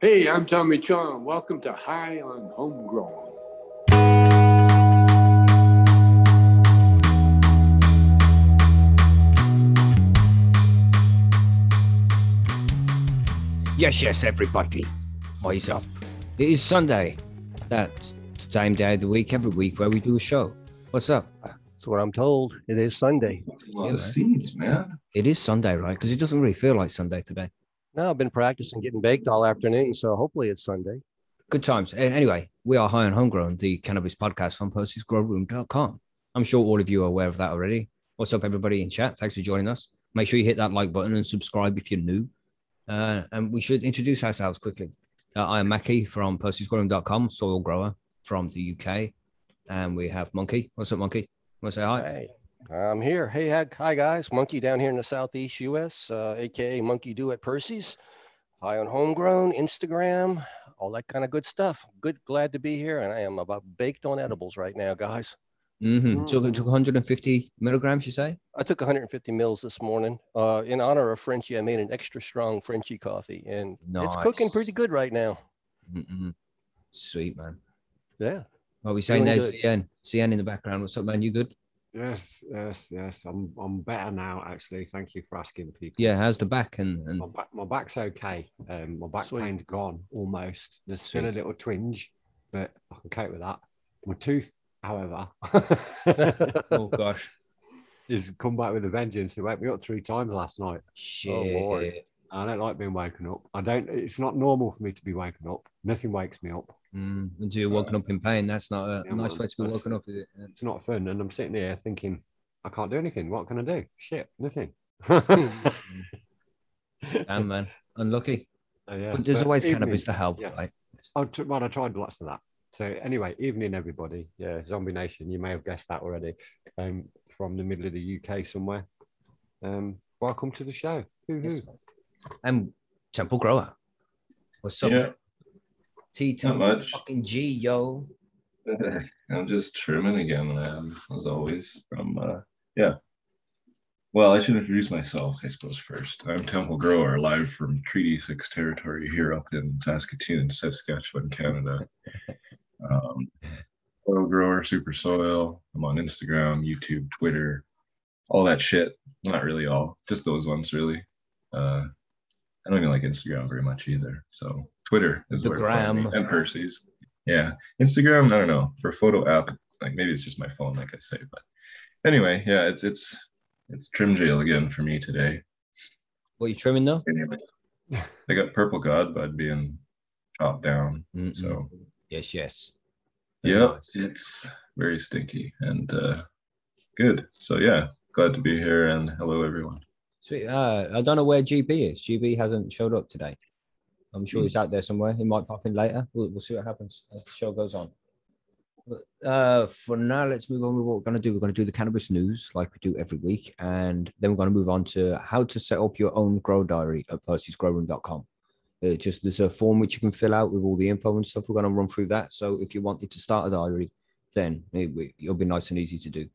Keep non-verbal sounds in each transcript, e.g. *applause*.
Hey, I'm Tommy Chong. Welcome to High on Homegrown. Yes, yes, everybody. Wise up. It is Sunday. That's the same day of the week, every week, where we do a show. What's up? That's what I'm told. It is Sunday. A lot Yeah, of man. seeds, man. It is Sunday, right? Because it doesn't really feel like Sunday today. Now I've been practicing getting baked all afternoon, so hopefully it's Sunday. Good times. Anyway, we are High on Homegrown, the cannabis podcast from Percy'sGrowroom.com. I'm sure all of you are aware of that already. What's up, everybody in chat? Thanks for joining us. Make sure you hit that like button and subscribe if you're new. Uh, and we should introduce ourselves quickly. Uh, I am Mackie from Percy'sGrowroom.com, soil grower from the UK. And we have Monkey. What's up, Monkey? Want to say hi? Hey, I'm here. Hey, hi- hi guys. Monkey down here in the Southeast US, uh, aka Monkey Do at Percy's. High on homegrown, Instagram, all that kind of good stuff. Good, glad to be here. And I am about baked on edibles right now, guys. Mm-hmm. Took, Mm. took 150 milligrams, you say? I took 150 mils this morning. Uh, in honor of Frenchie, I made an extra strong Frenchie coffee, and it's cooking pretty good right now. Mm-mm. Sweet, man. Yeah. What are we saying Feeling there's good. CN. CN in the background. What's up, man? You good? Yes, yes, yes. I'm I'm better now. Actually, thank you for asking, people. Yeah, how's the back? And, and my back, my back's okay. Um, my back Sweet. pain's gone almost. There's still a little twinge, but I can cope with that. My tooth, however, *laughs* oh, gosh. *laughs* is come back with a vengeance. It woke me up three times last night. Shit. Lord. I don't like being woken up. I don't. It's not normal for me to be woken up. Nothing wakes me up. Mm, until you're woken up in pain. That's not a Yeah, nice man, way to be that's- woken up, is it? It's not fun. And I'm sitting here thinking, I can't do anything. What can I do? Shit, nothing. *laughs* Damn, man. Unlucky. *laughs* Oh, yeah. But there's But always evening- cannabis to help, yes. right? I tr- well, I tried lots of that. So anyway, evening everybody. Yeah, Zombie Nation. You may have guessed that already. Um, from the middle of the UK somewhere. Um, welcome to the show. Hoo-hoo. Yes, man. I'm Temple Grower. What's up? Yeah, T much. fucking G, yo. *laughs* I'm just trimming again, man, as always. From uh, yeah. Well, I should introduce myself, I suppose, first. I'm Temple Grower, live from Treaty Six territory here up in Saskatoon, Saskatchewan, Canada. Um, soil grower, super soil. I'm on Instagram, YouTube, Twitter, all that shit. Not really all, just those ones, really. Uh, I don't even like Instagram very much either. So Twitter is The where gram. and Percy's. Yeah, Instagram. I don't know for photo app. Like maybe it's just my phone, like I say. But anyway, yeah, it's it's it's trim jail again for me today. What are you trimming though? I got purple god bud being chopped down. Mm-mm. So yes, yes. Very yeah, nice. it's very stinky and uh, good. So yeah, glad to be here and hello everyone. Sweet. Uh, I don't know where GB is. GB hasn't showed up today. I'm sure he's out there somewhere. He might pop in later. We'll, we'll see what happens as the show goes on. But uh, for now, let's move on with what we're going to do. We're going to do the cannabis news like we do every week. And then we're going to move on to how to set up your own grow diary at percysgrowroom.com. Uh, just there's a form which you can fill out with all the info and stuff. We're going to run through that. So if you wanted to start a diary, then it, it'll be nice and easy to do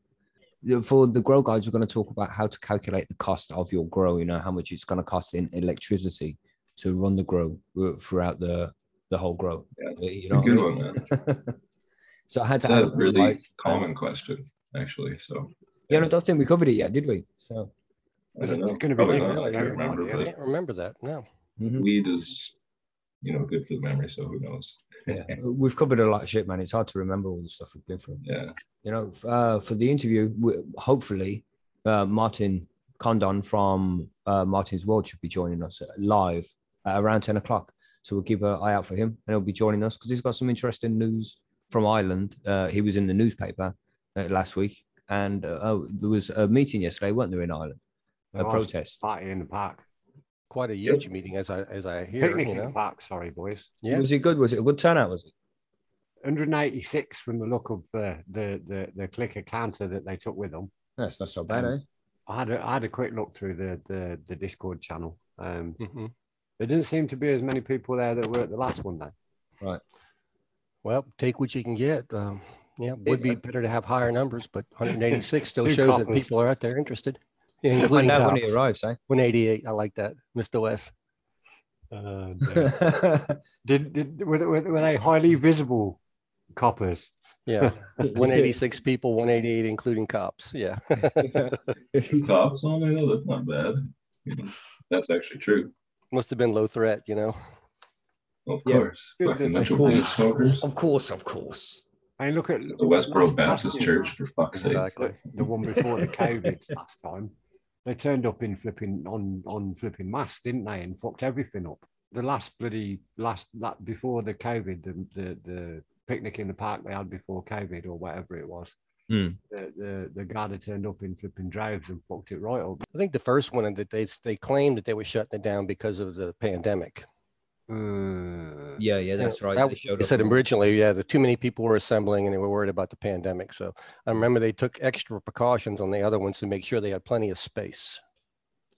for the grow guides, we're going to talk about how to calculate the cost of your grow. You know how much it's going to cost in electricity to run the grow uh, throughout the the whole grow. Yeah, Uh, you know what I good mean? one, man. *laughs* so I had It's to add a really guides. common question, actually. So Yeah, I don't think we covered it yet, did we? So I It's don't know. gonna be Probably not. I I can't remember, I can't remember that. No. mhm. weed is, you know, good for the memory. So who knows? Yeah, *laughs* we've covered a lot of shit, man. It's hard to remember all the stuff we've been through. Yeah. you know, uh, for the interview, we, hopefully, uh, Martin Condon from uh, Martin's World should be joining us uh, live around 10 o'clock. So we'll keep an eye out for him and he'll be joining us because he's got some interesting news from Ireland. Uh, he was in the newspaper uh, last week and uh, oh, there was a meeting yesterday, weren't there, in Ireland? A There was protest. Party in the park. Quite a huge meeting as I as I hear, Picnic you know. park. Sorry, boys. Yeah. Was it good? Was it a good turnout? Was it? 186 from the look of the the the, the clicker counter that they took with them. That's not so bad, Um, eh? I had a, I had a quick look through the the, the Discord channel. Um, Mhm. there didn't seem to be as many people there that were at the last one though. Right. Well, take what you can get. Um, yeah, would be better to have higher numbers, but *laughs* 186 still Two shows that people are out there interested, yeah, *laughs* Find including out when cops. he arrives, eh? 188. I like that, Mr. West. Uh, no. *laughs* did, did were, they- were, were they highly visible coppers? Yeah, *laughs* 186 people, 188 including cops. Yeah. Cops only, though, that's not bad. That's actually true. Must have been low threat, you know. Of Yeah. course. Fucking Of course. Smokers. of course, of course. I mean, look at The Westboro last- last Baptist Church, for fuck's sake. Exactly. the, the one before the COVID last time. They turned up in flipping on on flipping masks, didn't they, and fucked everything up. The last bloody last that before the COVID, the the, the picnic in the park they had before COVID or whatever it was. Hmm. The, the the guard had turned up in flipping drives and fucked it right up. I think the first one that they they claimed that they were shutting it down because of the pandemic. Uh, Yeah, yeah, that's right. That- They They said originally, yeah, too many people were assembling and they were worried about the pandemic. So I mm. remember they took extra precautions on the other ones to make sure they had plenty of space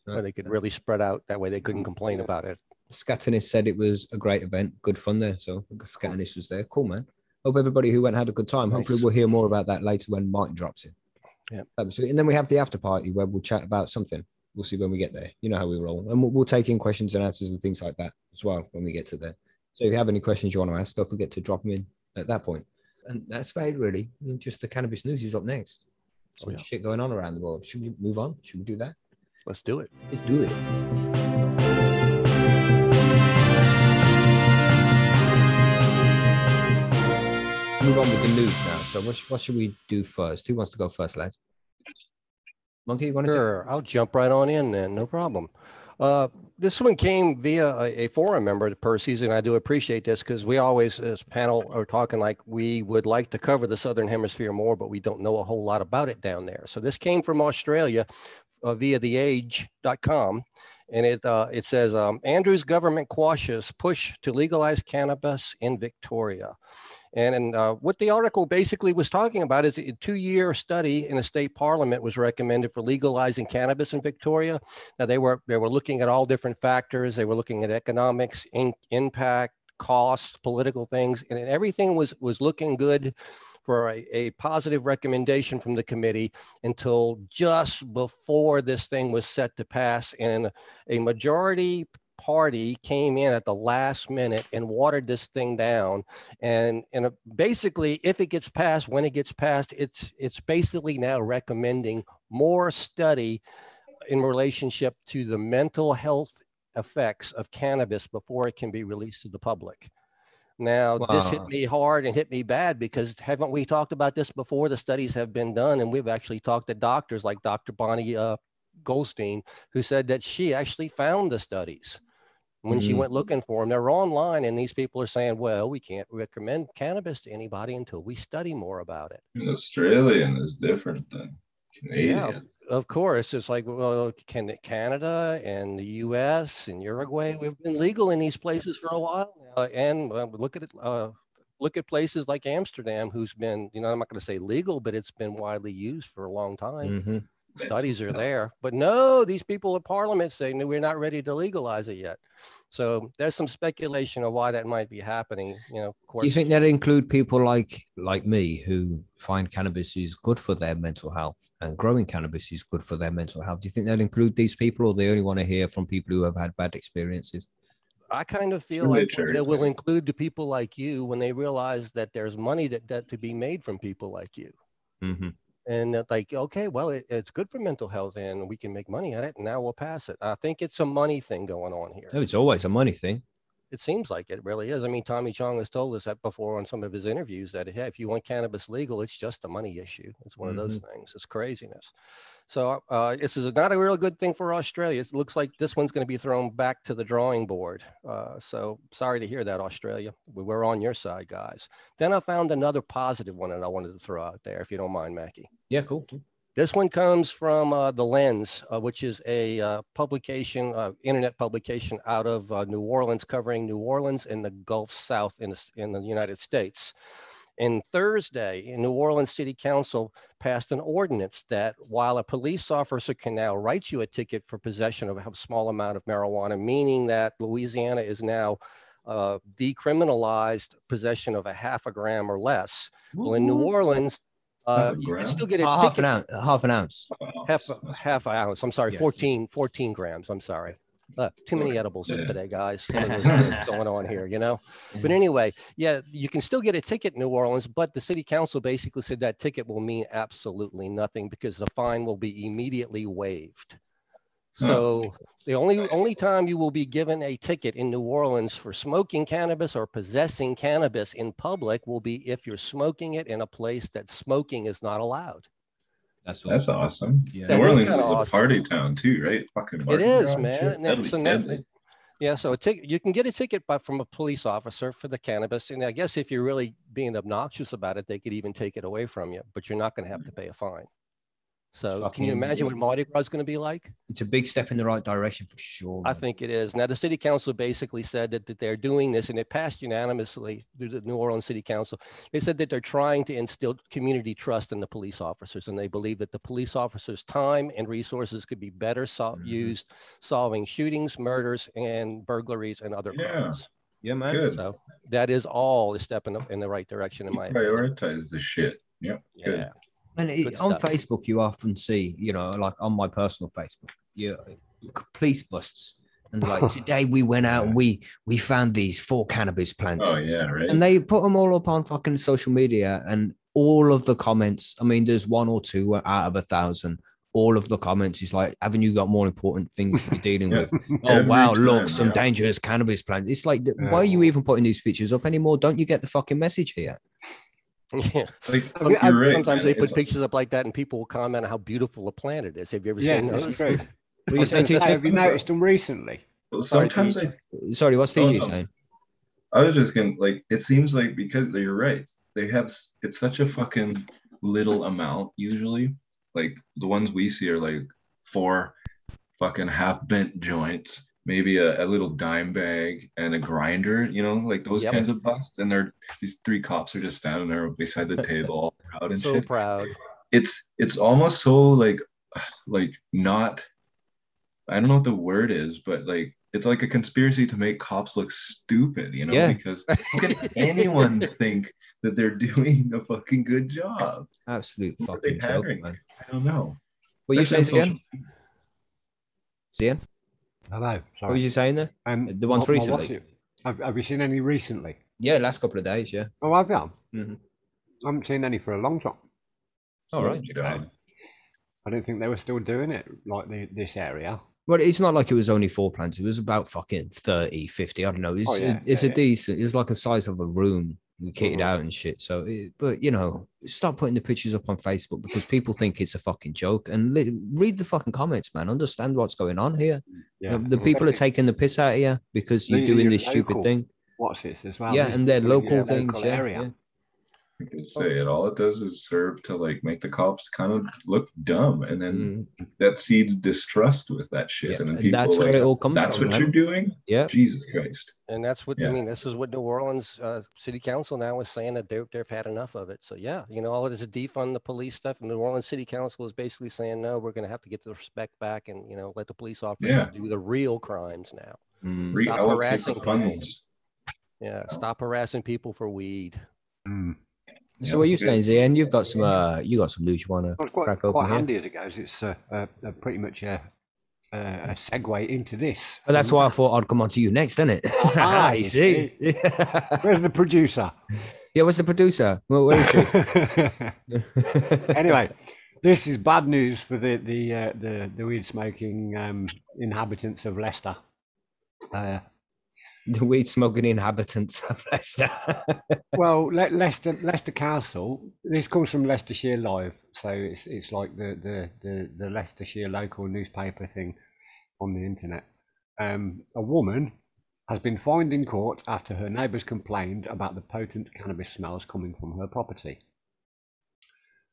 where they could uh, really spread out. That way they couldn't mm. complain about it. Scatternis said it was a great event, good fun there. So Scatternis was there. Cool, man. Hope everybody who went had a good time. Hopefully, we'll hear more about that later when Mike drops in. Yeah. Absolutely. And then we have the after party where we'll chat about something. We'll see when we get there. You know how we roll. And we'll, we'll take in questions and answers and things like that as well when we get to there. So if you have any questions you want to ask, don't forget to drop them in at that point. And that's about it, really. Just the cannabis news is up next. So Oh, much yeah. shit going on around the world. Should we move on? Should we do that? Let's do it. Let's do it. Move on with the news now. So what, what should we do first? Who wants to go first, lads? Monkey, you want to say? Sure, I'll jump right on in then, no problem. Uh, this one came via a, a forum member, Percy's, and I do appreciate this because we always, as panel, are talking like we would like to cover the Southern Hemisphere more, but we don't know a whole lot about it down there. So this came from Australia uh, via theage.com. And it, uh, it says, um, Andrews government quashes push to legalize cannabis in Victoria. And, and uh, what the article basically was talking about is a two-year study in a state parliament was recommended for legalizing cannabis in Victoria. Now they were they were looking at all different factors. They were looking at economics, in, impact, costs, political things, and everything was was looking good for a, a positive recommendation from the committee until just before this thing was set to pass. And a majority party came in at the last minute and watered this thing down. And and uh, basically if it gets passed when it gets passed it's it's basically now recommending more study in relationship to the mental health effects of cannabis before it can be released to the public. Now this hit me hard and hit me bad because haven't we talked about this before? The studies have been done and we've actually talked to doctors like dr bonnie uh, goldstein who said that she actually found the studies when she Mhm. went looking for them. They're online, and these people are saying, "Well, we can't recommend cannabis to anybody until we study more about it." An Australian is different than Canadian. Of course, it's like, well, can Canada and the U.S. and Uruguay, we've been legal in these places for a while now, and uh, look at it. Uh, look at places like Amsterdam, who's been, you know, I'm not going to say legal, but it's been widely used for a long time. Mhm. Studies are *laughs* there but no these people at parliament say no we're not ready to legalize it yet so there's some speculation of why that might be happening you know of course Do you think that include people like like me who find cannabis is good for their mental health and growing cannabis is good for their mental health? Do you think that include these people, or they only want to hear from people who have had bad experiences? i kind of feel Really like cherry they will include the people like you when they realize that there's money that, that to be made from people like you Mm-hmm. And like okay well it, it's good for mental health and we can make money at it and now we'll pass it i think it's a money thing going on here it's always a money thing. It seems like it really is. I mean, Tommy Chong has told us that before on some of his interviews that hey, if you want cannabis legal, it's just a money issue. It's one of those things. It's craziness. So uh, this is not a real good thing for Australia. It looks like this one's going to be thrown back to the drawing board. Uh, so sorry to hear that, Australia. We were on your side, guys. Then I found another positive one that I wanted to throw out there, if you don't mind, Mackie. Yeah, cool. This one comes from uh, The Lens, uh, which is a uh, publication, uh, internet publication out of uh, New Orleans, covering New Orleans and the Gulf South in the, in the United States. And Thursday, in New Orleans City Council passed an ordinance that while a police officer can now write you a ticket for possession of a small amount of marijuana, meaning that Louisiana is now uh, decriminalized possession of a half a gram or less. Well, in New Orleans, uh, you can still get a half an ticket ounce. Half an ounce. Half half an ounce. I'm sorry, Yeah. 14, 14 grams. I'm sorry. Uh, too many edibles Yeah. today, guys. One of those things going on here, you know. But anyway, yeah, you can still get a ticket in New Orleans, but the city council basically said that ticket will mean absolutely nothing because the fine will be immediately waived. Huh. So the only only time you will be given a ticket in New Orleans for smoking cannabis or possessing cannabis in public will be if you're smoking it in a place that smoking is not allowed. That's That's awesome. Yeah. That New Orleans is kinda a awesome. party town too, right? Fucking It Mardi is, Gras and man. shit. and That'd that's- be and that- yeah, so a ticket you can get a ticket by from a police officer for the cannabis, and I guess if you're really being obnoxious about it, they could even take it away from you, but you're not going to have to hmm. pay a fine. So can you imagine what insane. Mardi Gras is going to be like? It's a big step in the right direction for sure. I think it is. Now, the city council basically said that, that they're doing this and it passed unanimously through the New Orleans City Council. They said that they're trying to instill community trust in the police officers and they believe that the police officers' time and resources could be better sol- Mhm. used solving shootings, murders, and burglaries and other Yeah. crimes. Yeah, man. Good. So that is all a step in the, in the right direction, in my opinion. Prioritize the shit. Yep. Good. Yeah. And it, on. Facebook, you often see, you know, like on my personal Facebook, you police busts, and like *laughs* today we went out and we we found these four cannabis plants, Oh yeah, right. and they put them all up on fucking social media, and all of the comments. I mean, there's one or two out of a thousand. All of the comments is like, haven't you got more important things to be dealing Yeah. with? *laughs* Oh wow, time, look, some yeah. dangerous cannabis plants. It's like, why are you even putting these pictures up anymore? Don't you get the fucking message here? Yeah. Like, Have you- right. Sometimes man. they put It's- pictures up like that and people will comment on how beautiful a planet is. Have you ever Yeah, seen that's true. *laughs* What I you was saying, gonna say, have you noticed them recently? Sometimes I Sorry, what's Oh, TJ no. saying? I was just gonna like it seems like because you're right. They have it's such a fucking little amount usually. Like the ones we see are like four fucking half bent joints, maybe a, a little dime bag and a grinder, you know, like those Yep. kinds of busts. And they're these three cops are just standing there beside the table, all *laughs* proud and shit. So shit. proud. It's it's almost so like *sighs* like not I don't know what the word is, but like it's like a conspiracy to make cops look stupid, you know, Yeah. because how can anyone *laughs* think that they're doing a fucking good job? Absolute fucking joke. I don't know. What you saying, Especially on Zian? Zian? Hello. What Sorry. was you saying there? Um, the ones what- what- recently? it? Have, have you seen any recently? Yeah, last couple of days, yeah. Oh, I have you? Mhm. I haven't seen any for a long time. All right. You know, I don't think they were still doing it like the, this area. Well, it's not like it was only four plants. It was about fucking 30, 50. I don't know. It's, Oh, yeah, it's yeah, a yeah. decent, it's like a size of a room we kitted Mhm. out and shit. So, it, but you know, stop putting the pictures up on Facebook because *laughs* people think it's a fucking joke and li- read the fucking comments, man. Understand what's going on here. Yeah. The, the people are taking the piss out of you because you're These doing your this stupid thing. What's this as well? Yeah, and they're local things. local yeah, area. yeah. I can say it. All it does is serve to like make the cops kind of look dumb, and then Mm, that seeds distrust with that shit. yeah. And then And people that's like, where it all comes from. that's from. what man. you're doing. Yeah. Jesus Christ. And that's what I mean. This is what New Orleans uh, City Council now is saying that they've, they've had enough of it. So yeah, you know, all of this defund the police stuff. And New Orleans City Council is basically saying no, we're going to have to get the respect back and you know let the police officers Yeah. do the real crimes now. Mm. Stop harassing the people. funds. Yeah, stop harassing people for weed. Mm. So Yeah, what you saying, Zian? You've got some uh you got some you wanna Well, quite, crack quite open here? handy as it goes. It's uh, uh, uh, pretty much a, a, a segue into this. Well, that's why I thought I'd come on to you next, isn't it? Ah, *laughs* you see. *laughs* Where's the producer? yeah, where's the producer? Well, where is she? *laughs* anyway, this is bad news for the the uh, the, the weed smoking um, inhabitants of Leicester. The weed smoking inhabitants of Leicester. *laughs* well, Le- Leicester Leicester Council. This comes from Leicestershire Live, so it's it's like the the the, the Leicestershire local newspaper thing on the internet. Um, a woman has been fined in court after her neighbours complained about the potent cannabis smells coming from her property.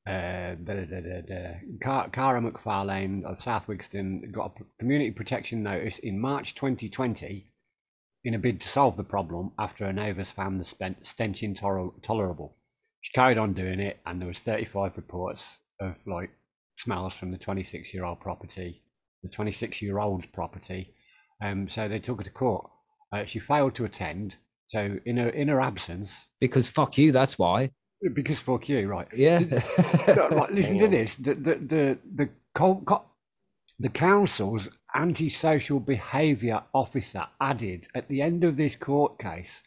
Uh, Cara McFarlane of South Wigston got a community protection notice in March 2020 in a bid to solve the problem after her neighbours found the stench intolerable. She carried on doing it, and there was 35 reports of like smells from the 26 year old property, the 26 year old's property. Um, so they took her to court. Uh, she failed to attend. So in her in her absence, because fuck you, that's why. because fuck you, right? Yeah. *laughs* Right, listen to *laughs* this. The the the the co- co- the council's antisocial behaviour officer added at the end of this court case,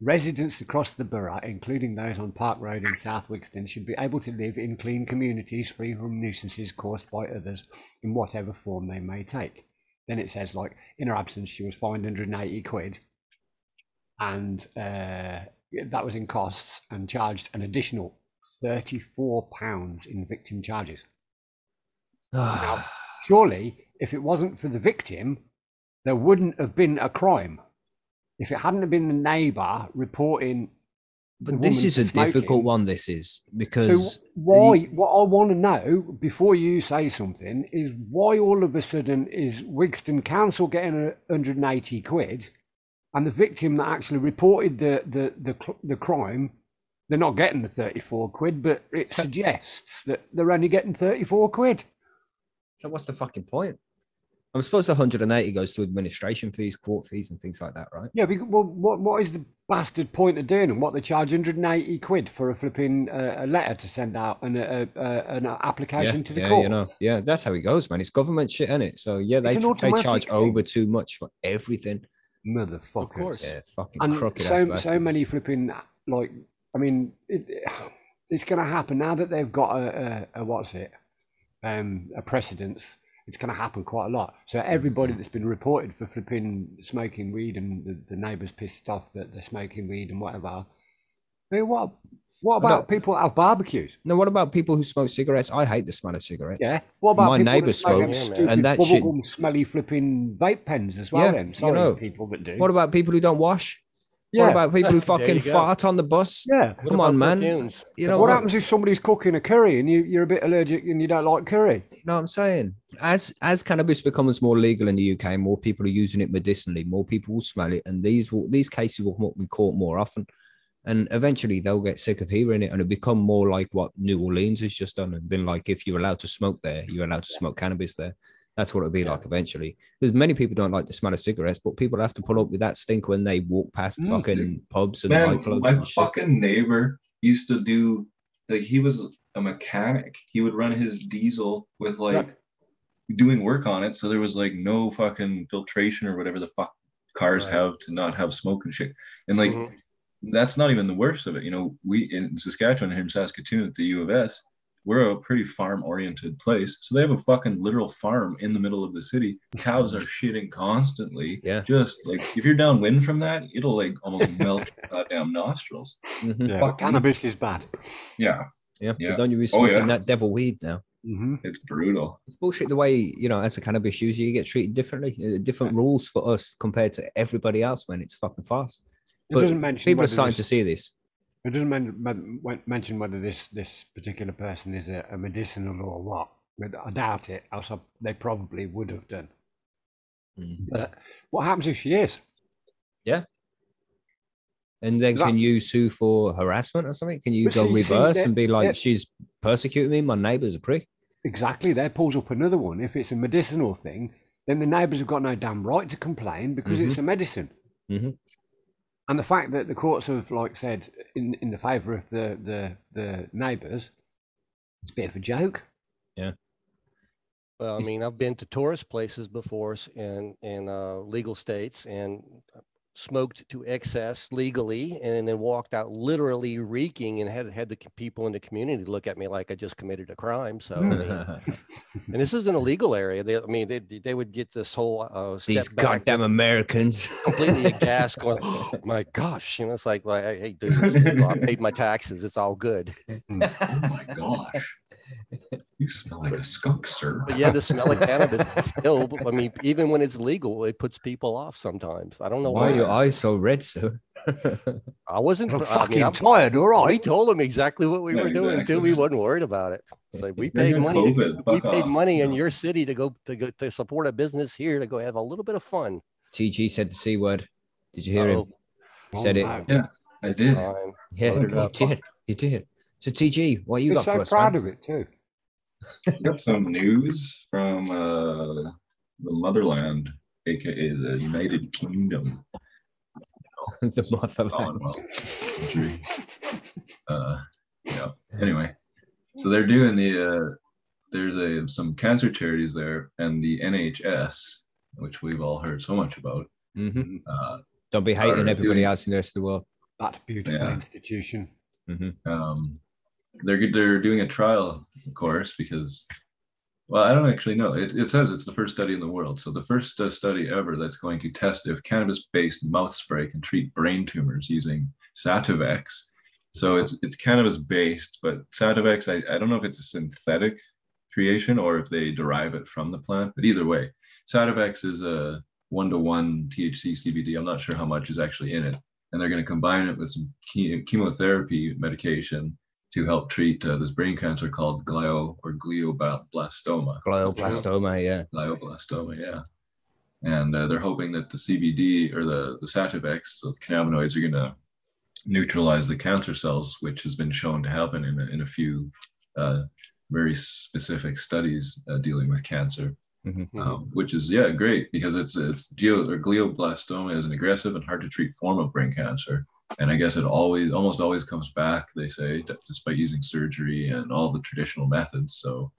residents across the borough, including those on Park Road in South Wigston, should be able to live in clean communities free from nuisances caused by others in whatever form they may take. Then it says, like, in her absence, she was fined 180 quid and uh, that was in costs and charged an additional 34 pounds in victim charges. *sighs* Now, surely, if it wasn't for the victim, there wouldn't have been a crime. If it hadn't been the neighbour reporting, but this is a smoking- difficult one. This is So because why? What I want to know before you say something is why all of a sudden is Wigston Council getting a 180 quid, and the victim that actually reported the the the, the crime, they're not getting the 34 quid, but it suggests that they're only getting 34 quid. So what's the fucking point? I'm supposed 180 goes to administration fees, court fees, and things like that, right? Yeah, because, well, what what is the bastard point of doing them? What they charge 180 quid for a flipping uh, a letter to send out and a, a, a, an application yeah, to the yeah, court? you know, yeah, that's how it goes, man. It's government shit, is it? So yeah, they It's an tr- they charge thing. over too much for everything. Motherfuckers. course. Yeah, fucking and crooked ass so so many flipping like I mean it, it's going to happen now that they've got a, a, a what's it um a precedence. It's going to happen quite a lot. So everybody that's been reported for flipping smoking weed and the, the neighbours pissed off that they're smoking weed and whatever. I mean, what what But no- about people that have barbecues? Now, what about people who smoke cigarettes? I hate the smell of cigarettes. Yeah. What about My neighbour smokes, and that shit- smelly flipping vape pens as well? Yeah, then you know. people that do. What about people who don't wash? Yeah. What about people who *laughs* fucking fart on the bus? yeah. What Come on, man. perfumes? You know what what? happens if somebody's cooking a curry and you, you're a bit allergic and you don't like curry? You know what I'm saying? As as cannabis becomes more legal in the UK, more people are using it medicinally. More people will smell it, and these will these cases will be caught more often. And eventually, they'll get sick of hearing it, and it'll become more like what New Orleans has just done, and been like, if you're allowed to smoke there, you're allowed to smoke cannabis there. That's what it'll be like eventually. Because many people don't like the smell of cigarettes, but people have to put up with that stink when they walk past Mm. fucking pubs and Man, nightclubs my fucking neighbor used to do like he was a mechanic. He would run his diesel with like doing work on it, so there was like no fucking filtration or whatever the fuck cars Right. have to not have smoke and shit. And like Mhm. that's not even the worst of it. You know, we in Saskatchewan here in Saskatoon at the U of S, we're a pretty farm oriented place. So they have a fucking literal farm in the middle of the city. Cows are shitting constantly. Yeah. Just like if you're downwind from that, it'll like almost *laughs* melt your goddamn nostrils. Mhm. Yeah, Fuck cannabis is bad. Yeah, Yeah. Yeah. Don't you be Oh, smoking yeah. that devil weed now? hmm it's brutal. It's bullshit the way, you know, as a cannabis user, you get treated differently. uh, Different rules for us compared to everybody else, when It's fucking fast. It But doesn't mention People are starting to see this. It doesn't men, men, mention whether this this particular person is a, a medicinal or what. But I doubt it. Else I, they probably would have done. Mm. But what happens if she is? Yeah. And then that- can you sue for harassment or something? Can you go see- see, reverse that- and be like, she's persecuting me? My neighbor's a prick. Exactly. There pulls up another one. If it's a medicinal thing, then the neighbours have got no damn right to complain because it's a medicine. Mhm. And the fact that the courts have like said in, in the favour of the the, the neighbours, it's a bit of a joke. Yeah. Well, I mean, I've been to tourist places before in in uh, legal states and smoked to excess legally, and then walked out literally reeking, and had had the people in the community look at me like I just committed a crime. So, I mean, *laughs* and this is an illegal area. They, I mean, they they would get this whole uh, These back, goddamn Americans. completely aghast, *laughs* going, "Oh my gosh!" You know, it's like, like, hey, dude. I paid my taxes. It's all good. *laughs* Oh my gosh. You smell like a skunk, sir. But yeah, the *laughs* smell of cannabis still. I mean, even when it's legal, it puts people off sometimes. I don't know Why why. are your eyes so red, sir? I wasn't. I'm I fucking mean, I'm- tired, all we right. told him exactly what we Yeah, were doing exactly. too. We wasn't worried about it. It's like we *laughs* paid money. To, COVID, we paid off, money you in know. your city to go to go to support a business here to go have a little bit of fun. TG said the C word. Did you hear him? Uh-oh, He said it. Oh, yeah, I did. time. Yeah, Load it he up. did. You did. So TG, what you He's got so for us? proud man? of it too. Got some news from uh, the motherland, aka the United Kingdom. *laughs* the Oh, motherland. well, injury. uh, yeah. Anyway, so they're doing the uh, there's a some cancer charities there, and the NHS, which we've all heard so much about. hmm Uh, Don't be hating everybody doing- else in the rest of the world. That beautiful Yeah. institution. um, they're they're doing a trial, of course, because well, I don't actually know. It, it says it's the first study in the world, so the first uh, study ever that's going to test if cannabis-based mouth spray can treat brain tumors using Sativex. So it's it's cannabis-based, but Sativex, I, I don't know if it's a synthetic creation or if they derive it from the plant, but either way, Sativex is a one-to-one THC CBD. I'm not sure how much is actually in it, and they're going to combine it with some chemotherapy medication to help treat uh, this brain cancer called glio or glioblastoma. Glioblastoma, yeah. Glioblastoma, yeah. And uh, they're hoping that the CBD or the the Sativex, the cannabinoids, are going to neutralize the cancer cells, which has been shown to happen in a, in a few uh, very specific studies uh, dealing with cancer Mhm. um, which is yeah great because it's it's glio or glioblastoma is an aggressive and hard to treat form of brain cancer and i guess it always almost always comes back they say d- despite using surgery and all the traditional methods so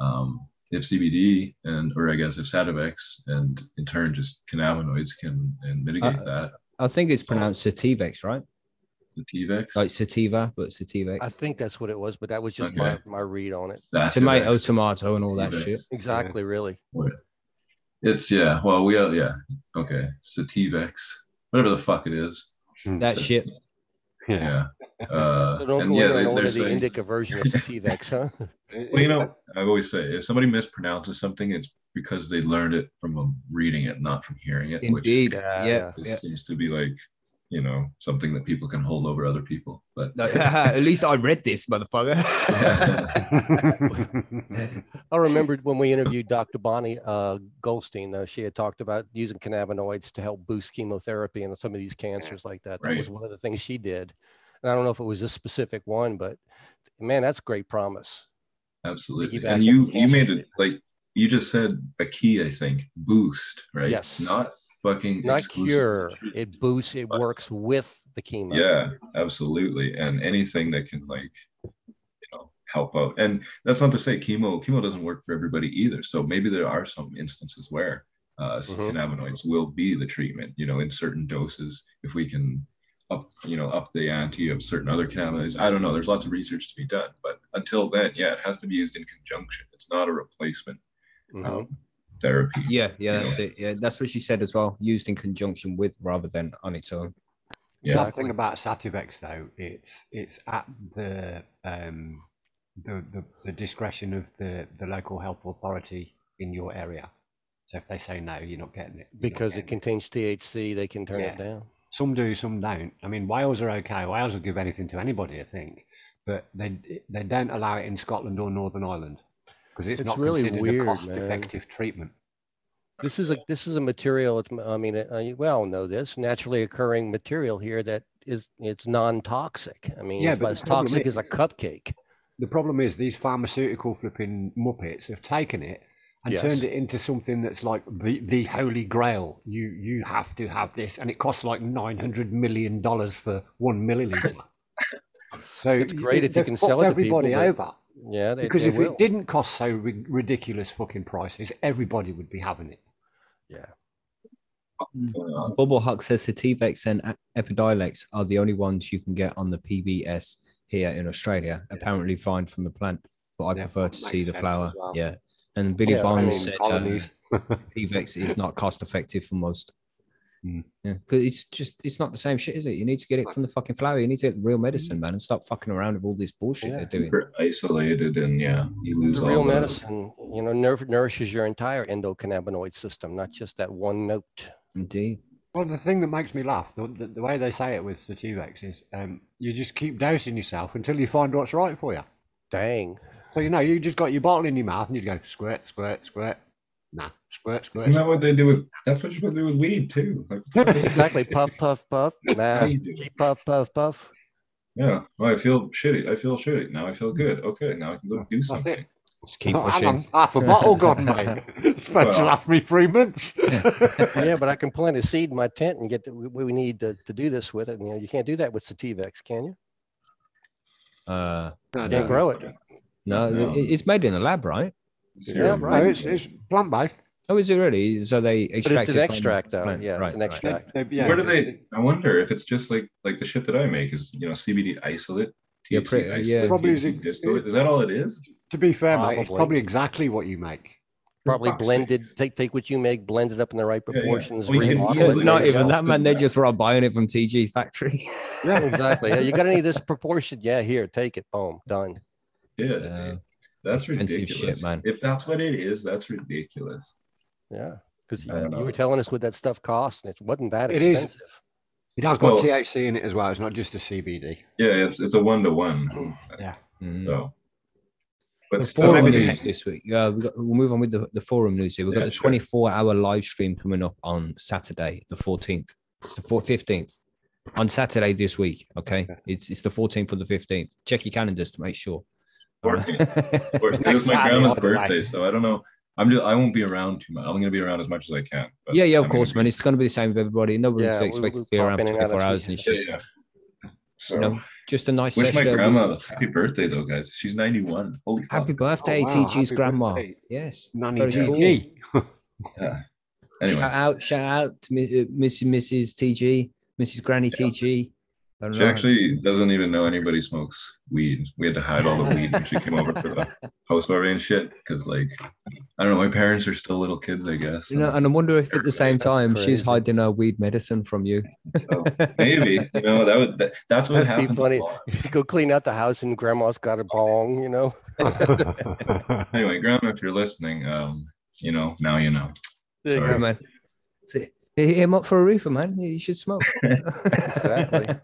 um, if cbd and or i guess if sativex and in turn just cannabinoids can and mitigate Uh, that I think it's pronounced Sativex, right? the tvex Like sativa, but Sativex. I think that's what it was, but that was just Okay. my, my read on it. Tomato, Sativex. tomato, and all that shit. Exactly, really. it's yeah well we are yeah okay sativex whatever the fuck it is That So- shit. Yeah. yeah uh, So don't go yeah in they, and order they're the saying- indica version of Sativex, huh? *laughs* *laughs* Well, you know, I always say if somebody mispronounces something, it's because they learned it from reading it, not from hearing it. Indeed. Yeah, Yeah. Which yeah. this seems to be like, you know, something that people can hold over other people. But *laughs* At least I read this, motherfucker. *laughs* I remembered when we interviewed Dr. Bonnie uh, Goldstein, though, she had talked about using cannabinoids to help boost chemotherapy and some of these cancers like that. That was one of the things she did. And I don't know if it was this specific one, but man, that's great promise. absolutely. And you you made it like you just said a key, I think, boost, right? Yes. Not fucking Not cure, treat. it boosts, it works with the chemo. Yeah, absolutely. And anything that can like, you know, help out. And that's not to say chemo chemo doesn't work for everybody either. So maybe there are some instances where uh, Mhm. cannabinoids will be the treatment. You know, in certain doses, if we can up, you know, up the ante of certain other cannabinoids. I don't know. There's lots of research to be done, but until then, yeah, it has to be used in conjunction. It's not a replacement Mhm. um, therapy. yeah, yeah, You that's know. it. Yeah, that's what she said as well. Used in conjunction with rather than on its own. Yeah. One thing about Sativex though, it's it's at the um the, the, the discretion of the, the local health authority in your area. So if they say no, you're not getting it. you're not Because it getting contains THC, they can turn it down. Some do, some don't. I mean, Wales are okay. Wales will give anything to anybody, I think, but they they don't allow it in Scotland or Northern Ireland because it's, It's not really considered weird, a cost-effective treatment. This is a this is a material. It's, I mean, uh, you well know this naturally occurring material here that is it's non-toxic. I mean, Yeah, it's as toxic as a cupcake. The problem is these pharmaceutical flipping muppets have taken it and Yes. turned it into something that's like the, the holy grail. You you have to have this, and it costs like nine hundred million dollars for one milliliter. *laughs* so It's great it- if you can sell it to people, everybody but- over. Yeah, they, Because they if will. it didn't cost so ri- ridiculous fucking prices, everybody would be having it. yeah, Uh, Bubble Huck says Sativex and E- Epidiolex are the only ones you can get on the PBS here in Australia. Apparently fine from the plant, but I Yeah, prefer to see the flower. well. Yeah. And Billy Yeah, I Bonds mean, said uh, colonies. Sativex is not cost effective for most. Mm. Yeah, because it's just it's not the same shit, is it? You need to get it from the fucking flower. You need to get real medicine, man, and stop fucking around with all this bullshit Yeah. they're doing. super isolated and yeah, you lose the real the- medicine, you know, nour- nourishes your entire endocannabinoid system, not just that one note. Indeed. Well, the thing that makes me laugh, the, the, the way they say it with Sativex is um, you just keep dosing yourself until you find what's right for you. Dang. So, you know, you just got your bottle in your mouth and you go squirt, squirt, squirt. Nah, squirt, squirt. Isn't that what they do with? That's what you're supposed to do with weed too. Like, *laughs* Exactly. puff, puff, puff. Nah, How you do? keep puff, puff, puff. Yeah. Well, I feel shitty. I feel shitty. Now I feel good. Okay. Now I can go do something. Just keep Oh, hang pushing. on, half a bottle gone, mate. It's supposed to last me three months. *laughs* Yeah, but I can plant a seed in my tent and get the, what we need to, to do this with it. And, You know, you can't do that with Sativex, can you? Uh, No, Can't no. grow it. No, No. it's made in a lab, right? Zero. Yeah, right. No, it's, it's plant based. Oh, is it really? So they But extract it's an it from extract, though. plant. Yeah, right, it's an right. extract. yeah, Where do they? I wonder if it's just like like the shit that I make is you know CBD isolate, Yeah, THC pretty- isolate, yeah. Probably THC is it- distillate. Is that all it is? To be fair, mate, it's Probably. probably exactly what you make. Probably fuck's blended. Take take what you make, blend it up in the right Yeah, yeah. proportions. Well, you can rebottle Yeah, it, not even that, man. They just were buying it from TG's factory. Yeah, *laughs* Exactly. Yeah, you got any of this proportion? Yeah, here, take it. Boom, done. Yeah, Yeah. That's expensive ridiculous. shit, man. If that's what it is, that's ridiculous. Yeah, because I don't you were telling us what that stuff cost, and it wasn't that It is. expensive. it has got Well- THC in it as well. It's not just a CBD. Yeah, it's it's a one to one. Yeah. Mm. So, but The still, forum maybe news this week. Yeah, we got, we'll move on with the, the forum news here. We've got Yeah, the sure. 24 hour live stream coming up on Saturday, the 14th. It's the 4th, 15th on Saturday this week. Okay. It's it's the 14th or the 15th. Check your calendars to make sure. 14th. *laughs* It was my grandma's by the way. birthday, so I don't know. I'm just I won't be around too much. I'm gonna be around as much as I can. but yeah, yeah, of I'm course, man. It's going to be the same with everybody. Nobody's Yeah, we- expected we'll to be around in 24 hours and Yeah, shit. yeah. So You know, just a nice wish my grandma a happy birthday though, guys. She's 91. Holy fuck. Happy birthday, wow, TG's happy grandma. birthday. Yes. Nanny Very cool. TG. *laughs* Yeah. Anyway, Shout out, shout out to Mi- uh, Miss and Mrs. TG, Mrs. Granny TG. I don't she know. actually doesn't even know anybody smokes weed. We had to hide all the weed when she came over for the *laughs* house party and shit. Cause like, I don't know, my parents are still little kids, I guess. You know, and I wonder if at the same time she's hiding her weed medicine from you. So maybe, you know, that would that, that's what That'd be happens. a funny. lot. *laughs* Go clean out the house, and grandma's got a bong. You know. *laughs* Anyway, grandma, if you're listening, um, you know, now you know. There you Sorry. Yeah, man. See, hit him up for a reefer, man. You should smoke. *laughs* Exactly.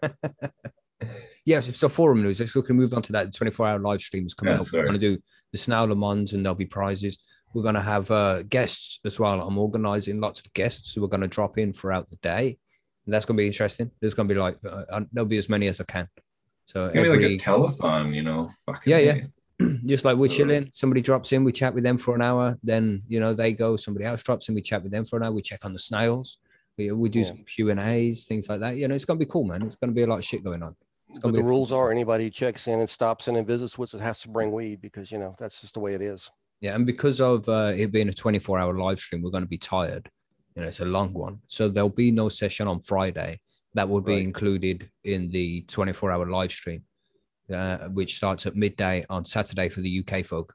yes, so forum news. Let's look and move on to that. The 24 hour live stream is coming Yeah, up. sorry. We're going to do the Snail Le Mans and there'll be prizes. We're going to have uh, guests as well. I'm organizing lots of guests who are going to drop in throughout the day. And that's going to be interesting. There's going to be like, uh, uh, there'll be as many as I can. So It's every, like a telethon, you know. Fucking Yeah, yeah. *clears throat* just like we're chilling, somebody drops in, we chat with them for an hour, then you know they go, somebody else drops in, we chat with them for an hour, we check on the snails, we, we do Yeah. some Q and A's, things like that. You know, it's gonna be cool, man. It's gonna be a lot of shit going on. It's But the rules are anybody checks in and stops in and visits with us has to bring weed because you know that's just the way it is. yeah, and because of uh, it being a 24 hour live stream, we're gonna be tired. You know, it's a long one, so there'll be no session on Friday. That will be Right. included in the 24 hour live stream, uh, which starts at midday on Saturday for the UK folk.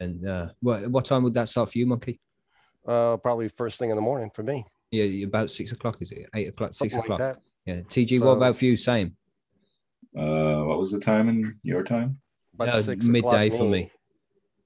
And uh, what what time would that start for you, Monkey? Uh, probably first thing in the morning for me. Yeah, about six o'clock, is it? Eight o'clock, six something like o'clock. that. yeah. TG, what about for you? Same. Uh, what was the time in your time? About Uh, six midday for me.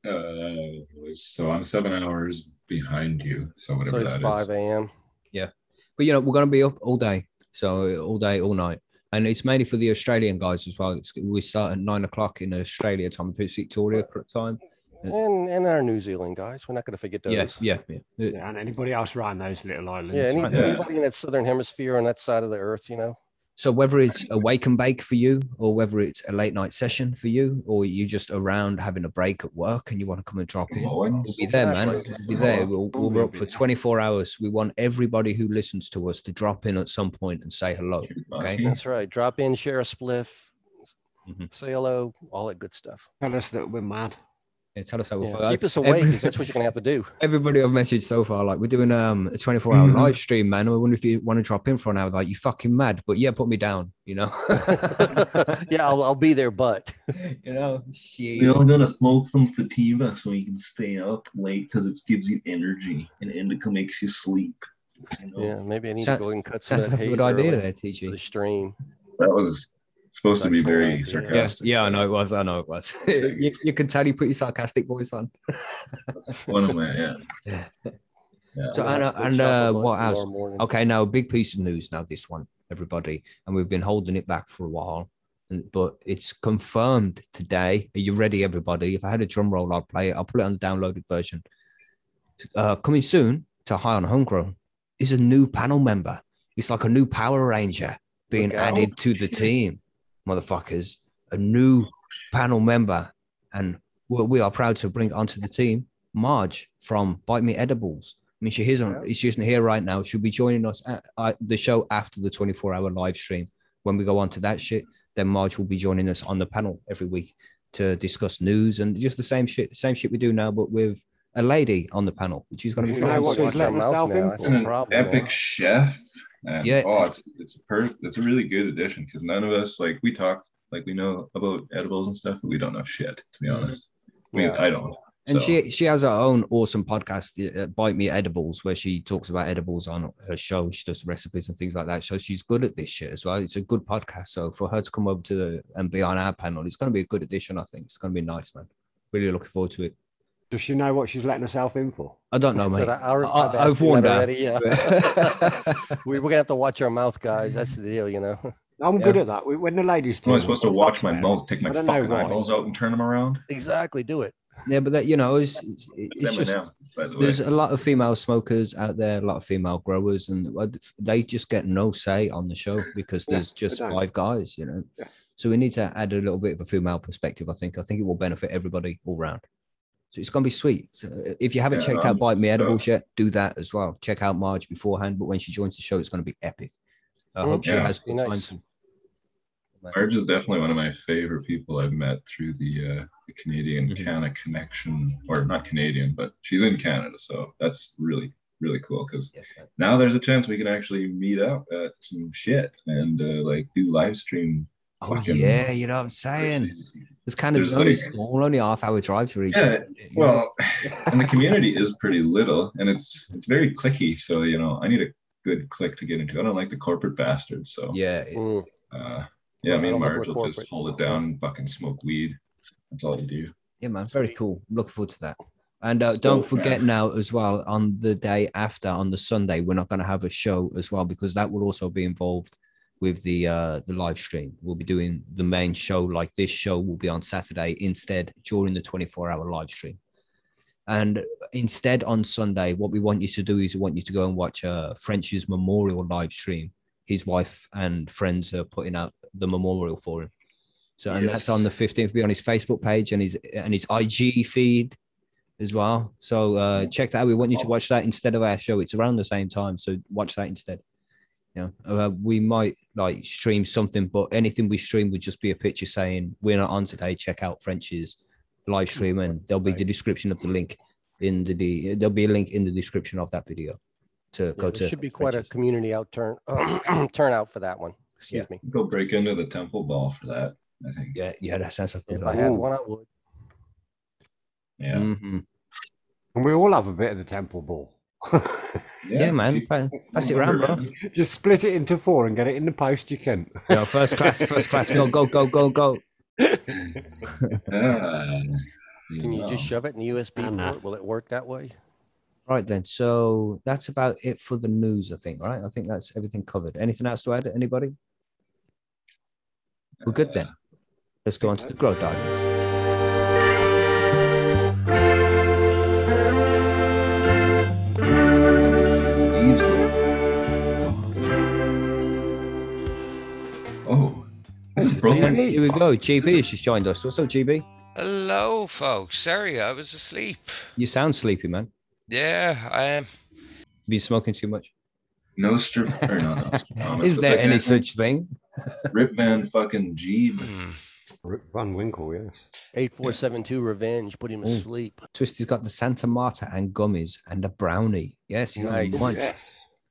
Uh, so I'm seven hours behind you. So So whatever it's that is. five a.m. Yeah. But you know, we're gonna be up all day, so all day, all night, and it's mainly for the Australian guys as well. It's, we start at nine o'clock in Australia time, it's Victoria time. And and our New Zealand guys, we're not going to forget those. Yeah, yeah, yeah. Yeah, and anybody else around those little islands. Yeah, any, right. Yeah. anybody in that southern hemisphere on that side of the earth, you know. So whether it's a wake and bake for you, or whether it's a late night session for you, or you just around having a break at work and you want to come and drop in, we'll be there, man. We'll be there. We'll, we'll be up for We'll be there. 24 hours. We want everybody who listens to us to drop in at some point and say hello. Okay. That's right. Drop in, share a spliff, Mhm. say hello, all that good stuff. Tell us that we're mad. Yeah, tell us how we Yeah, feel. Keep us awake Every- because that's what you're going to have to do. *laughs* Everybody I've messaged so far, like we're doing um a 24 hour Mhm. live stream, man. I wonder if you want to drop in for an hour. Like you fucking mad, but yeah, put me down. You know. *laughs* yeah, I'll, I'll be there, but *laughs* you know, shit. We all going to smoke some sativa so you can stay up late because it gives you energy and indica makes you sleep. You know? yeah, maybe I need Sound- to go and cut some Sounds of like that a good idea early there, for the stream. That was supposed to be Excellent very idea. Yeah, sarcastic. yeah, I know it was. I know it was. *laughs* you, you can tell you put your sarcastic voice on. One of my yeah. *laughs* Yeah. So and, uh, and uh, what else? Okay, now a big piece of news. Now this one, everybody, and we've been holding it back for a while, and, but it's confirmed today. Are you ready, everybody? If I had a drum roll, I'd play it. I'll put it on the downloaded version. Uh, coming soon to High on Homegrown is a new panel member. It's like a new Power Ranger being Look added to the team, motherfuckers. A new panel member, and we we are proud to bring onto the team Marge from Bite Me Edibles. I mean, she is on. She's isn't here right now. She'll be joining us at, at the show after the 24 hour live stream. When we go on to that shit, then Marge will be joining us on the panel every week. to discuss news and just the same shit, same shit we do now, but with a lady on the panel, which is going to be You know fucking what sweet. she's letting Mouse herself now, in that's for? and a an problem, epic chef. And, Yeah. Oh, it's it's a per it's a really good addition because none of us like we talk like we know about edibles and stuff, but we don't know shit to be Mhm. honest. We Yeah. I don't. And So, she she has her own awesome podcast, uh, Bite Me Edibles, where she talks about edibles on her show. She does recipes and things like that. So she's good at this shit as well. It's a good podcast. So for her to come over to the and be on our panel, it's going to be a good addition. I think it's going to be nice, man. Really looking forward to it. Does she know what she's letting herself in for? I don't know, *laughs* mate. But I, I- have I've warned her. already. Yeah. *laughs* we, we're gonna have to watch our mouth, guys. That's the deal, you know. *laughs* I'm Yeah. good at that. We- When the ladies do. am I turn supposed to watch my fair. mouth, take my I know fucking why. eyeballs out and turn them around? exactly. Do it. yeah, but that you know, it's, it's, It's it's just Eminem, the there's a lot of female smokers out there, a lot of female growers, and they just get no say on the show because Yeah, there's just five guys, you know. Yeah. So we need to add a little bit of a female perspective. I think. I think it will benefit everybody all round. So it's gonna be sweet. So uh, if you haven't Yeah, checked I'm out Bite Me stoked. Edibles yet, do that as well. Check out Marge beforehand, but when she joins the show, it's gonna be epic. I hope she has good Be time. Marge is definitely one of my favorite people I've met through the, uh, the Canadian Mhm. Canada connection, or not Canadian, but she's in Canada, so that's really really cool because Yes, now there's a chance we can actually meet up at some shit and uh, like do live stream. Oh fucking yeah, you know what I'm saying. It's kind of only like- small, only half hour drive to reach. Yeah, it. Well, *laughs* and the community is pretty little, and it's it's very clicky. So you know, I need a good click to get into. I don't like the corporate bastards. So yeah, it- Mm. uh, yeah, Well, me I and don't Marge we're will just hold it down and fucking smoke weed. That's all you do. Yeah, man, very cool. I'm looking forward to that. And uh, Stoked, don't forget man. now as well on the day after, on the Sunday, we're not going to have a show as well because that will also be involved with the uh, the live stream. We'll be doing the main show like this show will be on Saturday instead during the 24 hour live stream. And instead on Sunday, what we want you to do is we want you to go and watch uh, French's memorial live stream. His wife and friends are putting out the memorial for him. So and that's on the 15th. Be on his Facebook page and his and his IG feed as well. So uh, check that out. We want you to watch that instead of our show. It's around the same time, so watch that instead. You know, uh, we might like stream something, but anything we stream would just be a picture saying we're not on today. Check out French's live stream, and there'll be the description of the link in the, the there'll be a link in the description of that video to Yeah, go to. should be quite a community out turn *clears throat* turnout for that one. Excuse me. Go break into the temple ball for that. I think. Yeah, yeah, that sounds like a If good I idea. had one, I would. Yeah. Mhm. And we all have a bit of the temple ball. Yeah, man, if you- pa- pass it around, bro. Just split it into four and get it in the post. You can. You know, first class, first class, go, go, go, go, go. Ah, *laughs* Can you just shove it in the USB I know. port? Will it work that way? Right then, so that's about it for the news, I think. Right, I think that's everything covered. Anything else to add? Anybody? We're good then. Let's go on to the grow diaries. I just Here we go. GB scissors. has just joined us. What's up, GB? Hello, folks. Sorry, I was asleep. You sound sleepy, man. Yeah, I am. Been smoking too much. Nostra, or not Nostradamus, *laughs* Is there that any guy's such thing? Ripman fucking Jeeb. Hmm. Rip Van Winkle, yes. Eight four seven two revenge. Put him to Ooh. sleep. Twisty's got the Santa Marta and gummies and a brownie. Yes, he's Nice. a bunch. Yes.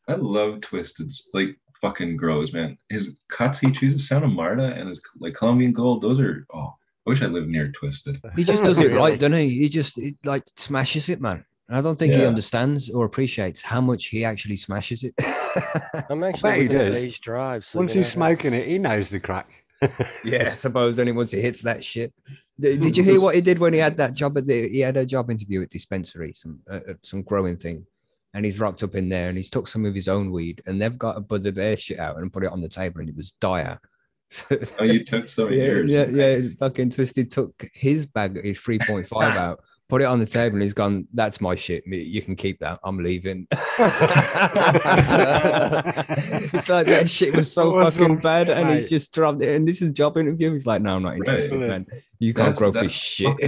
I love Twisted's like fucking grows, man. His cuts he chooses Santa Marta and his like Colombian gold. Those are oh, I wish I lived near Twisted. *laughs* He just does it right, doesn't he? He just he, like smashes it, man. I don't think he understands or appreciates how much he actually smashes it. *laughs* I'm actually he within does. day's drive. So Once he's smoking it, he knows the crack. *laughs* yeah, I suppose only once he hits that shit. Did, did you hear what he did when he had that job at the? He had a job interview at dispensary, some uh, uh, some growing thing, and he's rocked up in there and he's took some of his own weed and they've got a bud of their shit out and put it on the table and it was dire. Oh, you took some of yeah, yours. yeah, yeah. Fucking twisted took his bag, his three point *laughs* five out, put it on the table, and he's gone. That's my shit. You can keep that. I'm leaving. *laughs* it's like that shit was so Awesome fucking bad, shit, and he's just dropped it. And this is a job interview. He's like, no, I'm not interested, Right. man. You can't That's- grow for that's shit. *laughs*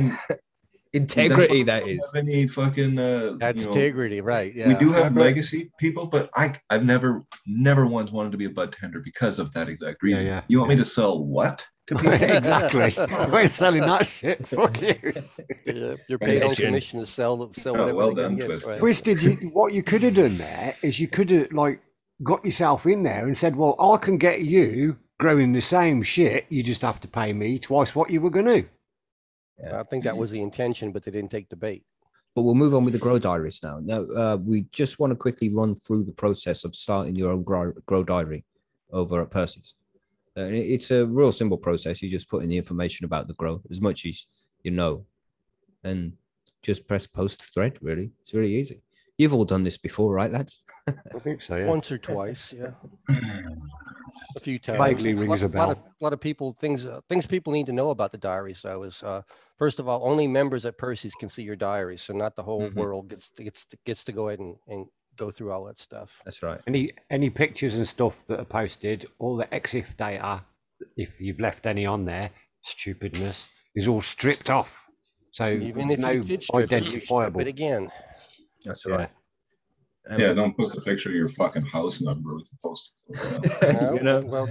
fucking- Integrity, that's that why we is. don't have Any fucking uh, That's you know, integrity, right? Yeah. We do have I've heard- legacy people, but I I've never never once wanted to be a bud tender because of that exact reason. yeah. You want me to sell what to *laughs* people. exactly. *laughs* We're selling that shit. *laughs* Fuck you. Yeah, You're paid on Question. commission to sell sell Oh, whatever. well can done, get, Twisted. right. Twisted, you, what you could have done there is you could have like got yourself in there and said, "Well, I can get you growing the same shit. You just have to pay me twice what you were going to." I think that was the intention, but they didn't take the bait. But we'll move on with the grow diaries now. Now, uh, we just want to quickly run through the process of starting your own grow, grow diary over at Percy's. Uh, it's a real simple process. You just put in the information about the grow as much as you know, and just press post thread. Really, it's really easy. You've all done this before, right, lads? *laughs* I think so. Once or twice, yeah. *laughs* A few times. Vaguely A lot- rings a lot of- bell. lot of people, things, uh, things people need to know about the diaries though is, uh, first of all, only members at Percy's can see your diary. So not the whole Mhm. world gets, to- gets, to- gets to go ahead and, and go through all that stuff. That's right. Any any pictures and stuff that are posted, all the EXIF data, if you've left any on there, stupidness is all stripped off. So Even if no you did strip it, you strip identifiable. it again. That's right. Um, Yeah, don't post a picture of your fucking house number with the post. No, *laughs* you know, Well,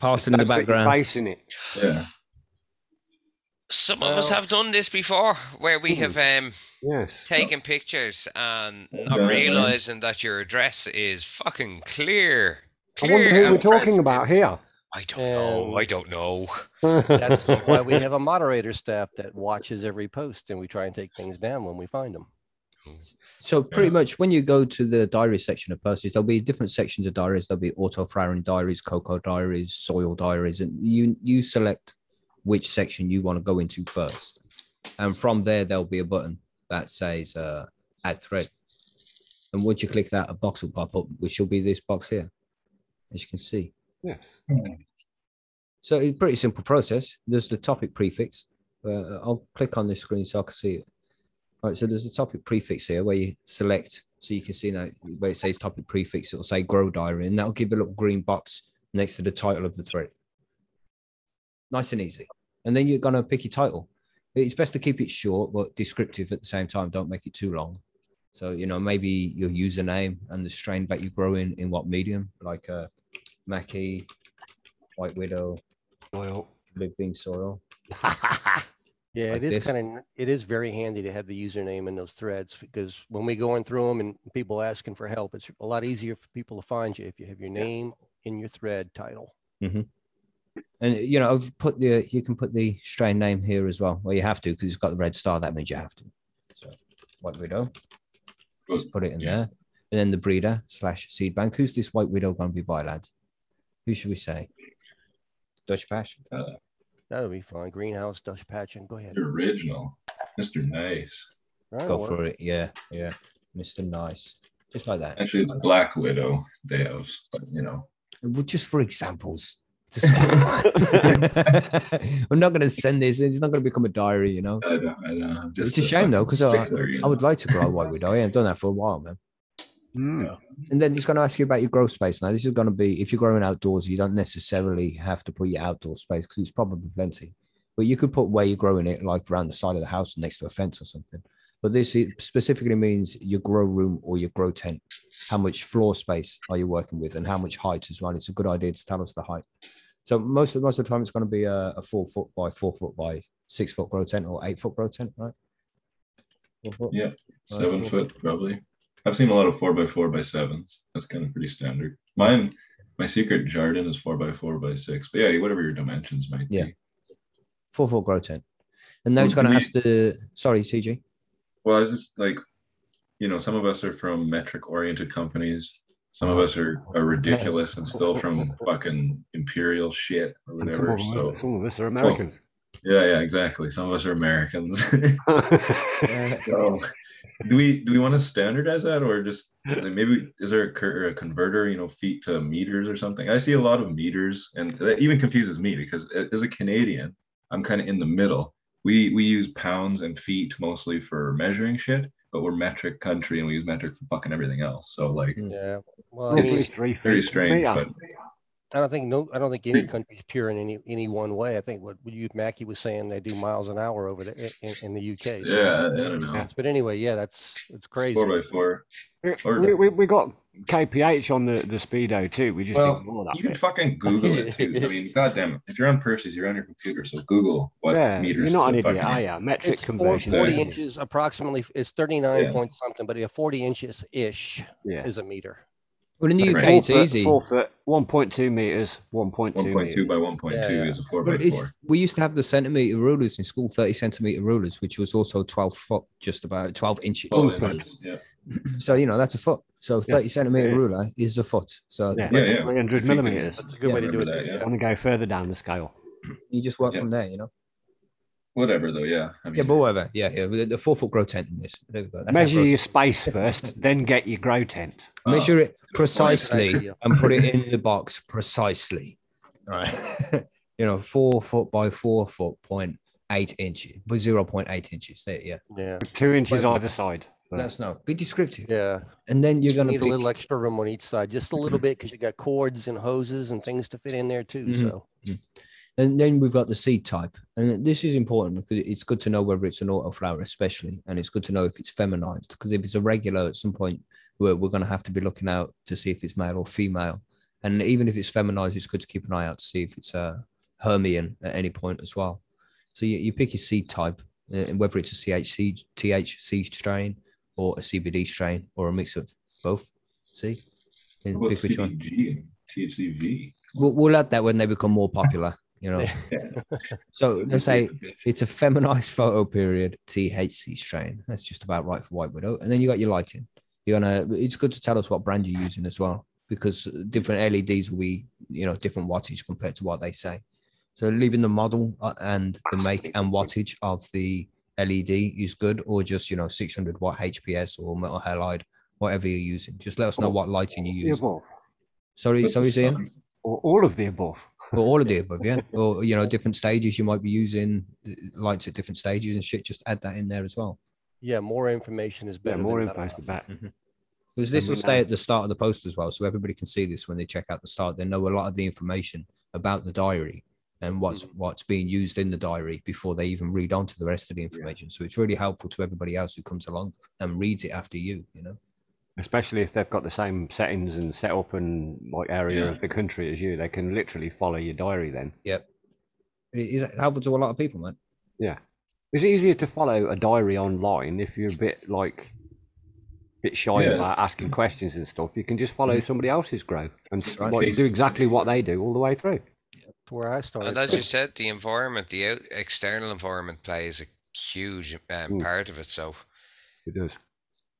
passing in the Don't put your background. face in it. Yeah. Some of us have done this before, where we have um, Yes. taken pictures and not Yeah. realizing that your address is fucking clear. I wonder who we're and talking about here. I don't know. Um, I don't know. that's *laughs* why we have a moderator staff that watches every post and we try and take things down when we find them. So pretty much when you go to the diary section of Percy's, there'll be different sections of diaries. There'll be auto flowering diaries, coco diaries, soil diaries, and you you select which section you want to go into first. And from there, there'll be a button that says uh, add thread. And once you click that, a box will pop up, which will be this box here, as you can see. yes. So it's a pretty simple process. There's the topic prefix. Uh, I'll click on this screen so I can see it. All right, so there's a topic prefix here where you select, so you can see now where it says topic prefix, it'll say grow diary, and that'll give a little green box next to the title of the thread. Nice and easy. And then you're gonna pick your title. It's best to keep it short but descriptive at the same time. Don't make it too long. So you know maybe your username and the strain that you grow in in what medium, like uh, Mackie, White Widow, Well, living soil. *laughs* Yeah, like it is kind of, it is very handy to have the username in those threads because when we going through them and people asking for help, it's a lot easier for people to find you if you have your name in your thread title. Mm-hmm. And you know, I've put the you can put the strain name here as well. Well, you have to because it's got the red star. That means you have to. So White Widow, just put it in Yeah. there, and then the breeder slash seed bank. Who's this White Widow going to be by, lads? Who should we say? Dutch Passion. That'll be fine. Greenhouse, Dutch Passion. Go ahead. The original. Mr. Nice. That'll Go work. for it. Yeah, yeah. Mr. Nice, just like that. Actually, it's Black Widow they have, but you know. Well, just for examples. Just- *laughs* *laughs* I'm not going to send this. It's not going to become a diary, you know. I don't, I don't know, just It's a shame though, because I, I would know. like to grow a white widow. I haven't done that for a while, man. Mm. And then it's going to ask you about your growth space. Now, this is going to be if you're growing outdoors, you don't necessarily have to put your outdoor space because it's probably plenty. But you could put where you're growing it, like around the side of the house next to a fence or something. But this specifically means your grow room or your grow tent. How much floor space are you working with, and how much height as well? It's a good idea to tell us the height. So most of most of the time, it's going to be a, a four foot by four foot by six foot grow tent or eight foot grow tent, right? Four foot? Yeah, seven four- foot probably. I've seen a lot of four by four by sevens. That's kind of pretty standard. Mine, my secret Jardin is four by four by six. But yeah, whatever your dimensions might Yeah. be. Four foot grow tent. And now it's Well, going to ask the sorry, CG. Well, I was just like, you know, some of us are from metric oriented companies. Some of us are, are ridiculous and still from fucking imperial shit or And some, whatever. So us, some of us are Americans. Yeah, yeah, exactly. Some of us are Americans. *laughs* So, do we do we want to standardize that or just like, maybe is there a, a converter you know feet to meters or something i see a lot of meters and that even confuses me because as a canadian i'm kind of in the middle we we use pounds and feet mostly for measuring shit but we're metric country and we use metric for fucking everything else so like Yeah. Well, I mean, Roughly three feet very strange but I don't think no, I don't think any country's pure in any any one way. I think what you Mackie was saying, they do miles an hour over there in, in the UK. so Yeah, I don't know. sense. But anyway, yeah, that's it's crazy. Four by four. We, we, we got KPH on the, the speedo too. We just Well, ignore that. You can bit. fucking Google it too. I mean, *laughs* goddamn it. If you're on Percy's, you're on your computer, so Google what yeah, meters. you're not to an idiot, fucking- are you? Metric It's four- conversion. 40 Yeah. inches approximately. It's 39 Yeah. point something, but a 40 inches ish Yeah. is a meter. Well, in the Right. UK, Four it's foot, easy. Four foot, 1.2 meters, 1.2 1.2 meters. by 1.2 Yeah, yeah. is a 4 by But 4. it's, we used to have the centimeter rulers in school, 30 centimeter rulers, which was also 12 foot, just about 12 inches. Oh, foot. yeah. *clears throat* So, you know, that's a foot. So, Yeah. 30 centimeter Yeah. ruler is a foot. So, Yeah, Yeah, yeah. 300 If you can- millimeters. That's a good Yeah, way to do it. remember that, yeah. yeah. I want to go further down the scale. you just work Yeah. from there, you know? Whatever, though, yeah. I mean, Yeah, but whatever. Yeah, yeah. The, the four foot grow tent in this. There we go. That's Measure your space first, *laughs* then get your grow tent. uh, Measure it precisely and put it in *laughs* the box precisely. All right. *laughs* you know, four foot by four foot point eight inches, but 0.8 inches. There, yeah. Yeah. Two inches Well, either side. But That's no. Be descriptive. Yeah. And then you're going to need a little extra room on each side, just a little bit, because you got cords and hoses and things to fit in there too. Mhm. So And then we've got the seed type. And this is important because it's good to know whether it's an autoflower, especially. And it's good to know if it's feminized. Because if it's a regular, at some point, we're, we're going to have to be looking out to see if it's male or female. And even if it's feminized, it's good to keep an eye out to see if it's a Hermian at any point as well. So you, you pick your seed type, uh, and whether it's a CHC, THC strain or a CBD strain or a mix of both. See? And pick which one. THCV? We'll, we'll add that when they become more popular, you know. *laughs* So let's say it's a feminized photo period THC strain. That's just about right for White Widow. And then you got your lighting. You're gonna. It's good to tell us what brand you're using as well, because different LEDs will be, you know, different wattage compared to what they say. So leaving the model uh, and the make and wattage of the LED is good, or just you know 600 watt HPS or metal halide, whatever you're using. Just let us know what lighting you use. Sorry, sorry, Ian. Sun- Or all of the above. Or all of the *laughs* above, yeah. Or you know, different stages you might be using uh, lights at different stages and shit. Just add that in there as well. yeah, more information is Yeah, better. more than not info, the enough. better. Because this And will stay at the start of the post as well, so everybody can see this when they check out the start. They know a lot of the information about the diary and what's what's being used in the diary before they even read on to the rest of the information. So it's really helpful to everybody else who comes along and reads it after you. You know. Especially if they've got the same settings and setup and like area Yeah. of the country as you, they can literally follow your diary then. Yep. It is helpful to a lot of people, man. Yeah. It's easier to follow a diary online if you're a bit like a bit shy Yeah. about asking questions and stuff. You can just follow somebody else's grow and That's like, do exactly what they do all the way through. That's where I started. And as you said, the environment, the external environment plays a huge um, Mm. part of it. So It does.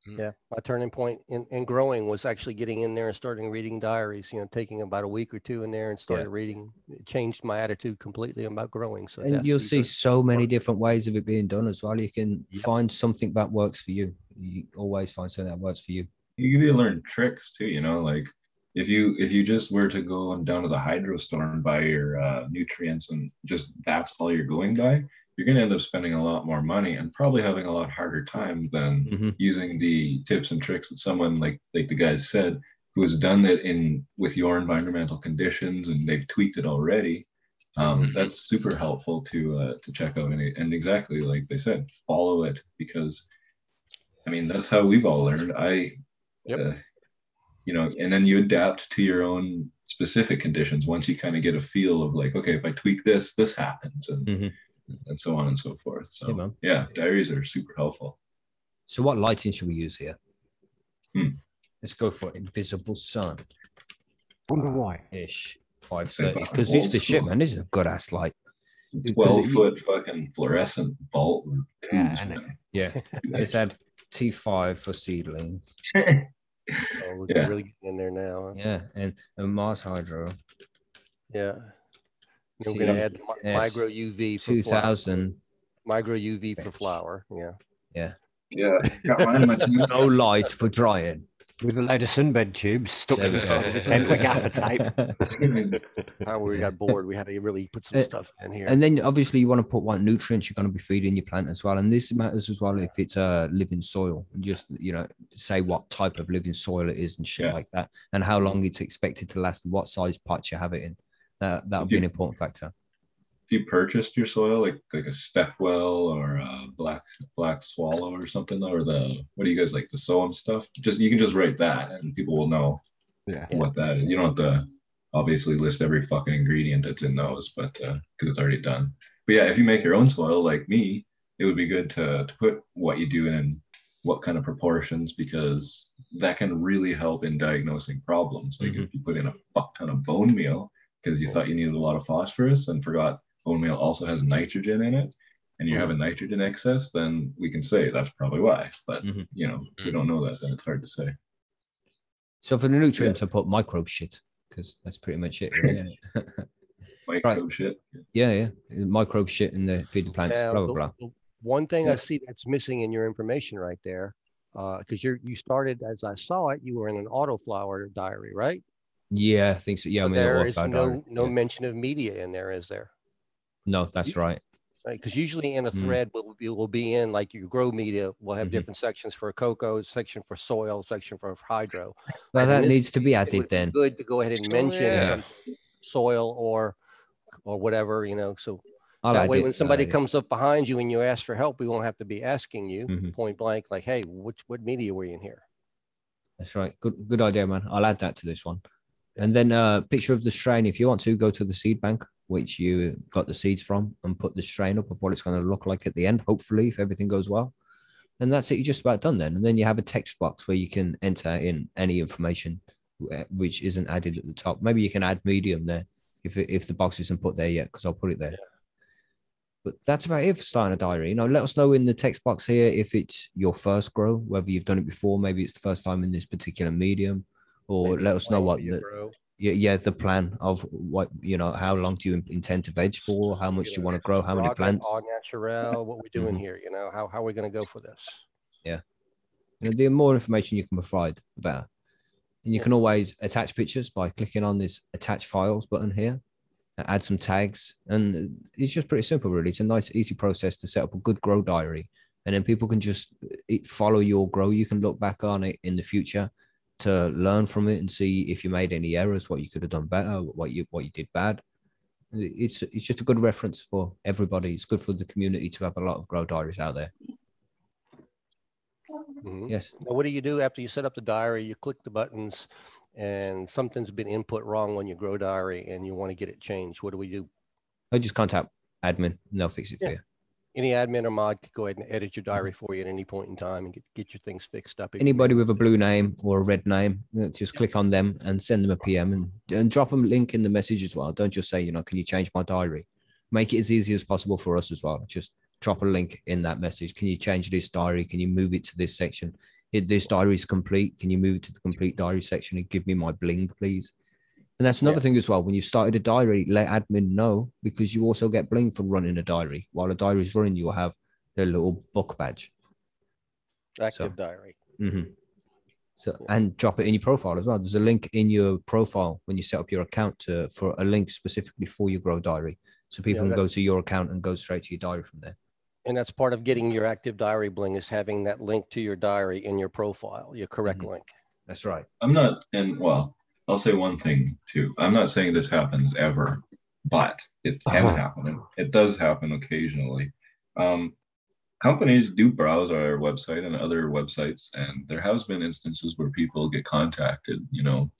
Yeah, my turning point in, in growing was actually getting in there and starting reading diaries. You know, taking about a week or two in there and started reading. It changed my attitude completely about growing. So and you'll see so many different ways of it being done as well. You can Yep. find something that works for you. You always find something that works for you. you can even learn tricks too you know like if you if you just were to go on down to the hydro store and buy your uh, nutrients and just that's all you're going by you're going to end up spending a lot more money and probably having a lot harder time than Mhm. using the tips and tricks that someone like like the guys said who has done it in with your environmental conditions and they've tweaked it already um, Mhm. that's super helpful to uh, to check out and, and exactly like they said follow it because i mean that's how we've all learned i Yep. uh, you know and then you adapt to your own specific conditions once you kind of get a feel of like okay if i tweak this this happens and Mhm. And so on and so forth so Yeah, yeah diaries are super helpful So, what lighting should we use here? Hmm. Let's go for invisible sun Wonder why. ish. Five Say Because this old the shit, man. This is a good ass light. 12 it- foot fucking fluorescent bulb tubes Yeah, innit? man. Yeah. *laughs* It's had T five for seedlings. *laughs* Oh, we're Yeah. really getting in there now. huh? Yeah, and, and Mars Hydro Yeah. Then See, we're gonna um, add the mi- micro UV for two flower. Micro UV for flower. Yeah. yeah Yeah. got mine in my tubes. *laughs* No light for drying. with a load of sunbed tubes stuck to the side of the tent with gaffer tape. *laughs* How we got bored, we had to really put some Uh, stuff in here. And then obviously you want to put what nutrients you're going to be feeding your plant as well. And this matters as well if it's a living soil. Just you know, say what type of living soil it is and shit Yeah. like that, and how long it's expected to last, and what size pot you have it in. That that would be an important factor. If you purchased your soil, like like a Stepwell or a Black Black Swallow or something, or the what do you guys like the Soam stuff? Just you can just write that, and people will know Yeah. what that is. You don't have to obviously list every fucking ingredient that's in those, but uh, because it's already done. But yeah, if you make your own soil like me, it would be good to, to put what you do in and what kind of proportions because that can really help in diagnosing problems. Like mm-hmm. if you put in a fuck ton of bone meal because you thought you needed a lot of phosphorus and forgot bone meal also has nitrogen in it, and you have a nitrogen excess, then we can say that's probably why. But Mhm. you know, if we don't know that, then it's hard to say. So for the nutrients, I put microbe shit because that's pretty much it. really, isn't *laughs* shit. yeah, yeah, microbe shit in the feed the plants. Now, blah blah blah. One thing I see that's missing in your information right there, because you're you started as I saw it, you were in an autoflower diary, right? Yeah, I think so. Yeah, in the there is no no yeah. mention of media in there, is there? No, that's right. Right, Because usually in a Mm. thread will be will be in like your grow media We'll have Mhm. different sections for coco, section for soil, section for hydro. Well, that needs to be added then. Good to go ahead and mention Yeah. soil or or whatever you know. So I'll that way, it, when I'll somebody it. comes up behind you and you ask for help, we won't have to be asking you Mhm. point blank, like, "Hey, which what media were you in here?" That's right. Good, good idea, man. I'll add that to this one. And then a uh, picture of the strain. If you want to go to the seed bank, which you got the seeds from, and put the strain up of what it's going to look like at the end. Hopefully, if everything goes well, and that's it. You're just about done then. And then you have a text box where you can enter in any information uh, which isn't added at the top. Maybe you can add medium there if if the box isn't put there yet, because I'll put it there. But that's about it for starting a diary. You know, let us know in the text box here if it's your first grow, whether you've done it before, maybe it's the first time in this particular medium, or Maybe let us know what the grow. yeah, yeah the plan of what you know how long do you intend to veg for, how much do you want to grow, how many plants. All natural. What we're doing Mhm. here? You know, how how are we going to go for this? Yeah you know, the more information you can provide, the better. And you can always attach pictures by clicking on this attach files button here, add some tags. And it's just pretty simple, really. It's a nice, easy process to set up a good grow diary. And then people can just follow your grow. You can look back on it in the future to learn from it and see if you made any errors, what you could have done better, what you what you did bad. It's it's just a good reference for everybody. It's good for the community to have a lot of grow diaries out there. Mhm. Yes. Now, what do you do after you set up the diary? You click the buttons, and something's been input wrong on your grow diary, and you want to get it changed. What do we do? I just contact admin and they'll fix it Yeah. for you. Any admin or mod could go ahead and edit your mm-hmm. diary for you at any point in time and get, get your things fixed up. anybody with a blue name or a red name, just click on them and send them a PM and, and drop them a link in the message as well. Don't just say, you know, can you change my diary? Make it as easy as possible for us as well. Just drop a link in that message. Can you change this diary? Can you move it to this section? If this diary is complete, can you move it to the complete diary section and give me my bling, please? And that's another thing as well. When you've started a diary, let admin know because you also get bling for running a diary. While a diary is running, you'll have their little book badge. active So- diary. hmm So and drop it in your profile as well. There's a link in your profile when you set up your account to for a link specifically for your Grow Diary, so people Yeah, can go to your account and go straight to your diary from there. And that's part of getting your active diary bling is having that link to your diary in your profile, your correct Mhm. link. That's right. I'm not, and well, I'll say one thing too. I'm not saying this happens ever, but it can Uh-huh. happen. It does happen occasionally. Um, companies do browse our website and other websites, and there has been instances where people get contacted, you know,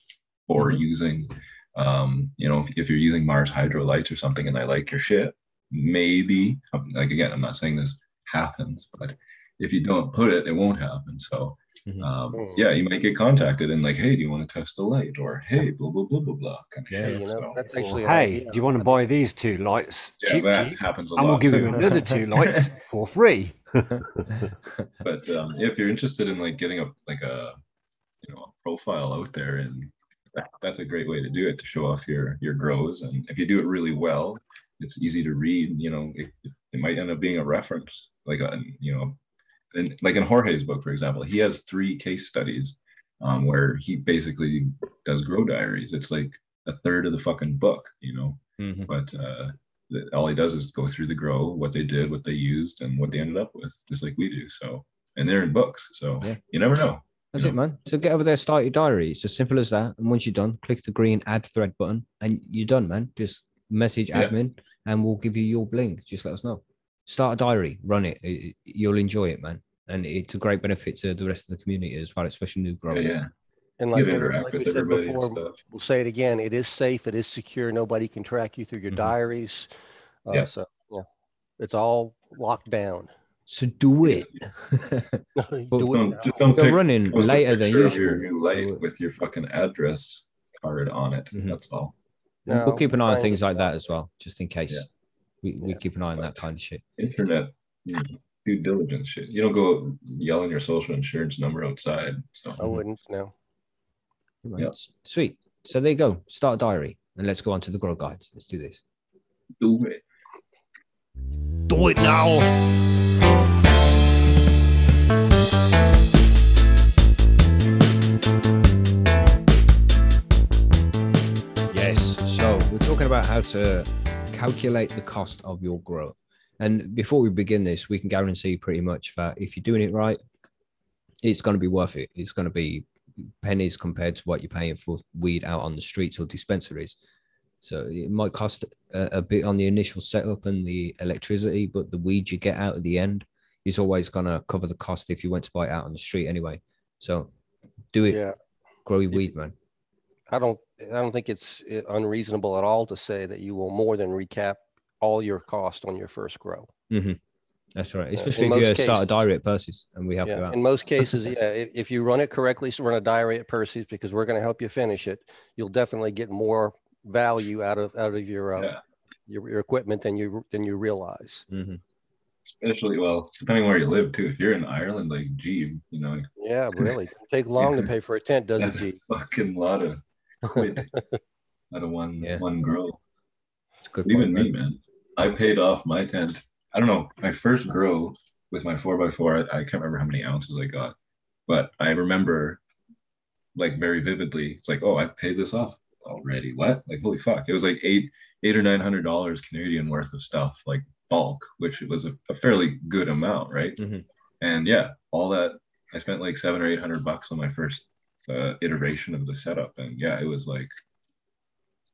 for using, um, you know, if, if you're using Mars Hydro lights or something, and I like your shit, maybe, like again, I'm not saying this happens, but if you don't put it, it won't happen. So Mhm. um, Mm. yeah, you might get contacted and like, hey, do you want to test the light? Or hey, blah blah blah blah blah kind of Yeah, shit. you know, So, that's actually an hey, idea. do you want to buy these two lights yeah, cheap, that cheap? happens a And lot. we'll give you another two lights *laughs* for free. *laughs* But um, if you're interested in like getting a like a you know a profile out there, and that, that's a great way to do it to show off your your grows. And if you do it really well, it's easy to read. You know, it, it might end up being a reference, like a you know, and like in Jorge's book, for example, he has three case studies um, where he basically does grow diaries. It's like a third of the fucking book, you know. Mhm. But uh, the, all he does is go through the grow, what they did, what they used, and what they ended up with, just like we do. So, and they're in books, so Yeah. you never know. That's Yeah. it, man. So get over there, start your diary. It's as simple as that. And once you're done, click the green add thread button and you're done, man. Just message Yeah. admin and we'll give you your bling. Just let us know. Start a diary, run it. It- it- You'll enjoy it, man. And it's a great benefit to the rest of the community as well, especially new growers. yeah. And like, can like we said before, we'll say it again. It is safe. It is secure. Nobody can track you through your Mhm. diaries. Uh, Yeah. So yeah, it's all locked down. So do it. *laughs* *laughs* Do But it Don't, now. just don't You're take running post later than usual. your new light with your fucking address card on it. Mhm. That's all. we'll keep an eye on things like do that as well, just in case. Yeah. We, we keep an eye on that kind of shit. Internet you due diligence shit. You don't go yelling your social insurance number outside. So I wouldn't. No. Right, Yep. Sweet. So there you go. Start a diary and let's go on to the grow guides. Let's do this. do it. Do it now. Yes. So we're talking about how to calculate the cost of your grow. And before we begin this, we can guarantee pretty much that if you're doing it right, it's going to be worth it. It's going to be pennies compared to what you're paying for weed out on the streets or dispensaries. So it might cost a, a bit on the initial setup and the electricity, but the weed you get out at the end is always going to cover the cost if you went to buy it out on the street anyway. So do it, Yeah. grow your weed, man. I don't. I don't think it's uh, unreasonable at all to say that you will more than recap all your cost on your first grow. hmm That's right. in Especially if you most uh, start a cases- diary at Percy's and we help you out. In most *laughs* cases, yeah. If, if you run it correctly, so run a diary at Percy's because we're going to help you finish it. You'll definitely get more value out of out of your uh, Yeah. your, your equipment than you than you realize. hmm Especially well, depending where you live too. If you're in Ireland, like gee, you know, Yeah, really. Take long to pay for a tent, doesn't *laughs* it, that's G? a fucking lot of quid *laughs* out of one Yeah. one grow. It's good. Even point, me, man. man, I paid off my tent. I don't know. My first grow with my four by four, I, I can't remember how many ounces I got, but I remember like very vividly. It's like, oh, I've paid this off already. What? Like, holy fuck! It was like eight, eight or nine hundred dollars Canadian worth of stuff, like bulk, which was a, a fairly good amount, right? Mhm. And yeah, all that I spent like seven or eight hundred bucks on my first uh, iteration of the setup, and yeah, it was like,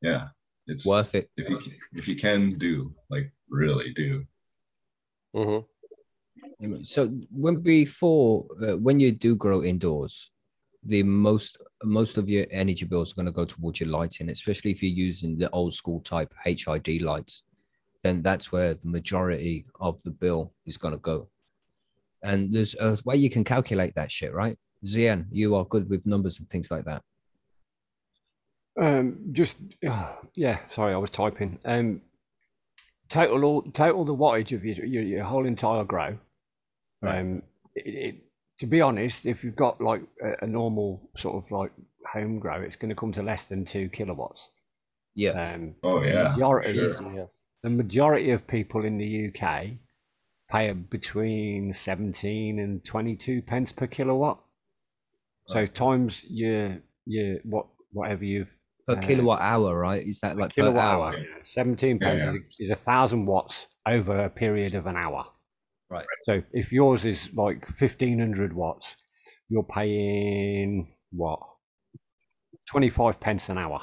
yeah, it's Worth it. if you can, if you can do like really do hmm So when before uh, when you do grow indoors, the most most of your energy bills are going to go towards your lighting, especially if you're using the old school type HID lights. Then that's where the majority of the bill is going to go. And there's a way you can calculate that shit, right? Zian, you are good with numbers and things like that. Um, just yeah. Sorry, I was typing. Um, total all total the wattage of your your, your whole entire grow. Right. Um, it, it, to be honest, if you've got like a, a normal sort of like home grow, it's going to come to less than two kilowatts. Yeah. Um, oh the majority, sure. Easy, yeah. the majority of people in the UK pay between 17 and 22 pence per kilowatt. So Right. times your your what whatever you've Per Uh, kilowatt hour, right? Is that like per kilowatt hour? hour. yeah. 17 Yeah, pence is, a, is a thousand watts over a period of an hour. Right. So if yours is like 1500 watts, you're paying what? 25 pence an hour.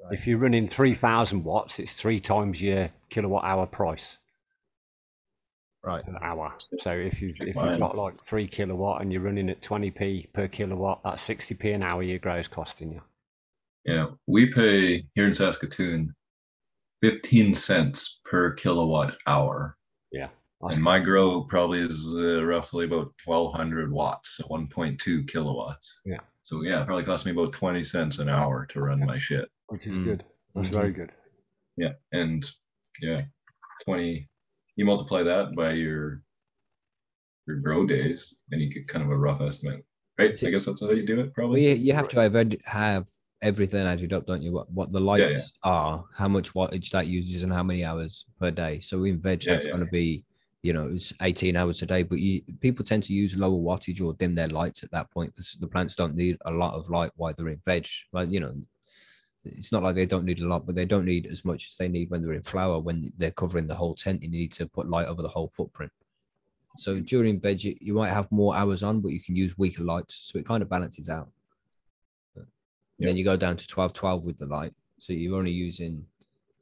Right. If you're running 3000 watts, it's three times your kilowatt hour price Right. per hour. So if you if you've got like three kilowatt and you're running at 20p per kilowatt, that's 60p an hour your grow is costing you. yeah we pay here in saskatoon 15 cents per kilowatt hour That's and my grow probably is uh, roughly about 1200 watts 1.2 kilowatts Yeah. so yeah it probably cost me about 20 cents an hour to run my shit which is Mm. good. That's Mhm. very good. yeah and yeah 20 you multiply that by your your grow days and you get kind of a rough estimate right See- i guess that's how you do it Well, probably you, you have to have, everything added up, don't you? What what the yeah. lights are, how much wattage that uses, and how many hours per day. So in veg, Yeah, that's yeah. going to be you know, it's 18 hours a day, but you people tend to use lower wattage or dim their lights at that point because the plants don't need a lot of light while they're in veg. Like, you know, it's not like they don't need a lot, but they don't need as much as they need when they're in flower. When they're covering the whole tent, you need to put light over the whole footprint. So during veg, you, might have more hours on, but you can use weaker lights. So it kind of balances out. But Then you go down to 12 12 with the light. So you're only using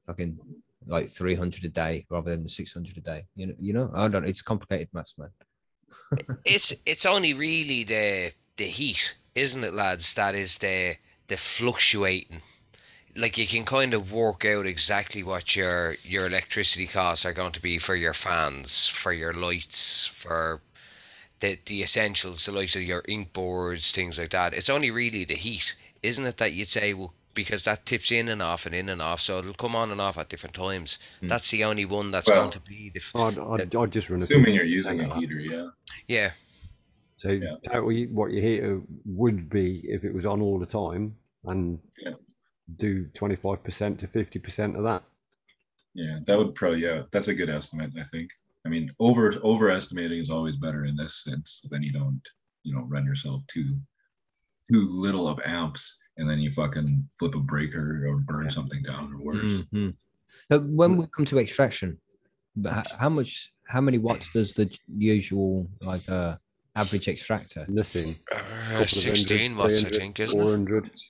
fucking like 300 a day rather than the 600 a day. You know, you know, I don't It's complicated maths, man. *laughs* It's it's only really the the heat, isn't it, lads? That is the the fluctuating. Like you can kind of work out exactly what your your electricity costs are going to be for your fans, for your lights, for the the essentials, the likes of your Inkbirds, things like that. It's only really the heat, isn't it, that you'd say well because that tips in and off and in and off, so it'll come on and off at different times. Mm. That's the only one that's Well, going to be the f- I'd, I'd, I'd just run a Assuming you're using a that. heater, yeah. yeah. So Yeah. totally what your heater would be if it was on all the time and Yeah. Do 25% to 50% of that. Yeah, that would probably yeah, that's a good estimate, I think. I mean, over overestimating is always better in this sense. Then you don't, you know, run yourself too too little of amps and then you fucking flip a breaker or burn Yeah. something down or worse. Mhm. So when we come to extraction, how much, how many watts does the usual like uh average extractor? Nothing. Uh, Couple of 16 hundred, watts, I think, isn't it?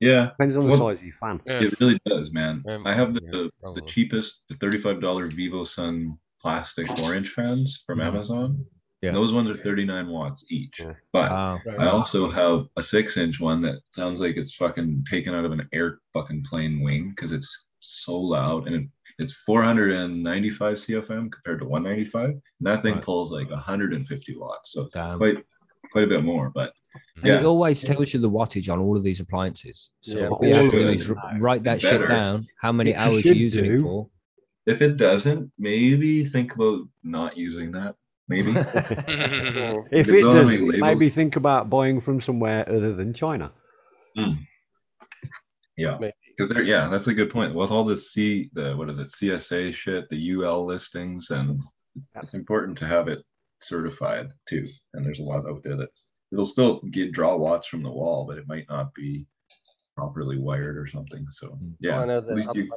400. Yeah, Depends on the Well- size of your fan. Yeah. it really does, man. Um, I have the yeah, the, the cheapest, the thirty-five dollar VIVOSUN plastic four inch fans from Mhm. Amazon. Yeah. Those ones are 39 watts each. Yeah. But Wow. I also have a six inch one that sounds like it's fucking taken out of an air fucking plane wing because it's so loud and it, it's 495 CFM compared to 195. And that thing Right. pulls like 150 watts. So Damn. quite quite a bit more. But And yeah, it always tells you the wattage on all of these appliances. So Yeah, what we have to do is write that Better. shit down. How many It hours you're using it for? if it doesn't, maybe think about not using that. Maybe. Mm-hmm. *laughs* *laughs* if If it doesn't, label- maybe think about buying from somewhere other than China. yeah. Because there, yeah, that's a good point. With all the C, the what is it, CSA shit, the UL listings, and it's important to have it certified too. And there's a lot out there that's it'll still get draw watts from the wall, but it might not be properly wired or something. So mm-hmm. yeah, Well, I know at least you,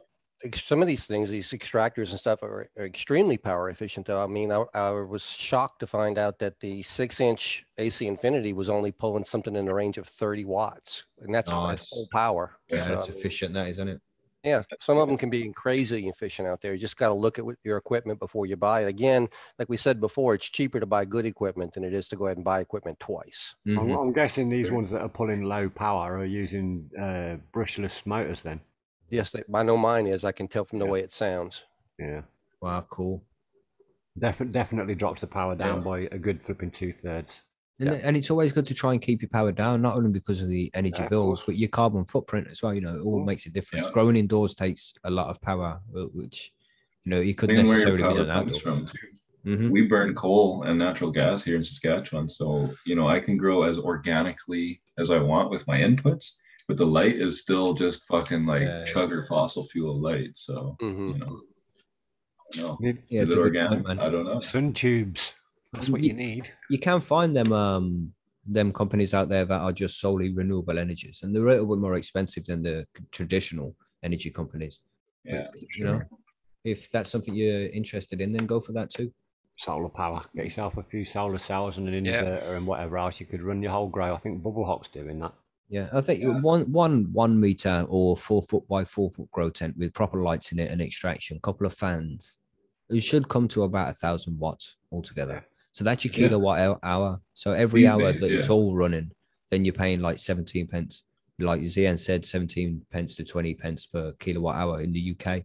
some of these things, these extractors and stuff are, are extremely power efficient. Though I mean, I, I was shocked to find out that the six-inch AC Infinity was only pulling something in the range of 30 watts, and that's, that's full power. Yeah, So, that's I mean, efficient, that isn't it? Yeah, some of them can be crazy efficient out there. You just got to look at what your equipment before you buy it. Again, like we said before, it's cheaper to buy good equipment than it is to go ahead and buy equipment twice. I'm, Mhm. I'm guessing these ones that are pulling low power are using uh, brushless motors then. Yes, they, I know mine is. I can tell from the Yeah. way it sounds. Yeah. Wow, cool. Def- definitely drops the power down Yeah. by a good flipping two thirds. And, Yeah. and it's always good to try and keep your power down, not only because of the energy Yeah, bills, but your carbon footprint as well. You know, it all makes a difference. Yeah. Growing indoors takes a lot of power, uh, which you know you couldn't depending where your necessarily be power done comes outdoors. from too. Mhm. we burn coal and natural gas here in Saskatchewan. So, you know, I can grow as organically as I want with my inputs, but the light is still just fucking like Yeah, yeah. chugger fossil fuel light. So, hmm you know, I don't know. Yeah, is it's it organic? point. I don't know. sun tubes. That's what Ye- you need. you can find them um them companies out there that are just solely renewable energies and they're a little bit more expensive than the traditional energy companies Yeah, you know if that's something you're interested in then go for that too Solar power. Get yourself a few solar cells and an Yeah. inverter and whatever else. You could run your whole grow. I think Bubble Hop's doing that. yeah i think Yeah. one one one meter or four foot by four foot grow tent with proper lights in it and extraction a couple of fans it should come to about a thousand watts altogether so that's your kilowatt hou- hour. So every These hour days, that it's all running then you're paying like 17 pence. Like Zian said 17 pence to 20 pence per kilowatt hour in the uk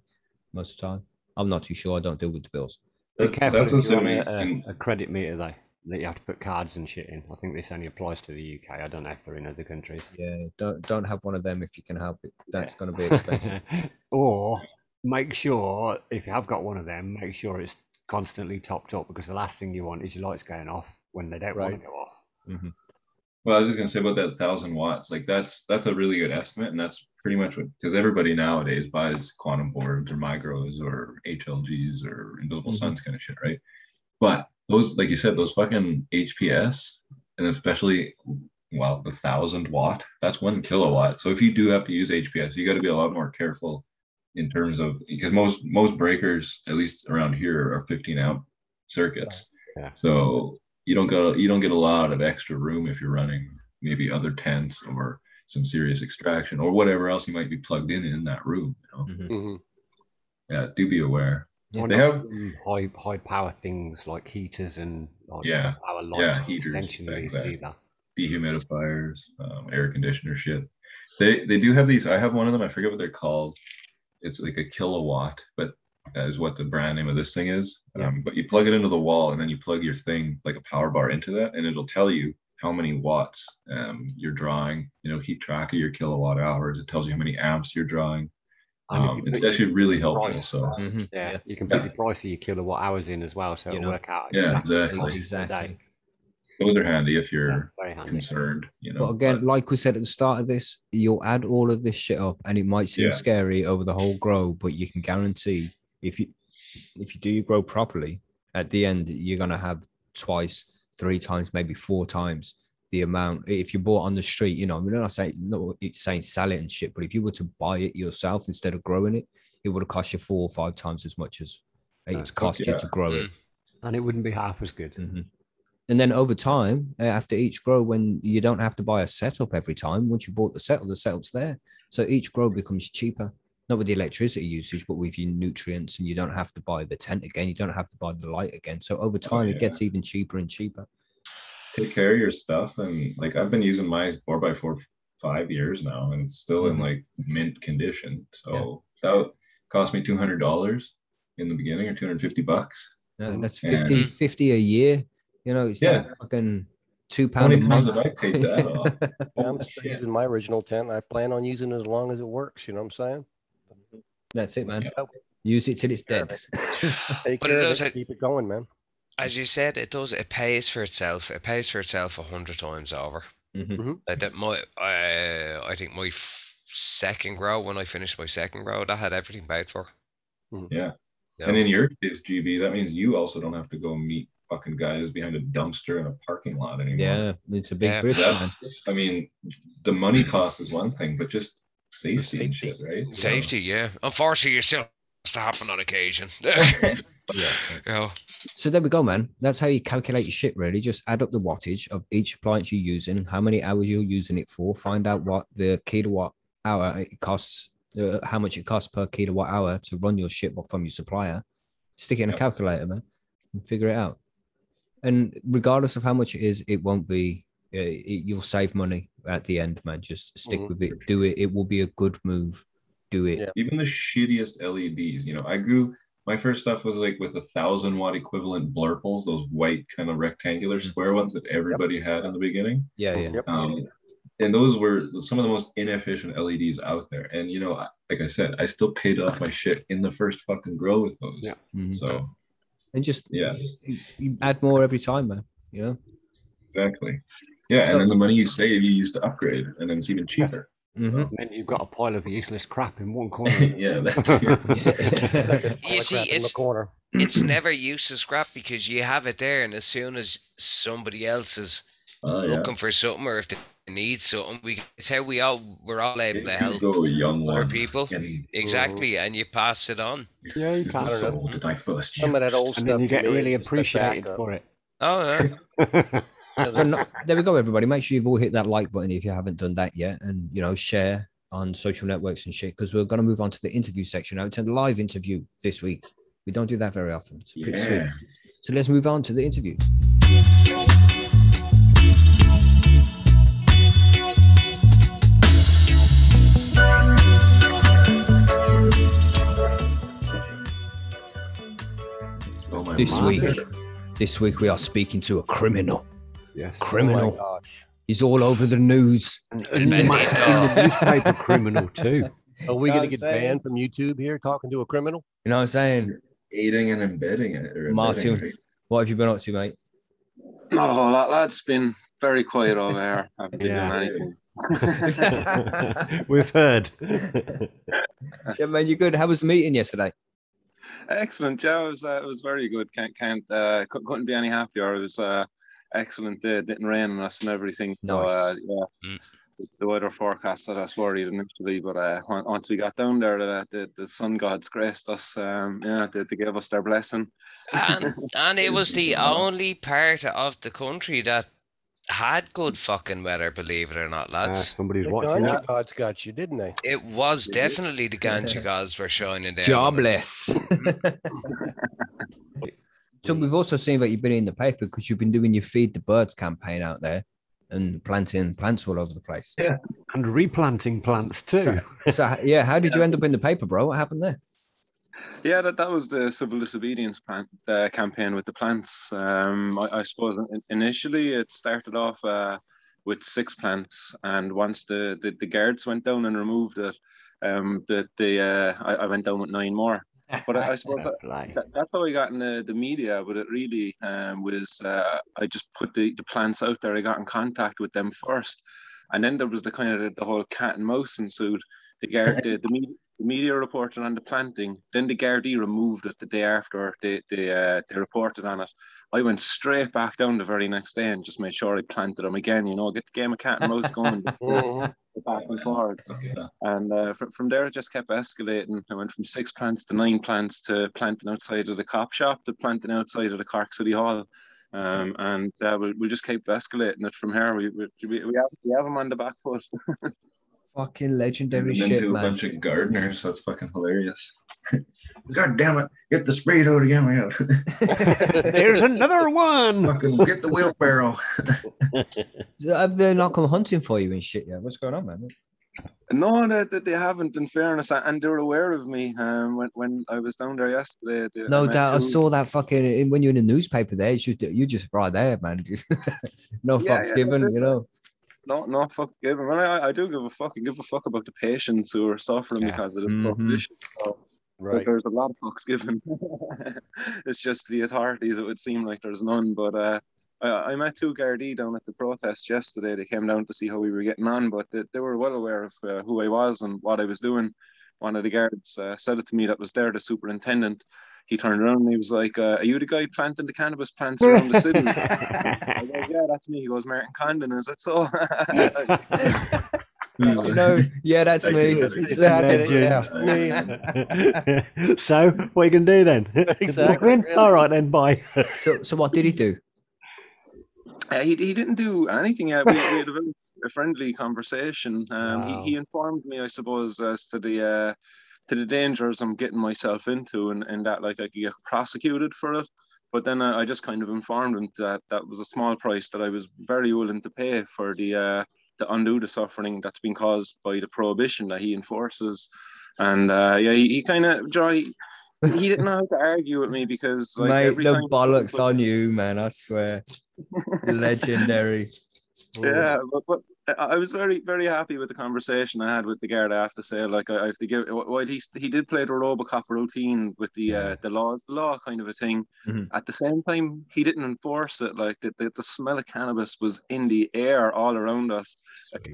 most of the time. I'm not too sure. I don't deal with the bills. Be That's- careful that's if you want a, a, a credit meter though, that you have to put cards and shit in. I think this only applies to the UK. I don't know if they're in other countries. yeah don't don't have one of them if you can help it. That's going to be expensive. *laughs* Or make sure if you have got one of them, make sure it's constantly topped up because the last thing you want is your lights going off when they don't want to go off. Well, I was just gonna say about that thousand watts. Like that's that's a really good estimate, and that's pretty much what because everybody nowadays buys quantum boards or micros or HLGs or invisible Mhm. suns kind of shit, right? But those, like you said, those fucking HPS, and especially, well, the thousand watt, that's one kilowatt. So if you do have to use HPS, you got to be a lot more careful in terms of because most most breakers, at least around here, are 15 amp circuits. Yeah. So you don't go you don't get a lot of extra room if you're running maybe other tents or some serious extraction or whatever else you might be plugged in in that room. You know? Mhm. Mhm. Yeah, do be aware. Why They have- high high power things like heaters and like Yeah, power lights, yeah, heaters, extension leads exactly. either. dehumidifiers, um, air conditioner shit. They they do have these. I have one of them. I forget what they're called. It's like a Kill A Watt, but that is what the brand name of this thing is. Yeah. Um, but you plug it into the wall, and then you plug your thing like a power bar into that, and it'll tell you how many watts um, you're drawing. You know, keep track of your kilowatt hours. It tells you how many amps you're drawing. Um, it's actually really helpful. price, So uh, Mhm. yeah, you can put Yeah. the price of your kilowatt hours in as well, so You it'll know. work out. Yeah, exactly exactly. Those are handy if you're very handy. concerned. You know, But again, but- like we said at the start of this, you'll add all of this shit up, and it might seem Yeah. scary over the whole grow, but you can guarantee if you if you do your grow properly, at the end you're gonna have twice, three times, maybe four times the amount. If you bought on the street, you know, I'm not saying no, it's saying sell it and shit, but if you were to buy it yourself instead of growing it, it would have cost you four or five times as much as it's cost you to grow it. *clears throat* and it wouldn't be half as good. Mhm. And then over time, uh, after each grow, when you don't have to buy a setup every time, once you bought the setup, the setup's there. So each grow becomes cheaper, not with the electricity usage, but with your nutrients, and you don't have to buy the tent again. You don't have to buy the light again. So over time, yeah. it gets even cheaper and cheaper. take care of your stuff and like i've been using my 4x4 five years now and it's still in Mhm. like mint condition so that cost me $200 in the beginning or 250 bucks Uh, that's Yeah. 50, 50 a year. You know, it's Yeah. like fucking two How many times have I paid that? *laughs* yeah, I'm Holy still shit. using my original tent. I plan on using it as long as it works. You know what I'm saying? That's it, man. Yeah. Use it till it's dead. Take *laughs* But it care of does it. it- Keep it going, man. As you said, it does. It pays for itself. It pays for itself a hundred times over. Mhm. Like that, my uh, I think my f- second grow when I finished my second grow, that had everything paid for. Yeah. Yeah. And in your case, GB, that means you also don't have to go meet fucking guy is behind a dumpster in a parking lot anymore. Yeah, it's a big Yeah, risk, I mean, the money cost is one thing, but just safety and shit, right? So- Safety, yeah. Unfortunately, it still has to happen on occasion. *laughs* Yeah. yeah. So there we go, man. That's how you calculate your shit, really. Just add up the wattage of each appliance you're using, how many hours you're using it for, find out what the kilowatt hour it costs, uh, how much it costs per kilowatt hour to run your shit from your supplier. Stick it in a calculator, man, and figure it out. And regardless of how much it is, it won't be. Uh, it, you'll save money at the end, man. Just stick Mhm. with it. Do it. It will be a good move. Do it. Yeah. even the shittiest LEDs. You know, I grew my first stuff was like with a thousand watt equivalent blurples, those white kind of rectangular square ones that everybody had in the beginning. Yeah, yeah. Um, and those were some of the most inefficient LEDs out there. And you know, like I said, I still paid off my shit in the first fucking grow with those. Yeah. Mhm. So And just yeah, you- you add more every time, man. You know. exactly. Yeah, So- and then the money you save, you use to upgrade, and then it's even cheaper. Mhm. And then you've got a pile of useless crap in one corner. *laughs* yeah, that's *laughs* You see, Crap in the it's corner. it's *clears throat* never useless crap because you have it there, and as soon as somebody else is oh, yeah. looking for something or if they need something, we it's how we all we're all able to help you young other one, people. and Exactly, and you pass it on. it's, Yeah, you it's the can't. that I first Some of that old and stuff. you get really is just a appreciated for it. Oh, yeah. *laughs* So no- there we go, everybody. Make sure you've all hit that like button if you haven't done that yet, and you know share on social networks and shit because we're going to move on to the interview section now. It's a live interview this week. We don't do that very often. It's pretty sweet. So let's move on to the interview. This God. week, this week we are speaking to a criminal. Yes. Criminal. Oh my gosh. He's all over the news. He's dog. a newspaper criminal too. *laughs* Are we going to get say. banned from YouTube here talking to a criminal? You know what I'm saying? Eating and embedding it. Martin. embedding, right? What have you been up to, mate? Not a whole lot, lads. Been very quiet over here. I *laughs* haven't been Yeah. doing anything. *laughs* We've heard. Yeah, man, you're good. How was the meeting yesterday? Excellent, yeah. It was uh, it was very good. Can't can't uh, couldn't be any happier. It was uh, excellent day. It didn't rain on us and everything. So, uh, Nice. yeah, Mm. the weather forecast had us worried initially, but uh, on- once we got down there, the the, the sun gods graced us. Um, yeah, they, they gave us their blessing. And, and it was the *laughs* only part of the country that had good fucking weather, believe it or not, Uh, lads. somebody's The watching. ganja gods got you, didn't they? It was definitely the ganja gods were shining down. on us. Jobless. *laughs* so we've also seen that you've been in the paper because you've been doing your feed the birds campaign out there and planting plants all over the place. Yeah, and replanting plants too. So yeah, how did you end up in the paper, bro? What happened there? Yeah, that, that was the civil disobedience plan, uh, campaign with the plants. Um, I, I suppose initially it started off uh, with six plants, and once the, the, the guards went down and removed it, um, the, the uh, I, I went down with nine more. But I, I *laughs* suppose that, that, that's how I got in the, the media, but it really um, was uh, I just put the, the plants out there. I got in contact with them first, and then there was the kind of the, the whole cat and mouse ensued. The guard, *laughs* the, the, media, media reported on the planting, then the Gardaí removed it the day after they they, uh, they reported on it. I went straight back down the very next day and just made sure I planted them again. You know, get the game of cat and mouse going. *laughs* just, uh, back and forward. Yeah. And uh, fr- from there, it just kept escalating. I went from six plants to nine plants to planting outside of the cop shop to planting outside of the Cork City Hall. Um, and uh, we'll, we'll just keep escalating it from here. We, we, we, we, have, we have them on the back foot. *laughs* Fucking And legendary then shit, to a bunch of gardeners. That's fucking hilarious. God damn it! Get the spade out again. We got *laughs* There's another one. fucking get the wheelbarrow. So Have they not come hunting for you and shit yet? What's going on, man? No, that they, they haven't, in fairness, and they're aware of me. Um, when, when I was down there yesterday, they, No met doubt. I saw that fucking when you're in the newspaper there. It's just you just right there, man. Just *laughs* no Yeah, fucks yeah, given, you know. No, no fuck given. Well, I, I do give a fuck. I give a fuck about the patients who are suffering Yeah. because of this Mhm. prohibition. So, Right. There's a lot of fucks given. *laughs* it's just the authorities. It would seem like there's none. But uh, I, I met two Gardaí down at the protest yesterday. They came down to see how we were getting on, but they, they were well aware of uh, who I was and what I was doing. One of the guards uh, said it to me that was there, the superintendent. He turned around and he was like, uh, "Are you the guy planting the cannabis plants *laughs* around the city?" I go, *laughs* "Yeah, that's me." He goes, "Martin Condon, is it so?" *laughs* You know, yeah, that's Thank me. you, It's- it's that. Yeah, me. so what are you gonna do then? Exactly, really. All right then. Bye. So, so what did he do? Uh, he, he didn't do anything yet. We, we had a very friendly conversation. Um, Wow. he, he informed me, I suppose, as to the uh, to the dangers I'm getting myself into, and, and that like I could get prosecuted for it. But then I, I just kind of informed him that that was a small price that I was very willing to pay for the uh, to undo the suffering that's been caused by the prohibition that he enforces. And uh, yeah, he, he kind of Joy. He didn't know how to argue with me because like Mate, time bollocks on you, man. I swear. *laughs* Legendary. Yeah, but, but I I was very, very happy with the conversation I had with the guard. I have to say, like, I I have to give. While he he did play the RoboCop routine with the uh, the laws, the law kind of a thing. Mhm. At the same time, he didn't enforce it. Like the, the, the smell of cannabis was in the air all around us.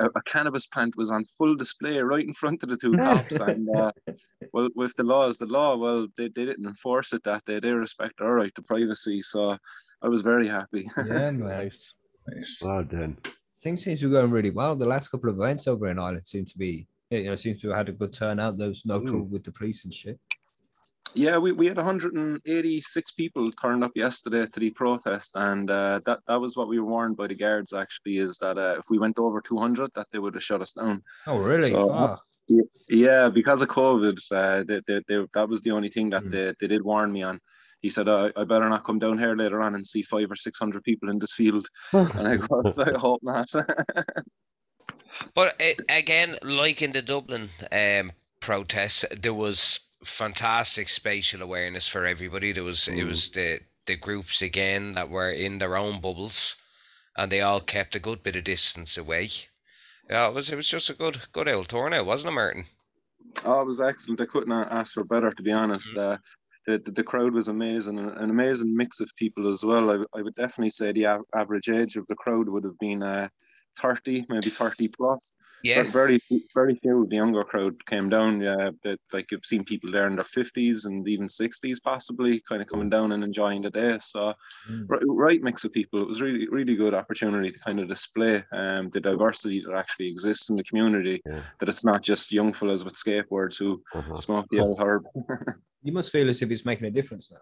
A, a cannabis plant was on full display right in front of the two *laughs* cops. and uh, well, with the laws, the law, well, they, they didn't enforce it that day. They respect our right to privacy. So I was very happy. *laughs* Yeah. Nice. Nice. Well done. Things seem to be going really well. The last couple of events over in Ireland seem to be, you know, seem to have had a good turnout. There was no Mm. trouble with the police and shit. Yeah, we, we had 186 people turned up yesterday to the protest, and uh, that that was what we were warned by the guards. Actually, is that uh, if we went over 200, that they would have shut us down. Oh, really? So-. Yeah, because of COVID, uh, they, they, they, that was the only thing that Mm. they, they did warn me on. He said, I, I better not come down here later on and see five or 600 people in this field. *laughs* And I go, I hope not. But uh, again, like in the Dublin um, protests, there was fantastic spatial awareness for everybody. There was it was the the groups again that were in their own bubbles, and they all kept a good bit of distance away. Yeah, it was it was just a good good old turnout, wasn't it, Martin? Oh, it was excellent. I couldn't ask for better, to be honest. Uh, the, the, crowd was amazing, an amazing mix of people as well. I, I would definitely say the av- average age of the crowd would have been uh, 30, maybe 30 plus. Yeah. But very very few of the younger crowd came down. Yeah, that like you've seen people there in their fifties and even sixties, possibly, kind of coming down and enjoying the day. So, Mm. right, right mix of people. It was really really good opportunity to kind of display um, the diversity that actually exists in the community. Yeah. That it's not just young fellas with skateboards who Uh-huh. smoke the old herb. You must feel as if it's making a difference now.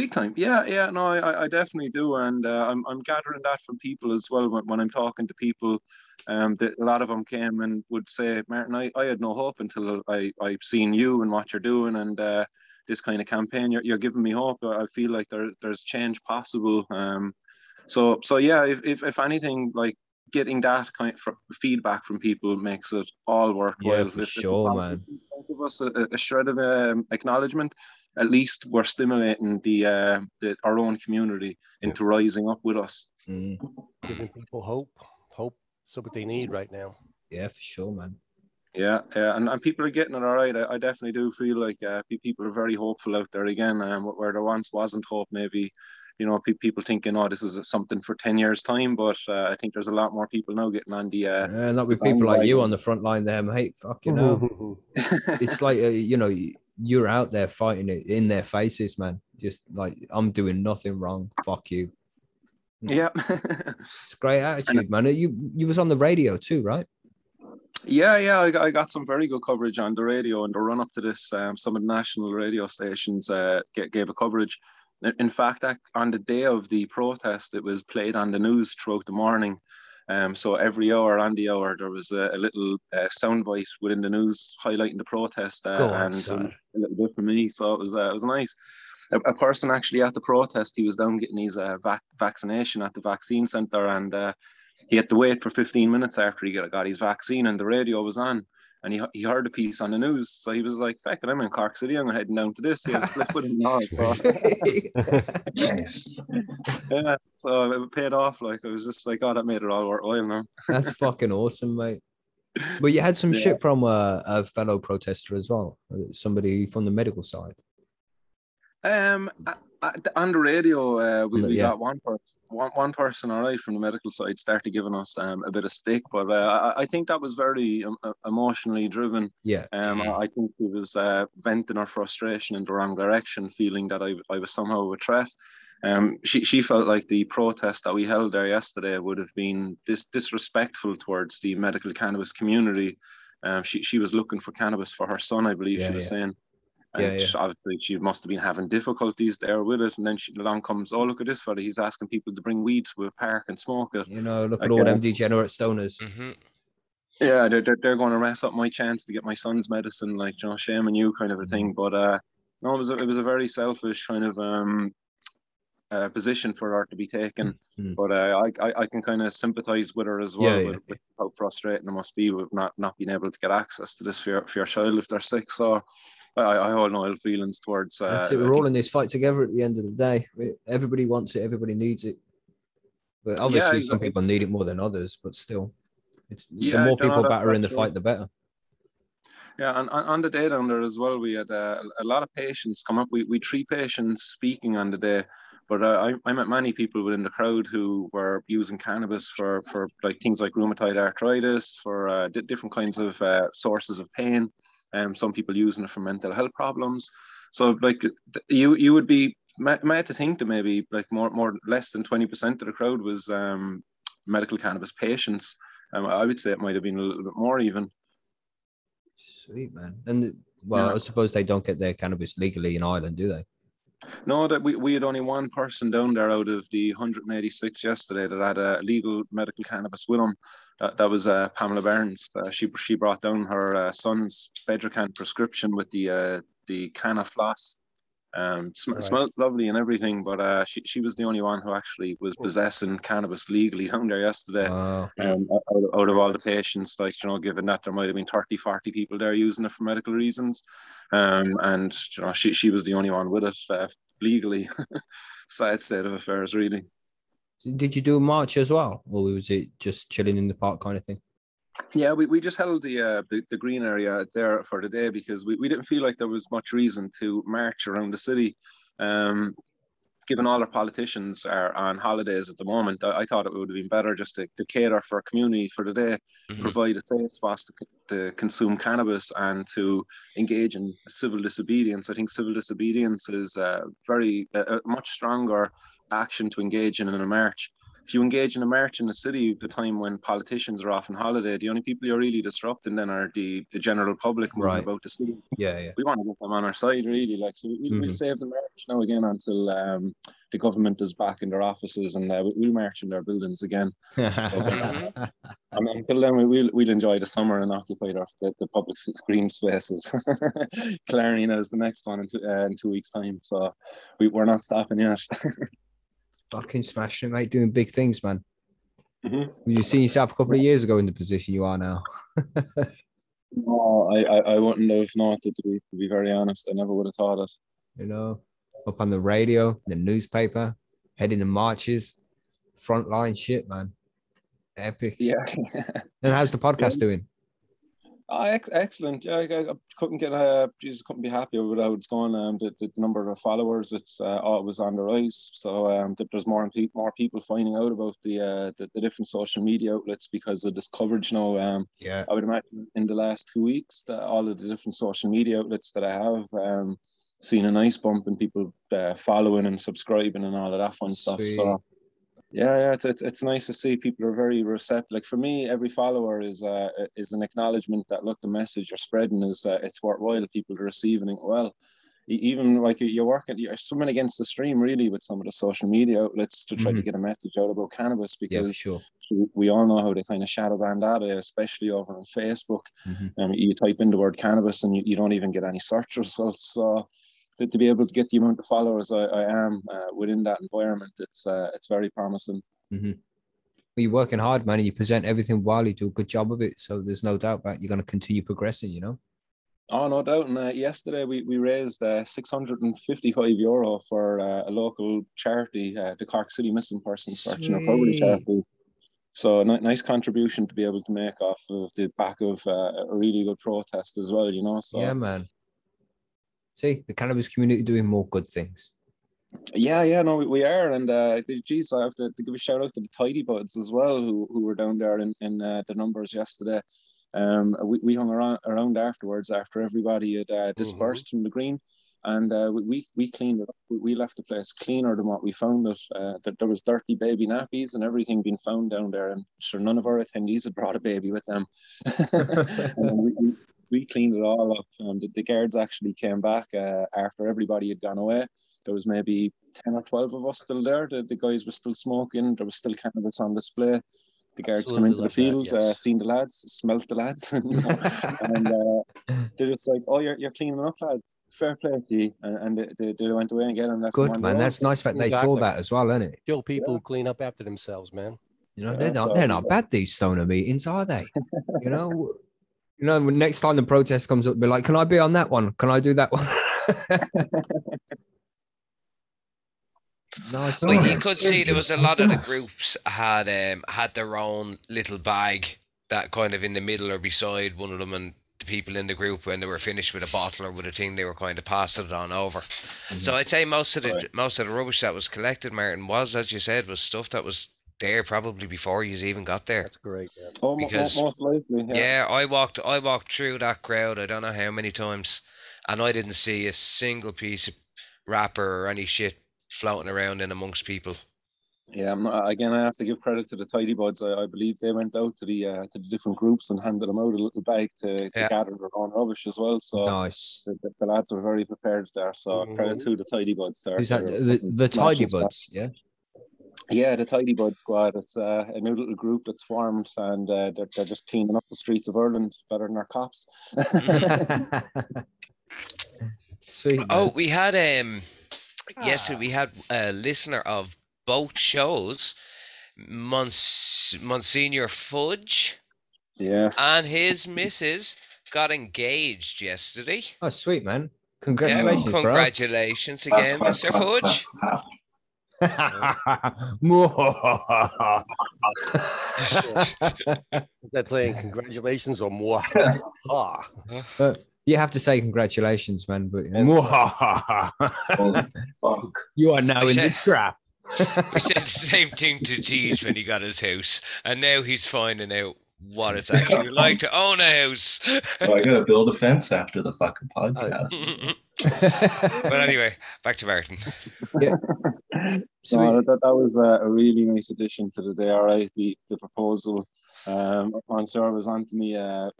Big time, yeah, yeah. No, I, I definitely do, and uh, I'm, I'm gathering that from people as well when, when I'm talking to people. Um, that a lot of them came and would say, Martin, I, I had no hope until I I've seen you and what you're doing, and uh, this kind of campaign, you're, you're giving me hope. I feel like there there's change possible. Um, so so yeah, if if, if anything, like getting that kind of feedback from people makes it all worthwhile. for If- if sure, man. Give us a, a shred of um, acknowledgement at least we're stimulating the uh, the our own community into rising up with us. Mm. Giving people hope. Hope is what they need right now. Yeah, for sure, man. Yeah, yeah, and, and people are getting it all right. I, I definitely do feel like uh, people are very hopeful out there again. Um, where there once wasn't hope, maybe you know pe- people thinking, oh, this is something for ten years time. But uh, I think there's a lot more people now getting on the. Uh, Yeah, not with people like you on the front line there, mate. Fuck you know. it's like uh, you know you're out there fighting it in their faces, man. Just like I'm doing nothing wrong. Fuck you. yeah. *laughs* It's a great attitude, man. You you was on the radio too, right? Yeah, yeah, I got, I got some very good coverage on the radio and the run up to this. Um, some of the national radio stations uh, get, gave a coverage. In- fact, on the day of the protest, it was played on the news throughout the morning. Um, so every hour on the hour, there was a, a little uh, soundbite within the news highlighting the protest uh, on, and um, a little bit for me. So it was uh, it was nice. A, a person actually at the protest, he was down getting his uh, vac- vaccination at the vaccine centre, and uh, he had to wait for 15 minutes after he got, got his vaccine and the radio was on and he, he heard a piece on the news so he was like fuck it I'm in Cork City I'm heading down to this he had a split foot in the *laughs* arm, so, *laughs* Nice. *laughs* yeah so it paid off like I was just like oh that made it all worthwhile now That's fucking awesome, mate. But you had some Yeah. shit from a, a fellow protester as well, uh, somebody from the medical side. Um, a- a- on the radio, uh, we, we yeah. got one person, one, one person, all right, from the medical side, started giving us um, a bit of stick, but uh, I, I think that was very um, emotionally driven. Yeah, Um, I I think he was uh, venting her frustration in the wrong direction, feeling that I, I was somehow a threat. Um, she, she felt like the protest that we held there yesterday would have been dis- disrespectful towards the medical cannabis community. Um, she, she was looking for cannabis for her son, I believe Yeah, she was yeah. saying. Yeah, And yeah. she- obviously she must have been having difficulties there with it. And then she along comes, oh, look at this fella. He's asking people to bring weed to a park and smoke it. you know, look I at all them degenerate stoners. hmm Yeah, they're, they're, they're going to mess up my chance to get my son's medicine, like, you know, shame on you kind of a thing. But uh, no, it was a, it was a very selfish kind of um, uh, position for her to be taken. Mhm. But uh, I, I, I can kind of sympathize with her as well, Yeah, yeah, with, with how frustrating it must be with not, not being able to get access to this for your, for your child if they're sick. So I, I hold no ill feelings towards. Uh, That's it. We're all in this fight together at the end of the day. Everybody wants it. Everybody needs it. But obviously, some exactly. people need it more than others. But still, it's Yeah, the more people batter in the fight, the better. Yeah, and on, the day down there as well, we had uh, a lot of patients come up. We we three patients speaking on the day, but uh, I I met many people within the crowd who were using cannabis for for like things like rheumatoid arthritis, for uh, di- different kinds of uh, sources of pain. Um, some people using it for mental health problems. So like you you would be ma- mad to think that maybe like more more less than twenty percent of the crowd was um, medical cannabis patients. Um, I would say it might have been a little bit more even. Sweet man. And the- well, Yeah. I suppose they don't get their cannabis legally in Ireland, do they? No, that we, we had only one person down there out of the 186 yesterday that had a legal medical cannabis with them. That, that was uh, Pamela Burns. Uh, she she brought down her uh, son's Bedrocan prescription with the uh, the canna floss. Um, sm- Right. smelled lovely and everything, but uh, she she was the only one who actually was possessing cannabis legally *laughs* down there yesterday. Wow. Um, out, out of all the patients, like, you know, given that there might have been 30, 40 people there using it for medical reasons. Um, and, you know, she, she was the only one with it uh, legally. *laughs* Sad state of affairs, really. Did you do a march as well, or was it just chilling in the park kind of thing? Yeah, we, we just held the, uh, the the green area there for the day because we, we didn't feel like there was much reason to march around the city. Um, given all our politicians are on holidays at the moment, I, I thought it would have been better just to, to cater for a community for the day, Mhm. provide a safe spot to, to consume cannabis and to engage in civil disobedience. I think civil disobedience is a very a, a much stronger action to engage in in a march. If you engage in a march in the city at the time when politicians are off on holiday, the only people you're really disrupting then are the, the general public Right. about the city Yeah, yeah. we want to get them on our side, really. Like, so we, we'll Mhm. save the march now again until um, the government is back in their offices and uh, we- we'll march in their buildings again. *laughs* And until then, we- we'll we'll enjoy the summer and occupy our, the, the public *laughs* screen spaces. *laughs* Clarendon is the next one in two, uh, in two weeks' time, so we, we're not stopping yet. Fucking smashing it, mate. Doing big things, man. Mhm. You seen yourself a couple of years ago in the position you are now. *laughs* No, I, I, I wouldn't have known it to be to be very honest. I never would have thought it. You know, up on the radio, the newspaper, heading the marches, frontline shit, man. Epic. Yeah. And how's the podcast doing? Oh, ex- excellent. Yeah, I, I couldn't get uh Jesus couldn't be happier with how it's going. Um, the, the number of followers, it's uh, always on the rise. So um, th- there's more and pe- more people finding out about the, uh, the the different social media outlets because of this coverage now. Um, Yeah. I would imagine in the last two weeks, that all of the different social media outlets that I have um seen a nice bump in people uh, following and subscribing and all of that fun stuff. So yeah, yeah, it's, it's it's nice to see people are very receptive. Like for me, every follower is uh is an acknowledgement that look, the message you're spreading is uh, it's worthwhile. People are receiving it well. Even like you're working, you're swimming against the stream really with some of the social media outlets to try to Mhm. get a message out about cannabis Yeah, because sure. we- all know how they kind of shadow ban data, especially over on Facebook. Mhm. Um, you type in the word cannabis and you, you don't even get any search *laughs* results. So to, to be able to get the amount of followers I, I am uh, within that environment, it's uh, it's very promising. Well, you're working hard, man, and you present everything well. You do a good job of it. So there's no doubt that you're going to continue progressing, you know? Oh, no doubt. And uh, yesterday we, we raised uh, 655 euro for uh, a local charity, uh, the Cork City Missing Persons Search and Recovery Charity. So ni- nice contribution to be able to make off of the back of uh, a really good protest as well, you know. So Yeah, man. See, the cannabis community doing more good things. Yeah, yeah, no, we, we are, and uh, geez, I have to, to give a shout out to the Tidy Buds as well, who who were down there in in uh, the numbers yesterday. Um, we, we hung around around afterwards after everybody had uh, dispersed from the green, and uh, we- we we cleaned it up. We, we left the place cleaner than what we found it. Uh, that there was dirty baby nappies and everything being found down there, and sure none of our attendees had brought a baby with them. *laughs* and we, we, we cleaned it all up. Um, the, the guards actually came back uh, after everybody had gone away there was maybe 10 or 12 of us still there. The, the guys were still smoking. There was still cannabis on display. The guards come Absolutely into the like that, field, uh, seen the lads, smelt the lads, *laughs* *laughs* and uh, they're just like, "Oh, you're, you're cleaning up, lads. Fair play to you." And, and they, they, they went away again and left them Good, man. That's nice that they saw that as well, isn't it? Still people who clean up after themselves, man. You know, Yeah, they're not so- they're not bad these stoner meetings, are they? *laughs* you know, you know, next time the protest comes up, be like, "Can I be on that one? Can I do that one?" *laughs* nice. But one. you could see there was a lot of the groups had um had their own little bag that kind of in the middle or beside one of them and the people in the group when they were finished with a bottle or with a thing they were kind of passing it on over. So I'd say most of the Right. most of the rubbish that was collected, Martin, was as you said, was stuff that was there probably before you even got there. That's great. Yeah. Oh, mo- mo- because- most likely, yeah. Yeah, I walked I walked through that crowd, I don't know how many times, and I didn't see a single piece of wrapper or any shit floating around in amongst people. Yeah, I'm not, again, I have to give credit to the Tidy Buds. I, I believe they went out to the uh, to the different groups and handed them out a little bag to, to Yeah. gather their own rubbish as well. So nice. the, the, the lads were very prepared there. So credit Mhm. to the Tidy Buds there. Who's that? They're The, the tidy smashing stuff. buds, yeah. Yeah, the Tidy Bud Squad. It's uh, a new little group that's formed, and uh, they're, they're just cleaning up the streets of Ireland better than our cops. *laughs* Sweet. Man. Oh, we had um yes, we had a listener of both shows, Mons Monsignor Fudge yes. and his missus got engaged yesterday. oh, sweet man. Yeah, Congratulations, bro. congratulations again, Mr. Fudge. *laughs* Is that saying congratulations or more? ah, *laughs* you You have to say congratulations, man. But Holy fuck. you are now I in the said- trap. We said the same thing to Jeeves when he got his house, and now he's finding out what it's actually like to own a house. Oh, I gotta build a fence after the fucking *laughs* podcast. *laughs* but anyway, back to Martin. *laughs* So No, we- that, that was a, really nice addition to the DRI, the, the proposal. Um, Monsieur was on to me uh,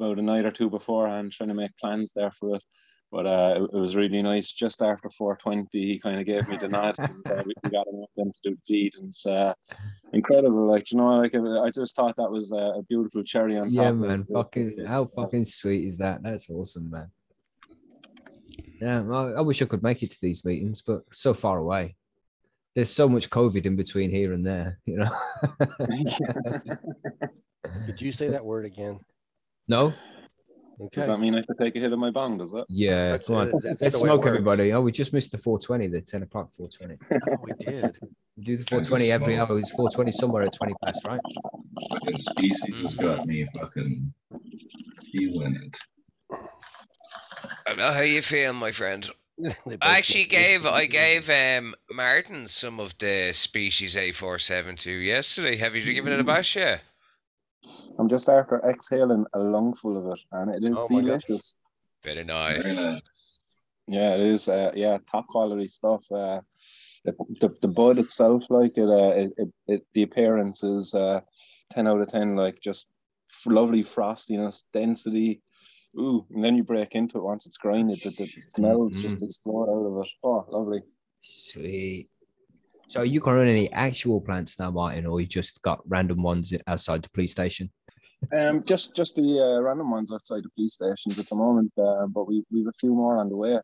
about a night or two beforehand trying to make plans there for it. But uh, it, it was really nice. Just after 420, he kind of gave me the nod. and, uh, we, we got him up then to do the deed. And uh, incredible. Like, you know, like I just thought that was a, a beautiful cherry on top. yeah, man. Fucking how fucking sweet is that? That's awesome, man. Yeah, I, I wish I could make it to these meetings, but so far away. There's so much COVID in between here and there, you know. *laughs* Did you say that word again? no, Okay. Does that mean I have to take a hit of my bong, does it? yeah, That's, come on. that's Let's the way it smoke, everybody. Oh, we just missed the 420, the 10 o'clock 420. *laughs* Oh, we did. We do the 420 every hour. It's 420 somewhere at 20 past, right? Fucking species has got me fucking feeling it. I know how you feel, my friend. *laughs* They both I actually gave I gave um Martin some of the species A four seven two yesterday. Have you given it a bash yet? I'm just after exhaling a lungful of it, and it is Oh delicious. Very Very nice. nice. Yeah, it is. Uh, yeah, top quality stuff. Uh, the, the the bud itself, like it, uh, it, it, it the appearance is uh, ten out of ten. Like just lovely frostiness, density. Ooh, and then you break into it once it's grinded. The, the smells just explode out of it. Oh, lovely. Sweet. So are you growing any actual plants now, Martin, or you just got random ones outside the police station? Um, just just the uh, random ones outside the police stations at the moment, uh, but we we've a few more on the way.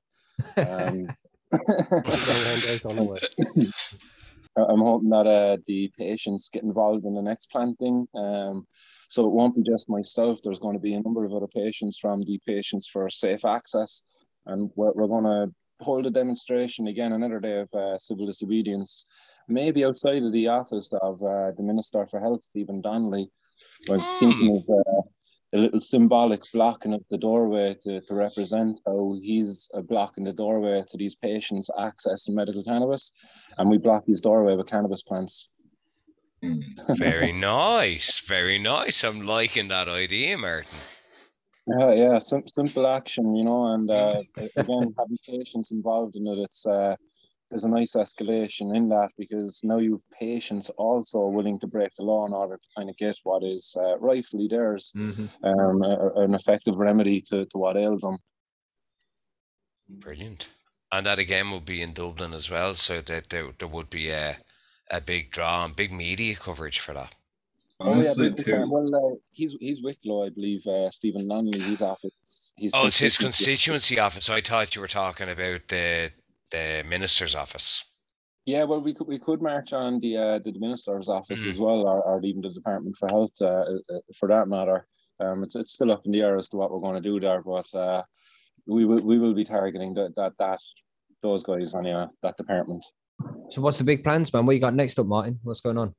Um, on the way. I- I'm hoping that uh, the patients get involved in the next planting. Um, so it won't be just myself. There's going to be a number of other patients from the Patients for Safe Access, and we're, we're going to hold a demonstration again, another day of uh, civil disobedience, maybe outside of the office of uh, the Minister for Health, Stephen Donnelly. We're thinking of uh, a little symbolic blocking of the doorway to, to represent how he's a block the doorway to these patients accessing medical cannabis, and we block his doorway with cannabis plants. Very *laughs* nice. Very nice. I'm liking that idea, Martin. Yeah, yeah, sim- simple action, you know, and uh, again, having patients involved in it, it's uh, there's a nice escalation in that because now you've patients also willing to break the law in order to kind of get what is uh, rightfully theirs, Mhm. um, a- an effective remedy to, to what ails them. Brilliant. And that again will be in Dublin as well, so that there, there would be a a big draw and big media coverage for that. Honestly, but, uh, too. well, uh, he's he's Wicklow, I believe. Uh, Stephen Donnelly, he's office. He's Oh, it's his constituency. constituency office. I thought you were talking about the the minister's office. Yeah, well, we could we could march on the uh, the minister's office Mm. as well, or, or even the Department for Health, uh, uh, for that matter. Um, it's it's still up in the air as to what we're going to do there, but uh, we will we will be targeting that that that those guys anyway, that department. So what's the big plans, man? What you got next up, Martin? What's going on?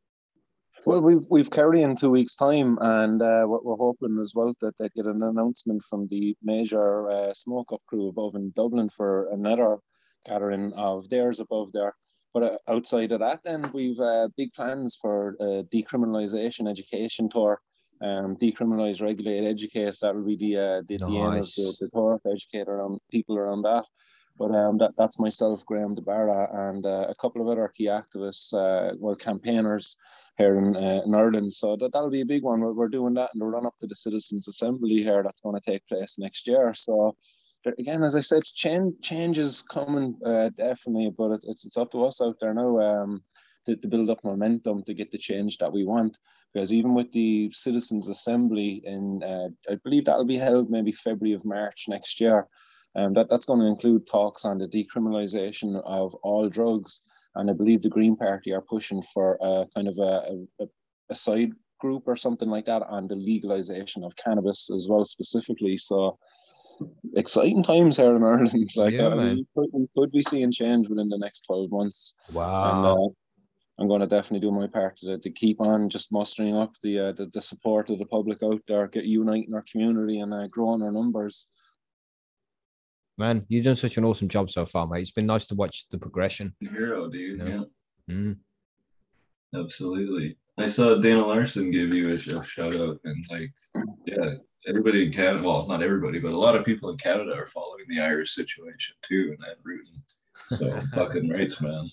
Well, we've we've Kerry in two weeks' time, and uh, we're, we're hoping as well that they get an announcement from the major uh, smoke up crew above in Dublin for another gathering of theirs above there. But uh, outside of that, then we've uh, big plans for uh, decriminalisation education tour. Um, decriminalise, regulate, educate. That will be the uh, the, the aim of the, the tour to educate around people around that. But um, that, that's myself, Graham de Barra, and uh, a couple of other key activists, uh, well, campaigners here in, uh, in Ireland. So that, that'll be a big one. We're, we're doing that in the run up to the Citizens' Assembly here that's going to take place next year. So there, again, as I said, change, change is coming uh, definitely, but it, it's, it's up to us out there now um, to, to build up momentum to get the change that we want. Because even with the Citizens' Assembly, in uh, I believe that'll be held maybe February of March next year. Um, that, that's going to include talks on the decriminalisation of all drugs. And I believe the Green Party are pushing for a kind of a, a, a side group or something like that on the legalisation of cannabis as well, specifically. So exciting times here in Ireland. *laughs* Like Yeah, uh, we, could, we could be seeing change within the next 12 months. And Wow. uh, I'm going to definitely do my part to, to keep on just mustering up the, uh, the the support of the public out there, get uniting our community and uh, growing our numbers. Man, you've done such an awesome job so far, mate. It's been nice to watch the progression. Hero, dude. Yeah. Yeah. Mm. Absolutely. I saw Dana Larsen give you a, a shout out, and like, yeah, everybody in Canada, well, not everybody, but a lot of people in Canada are following the Irish situation too, and that rooting. So *laughs* fucking rights, man.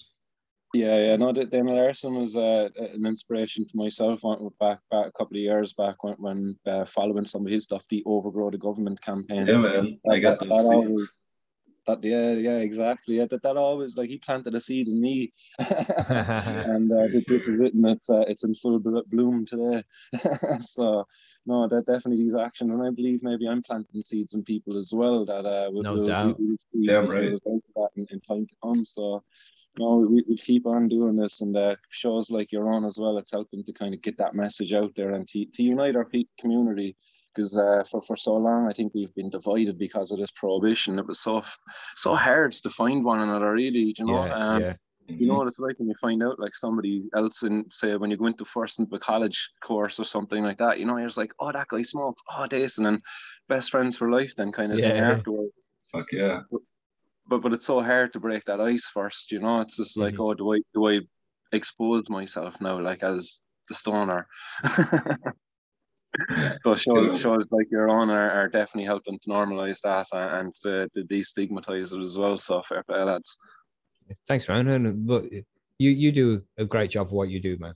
Yeah, yeah. No, that Daniel Larsen was uh, an inspiration to myself back back a couple of years back when, when uh, following some of his stuff, the Overgrow the Government campaign. Yeah, man. I got that, those that always, that yeah, yeah, exactly. Yeah, that that always like he planted a seed in me, *laughs* and uh, th- *laughs* this is it, and it's uh, it's in full bloom today. *laughs* so no, that definitely these actions, and I believe maybe I'm planting seeds in people as well that uh, will, No will, doubt. will see Damn right. that in, in time to come. So no, we, we keep on doing this, and uh, shows like your own as well. It's helping to kind of get that message out there and to, to unite our community. Because uh, for for so long, I think we've been divided because of this prohibition. It was so so hard to find one another, really. You know, yeah, um, yeah. you know what it's like when you find out like somebody else in say when you go into first into a college course or something like that. You know, you're just like, oh, that guy smokes. Oh, this, and then best friends for life. Then kind of Yeah. afterwards Fuck yeah. But but it's so hard to break that ice first, you know. It's just like, Mhm. oh, do I do I expose myself now, like as the stoner? *laughs* Yeah. so shows shows like your own are, are definitely helping to normalize that and, and to, destigmatize it as well. So fair play, lads. Thanks, man. And look, you you do a great job of what you do, man.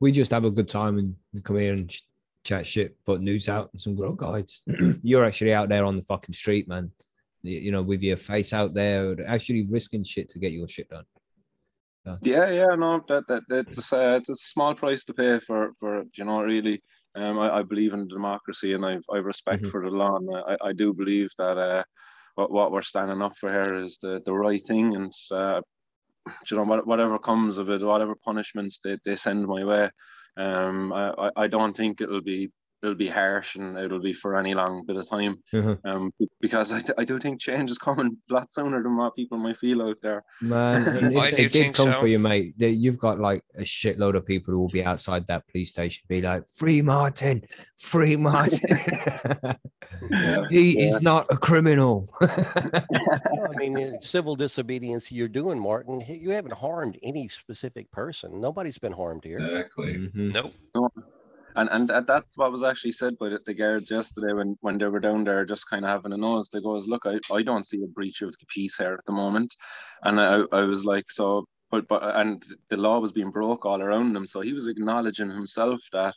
We just have a good time and come here and ch- chat shit, put news out and some grow guides. *clears throat* You're actually out there on the fucking street, man. You know, with your face out there, actually risking shit to get your shit done. Yeah, yeah, no, that that that's uh, it's a small price to pay for for you know really. Um, I, I believe in democracy and I've I respect Mhm. for the law and I, I do believe that uh what what we're standing up for here is the the right thing and uh you know whatever comes of it, whatever punishments they, they send my way, um I, I I don't think it'll be it'll be harsh and it'll be for any long bit of time. Mhm. Um because I, I do think change is coming *laughs* a lot sooner than what people might feel out there. Man, *laughs* if it did come so. for you, mate, you've got like a shitload of people who will be outside that police station, be like, "Free Martin, free Martin. Yeah. he Yeah. is not a criminal." *laughs* No, I mean, civil disobedience you're doing, Martin. You haven't harmed any specific person. Nobody's been harmed here. Exactly. Mhm. Nope. And and that- that's what was actually said by the, guards yesterday when, when they were down there just kind of having a nose. They goes, look, I, I don't see a breach of the peace here at the moment. And I, I was like, so but but and the law was being broke all around him. So he was acknowledging himself that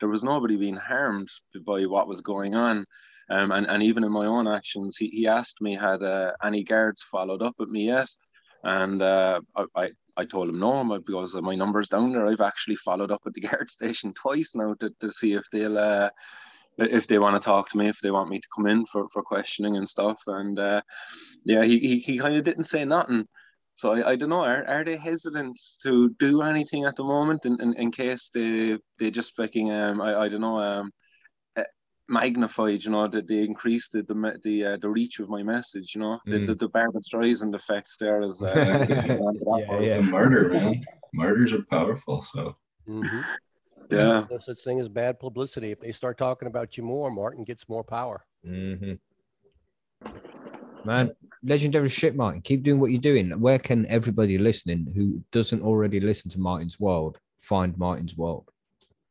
there was nobody being harmed by what was going on. Um, and, and even in my own actions, he, he asked me had uh, any guards followed up with me yet, and uh, I, I I told him no, my- because my number's down there. I've actually followed up at the guard *laughs* station twice now to, to see if they'll uh, if they want to talk to me, if they want me to come in for, for questioning and stuff. And uh, yeah, he, he, he kind of didn't say nothing. So I, I don't know. Are, are they hesitant to do anything at the moment in, in, in case they they just fucking um I, I don't know um uh, magnified you know that they increased the the the, uh, the reach of my message you know the, Mm. the the Barbra Streisand effect there is uh, *laughs* Yeah, yeah. A murder, man. Murders are powerful. So Mhm. yeah No such thing as bad publicity. If they start talking about you more, Martin gets more power. Mm-hmm. Man, legendary shit, Martin. Keep doing what you're doing. Where can everybody listening who doesn't already listen to Martin's World find Martin's World?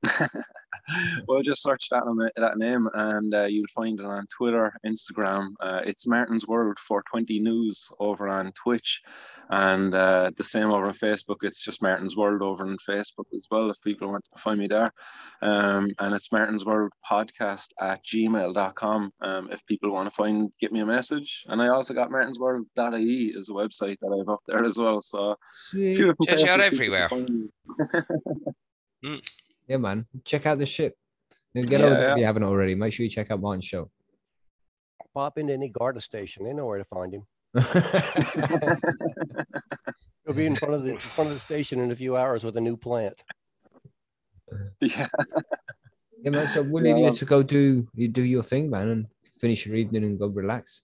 *laughs* *laughs* well, just search that that name, and uh, you'll find it on Twitter, Instagram. Uh, it's Martin's World for 20 News over on Twitch, and uh, the same over on Facebook. It's just Martin's World over on Facebook as well. If people want to find me there, um, and it's Martin's World Podcast at gmail.com. Um, if people want to find, get me a message, and I also got Martin's World.ie is a website that I've up there as well. So Sweet. few Check out everywhere. can find me. *laughs* Yeah, man. Check out the ship. Get Yeah, over there yeah. if you haven't already. Make sure you check out Martin's show. Pop into any Garda station. They know where to find him. *laughs* He'll be in front of the in front of the station in a few hours with a new plant. yeah. *laughs* Yeah, man. So we'll leave you to go do you do your thing, man, and finish your evening and go relax.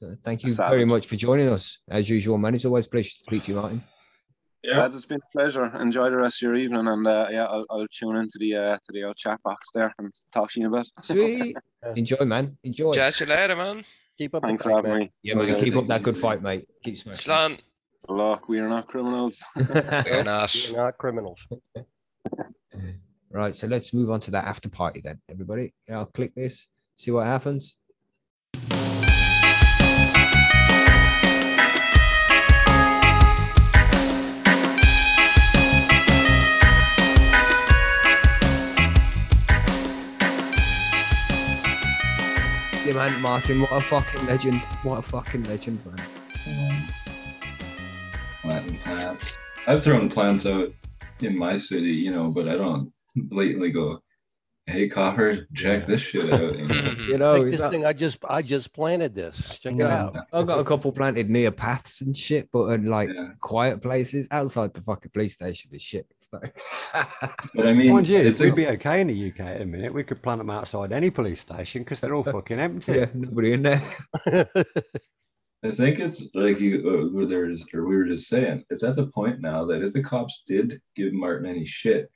So thank you very much for joining us. As usual, man. It's always a pleasure to speak to you, Martin. Yeah. Lads, it's been a pleasure. Enjoy the rest of your evening, and uh, yeah, I'll, I'll tune into the uh, to the old chat box there and talk to you in a bit. Sweet. *laughs* Enjoy, man. Enjoy. Catch you later, man. Keep up Thanks the for fight, having man. me. Yeah, man. Keep up that good fight, mate. Keep smashing. Slan, Look, we are not criminals. *laughs* we're not. You're not criminals. Right, so let's move on to that after party then, everybody. I'll click this, see what happens. Yeah, man, Martin, what a fucking legend. What a fucking legend, man. planting plants. I've thrown plants out in my city, you know, but I don't blatantly go, "Hey, copper, check this shit out." *laughs* You know? You know, Like this not- thing, I just I just planted this. Check it out. I've got a couple planted near paths and shit, but in like Yeah. quiet places outside the fucking police station is shit. *laughs* So- But I mean, Mind you, it's we'd a, be okay in the UK at a minute. We could plant them outside any police station because they're all *laughs* fucking empty. yeah, nobody in there. I think it's like you, uh, where there's, or we were just saying, it's at the point now that if the cops did give Martin any shit,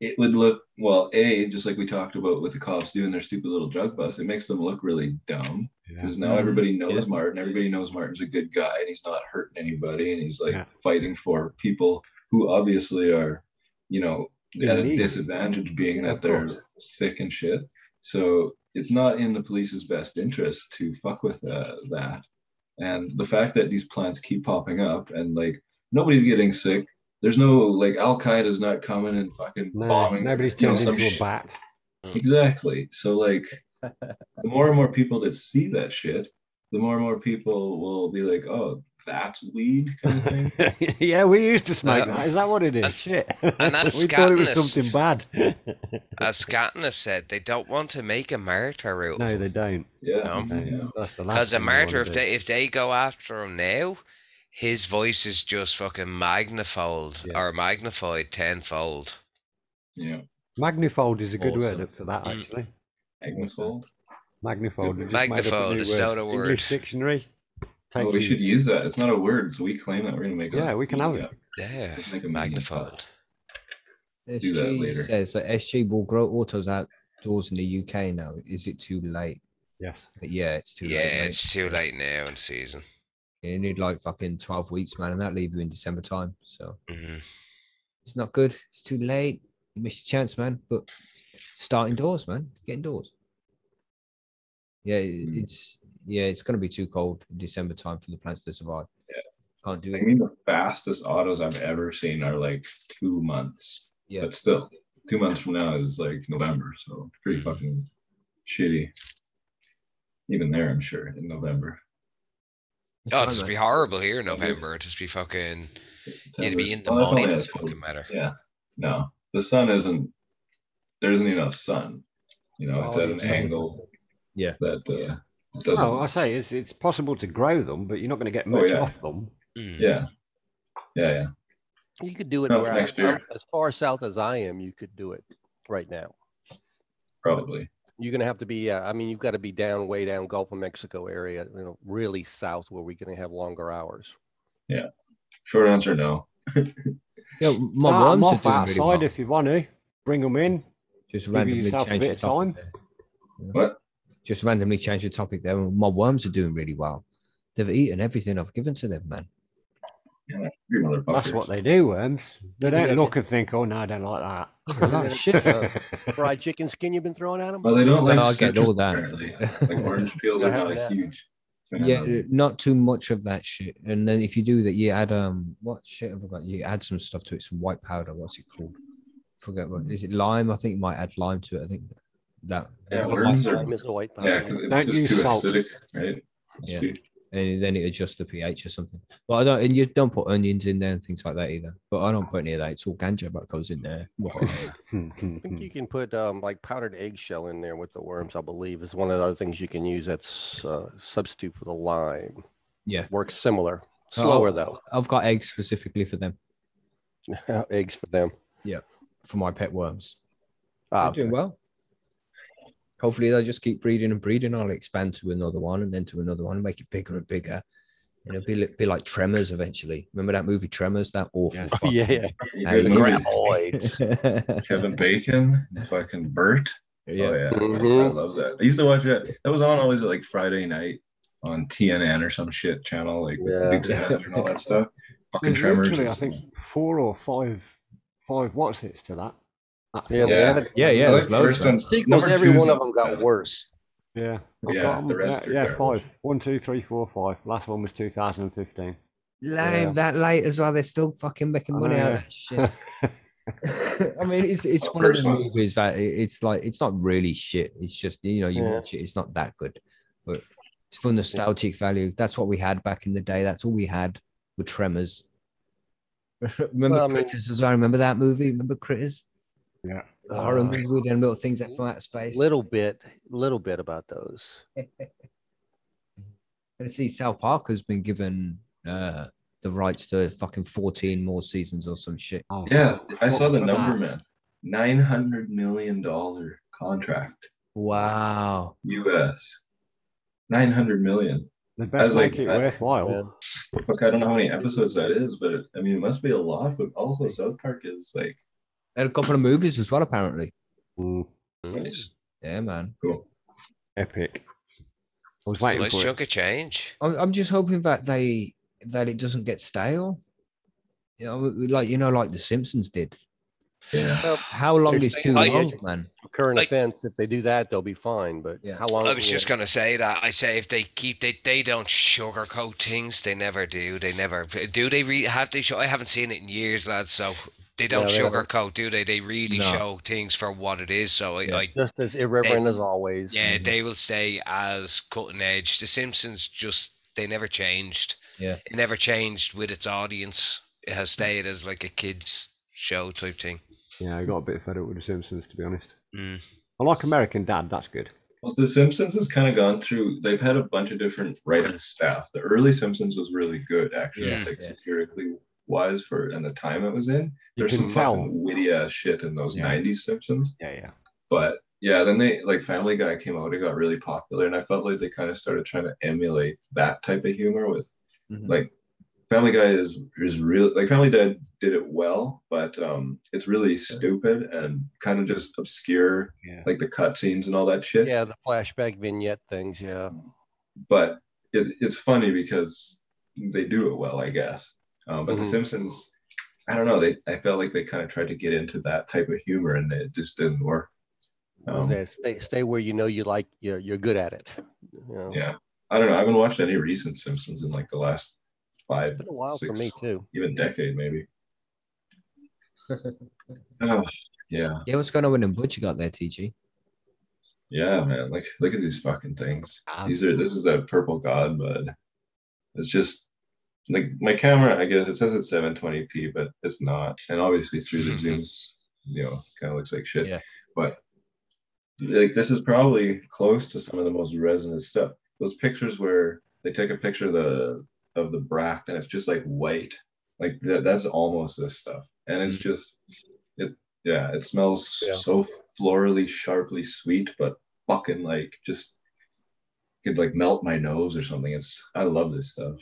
it would look well. A, just like we talked about with the cops doing their stupid little drug bust, it makes them look really dumb Yeah. because now everybody knows Yeah. Martin. Everybody knows Martin's a good guy and he's not hurting anybody and he's like Yeah. fighting for people who obviously are, you know, at a disadvantage being that they're sick and shit. So it's not in the police's best interest to fuck with uh, that. And the fact that these plants keep popping up and like nobody's getting sick. There's no like Al Qaeda's not coming and fucking No, bombing. nobody's you know, turned some into a sh- bat. Exactly. So like *laughs* the more and more people that see that shit, the more and more people will be like, oh, that's weed kind of thing. *laughs* yeah, we used to smoke Uh, that. Is that what it is? *laughs* and- Shit. and that's we thought it was something bad. As Scatna said, they don't want to make a martyr out of no, they don't. Yeah. No. No, yeah. That's the last Because a thing they martyr, if they if they go after him now, his voice is just fucking magnified Yeah. or magnified tenfold. Yeah. Magnifold is a good Awesome. word for that, Mm. actually. Magnifold. Magnifold. we just made up a Magnifold is not a word. English dictionary. Oh, we you- should use that. It's not a word, so we claim that we're gonna make. a Yeah, we can have it. Yeah, Let's make a meme. magnified. Do that SG later. says that SG will grow autos outdoors in the UK now. Is it too late? Yes. But yeah, it's too Yeah, late. mate. it's too late now in season. You need like fucking 12 weeks, man, and that leave you in December time. So hmm it's not good. It's too late. You missed your chance, man. But start indoors, man. Get indoors. Yeah, Mm. it's yeah, it's gonna be too cold in December time for the plants to survive. Yeah. Can't do I mean, the fastest autos I've ever seen are like two months. Yeah. But still, two months from now is like November, so pretty Mm-hmm. fucking shitty. Even there, I'm sure in November. It's Oh, fine, it'd just be horrible here in November. It'd just be fucking. You'd be in the Well, that's only mines. a Fucking matter. Yeah. No, the sun isn't. There isn't enough sun. You know, it's Oh, at an sun. angle. Yeah. That uh, doesn't. Well, I say it's it's possible to grow them, but you're not going to get Oh, much yeah. off them. Mm. yeah. Yeah, yeah. You could do it No, where I- next year. as far south as I am. You could do it right now. Probably. You're gonna have to be. Uh, I mean, you've got to be down way down Gulf of Mexico area. You know, really south where we're gonna have longer hours. Yeah. Short answer, no. *laughs* Yeah, my Start 'em worms are off doing outside really well. if you want to. Bring them in. Just give randomly yourself a change bit the of topic. time. What? Just randomly change the topic there. My worms are doing really well. They've eaten everything I've given to them, man. Yeah, you motherfuckers. That's what they do, worms. They don't yeah. look and think, "Oh no, I don't like that." That's a lot of shit. *laughs* Fried chicken skin you've been throwing at them. Well, they don't like No, I get citrus, all that. apparently. Like orange *laughs* peels are not a that? huge. fan Yeah, of. not too much of that shit. And then if you do that, you add um, what shit have I got? You add some stuff to it, some white powder. What's it called? Forget what is it? Lime. I think you might add lime to it. I think that. Yeah, that worms are- Lime is a white Yeah, because it's Don't just use too salt. acidic, right? It's Yeah. too- and then it adjusts the pH or something. But I don't, and you don't put onions in there and things like that either. But I don't put any of that. It's all ganja that goes in there. *laughs* I think you can put um, like powdered eggshell in there with the worms. I believe is one of the other things you can use. That's uh, substitute for the lime. Yeah. works similar. Slower Oh, though. I've got eggs specifically for them, *laughs* Eggs for them. Yeah, for my pet worms. Ah, They're doing well. Hopefully they'll just keep breeding and breeding. I'll expand to another one and then to another one and make it bigger and bigger. And it'll be, be like Tremors eventually. Remember that movie Tremors? That awful. Yes. Oh, yeah, yeah. Fucking the. Graboids. *laughs* Kevin Bacon, fucking Bert. yeah. Oh yeah, I- mm-hmm. I, love that. I used to watch that. That was on always at like Friday night on TNN or some shit channel, like with Yeah. Dukes of Hazzard and all that stuff. Fucking There's Tremors. literally, I think, four or five, five what's it's to that. That Yeah, Yeah. Yeah, yeah, there's loads. first man. one. Sequels, every one of them got bad. worse. Yeah. I've Yeah, got 'em. the rest yeah, are yeah, five. One, two, three, four, five. Last one was 2015. Lame Yeah. that late as well. They're still fucking making money out of that shit. *laughs* *laughs* I mean, it's it's The one of first the one's- movies that it's like it's not really shit. It's just you know you Yeah. watch it, it's not that good, but it's for nostalgic value. That's what we had back in the day. That's all we had with Tremors. *laughs* remember Well, I mean- Critters as well? Remember that movie? Remember Critters? Yeah. The horror Uh, movies with them little things that from outer space. Little bit, little bit about those. *laughs* And see, South Park has been given uh the rights to fucking fourteen more seasons or some shit. Oh, Yeah, I saw the number, man. Nine hundred million dollar contract, Wow. U.S. Nine hundred million. They I best was like, make it I- worthwhile. Look, I don't know how many episodes that is, but it, I mean, it must be a lot. But also, South Park is like, They had a couple of movies as well, apparently. Mm, nice. Yeah, man. cool. epic. I was It's a waiting nice for it. of change. I'm, I'm just hoping that they that it doesn't get stale. You know, like you know, like the Simpsons did. Yeah, How long They're is too staying long, edge. man? Current Like- events, if they do that, they'll be fine. But Yeah. how long? I was yeah. just gonna say that. I say if they keep they they don't sugarcoat things. They never do. They never do. They re- have they show. I haven't seen it in years, lads. So they don't they haven't. sugarcoat, do they? They really No. show things for what it is. So I, Yeah. I just as irreverent as always. yeah, they will stay as cutting edge. The Simpsons just they never changed. Yeah. it never changed with its audience. It has stayed as like a kids show type thing. Yeah, I got a bit fed up with The Simpsons, to be honest. Mm. I like American Dad. That's good. well, The Simpsons has kind of gone through. They've had a bunch of different writing staff. The early Simpsons was really good, actually, Yeah, like yeah. satirically wise for and the time it was in. You There's some tell. fucking witty ass shit in those Yeah. '90s Simpsons. Yeah, yeah. but yeah, then they like Family Guy came out, it got really popular, and I felt like they kind of started trying to emulate that type of humor with Mhm. like Family Guy is is real like Family Guy did it well, but um it's really stupid and kind of just obscure, Yeah. like the cutscenes and all that shit. yeah, the flashback vignette things. Yeah, But it, it's funny because they do it well, I guess. Um, but The Mhm. Simpsons, I don't know, they I felt like they kind of tried to get into that type of humor and it just didn't work. Um, that? stay stay where you know you like you're you're good at it. You know? Yeah. I don't know. I haven't watched any recent Simpsons in like the last five, it's been a while for six, me too. even decade maybe. *laughs* oh, yeah, Yeah, what's going on with them butch you got there, TG? yeah, man. Like, look at these fucking things. Ah. These are. This is a purple god, but it's just like my camera. I guess it says it's 720p, but it's not. And obviously through the mm-hmm. zooms, you know, kind of looks like shit. Yeah. But like, this is probably close to some of the most resonant stuff. Those pictures where they take a picture of the of the bract and it's just like white like that, that's almost this stuff and it's mm. just it yeah it smells Yeah. so florally sharply sweet but fucking like just could like melt my nose or something it's i love this stuff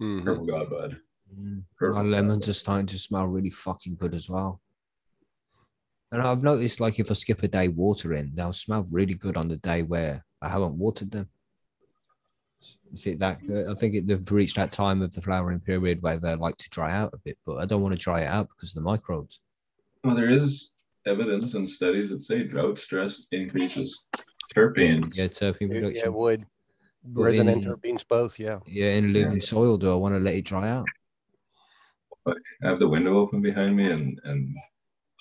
Mhm. purple god bud Mm. Purple My lemons Bud. are starting to smell really fucking good as well. And I've noticed, like, if I skip a day watering, they'll smell really good on the day where I haven't watered them. Is it that good? I think it, they've reached that time of the flowering period where they like to dry out a bit, but I don't want to dry it out because of the microbes. well there is evidence and studies that say drought stress increases terpenes Yeah, terpene Yeah, production. yeah, wood, But resin and in- terpenes both. Yeah. Yeah, in living soil, do I want to let it dry out? I have the window open behind me, and and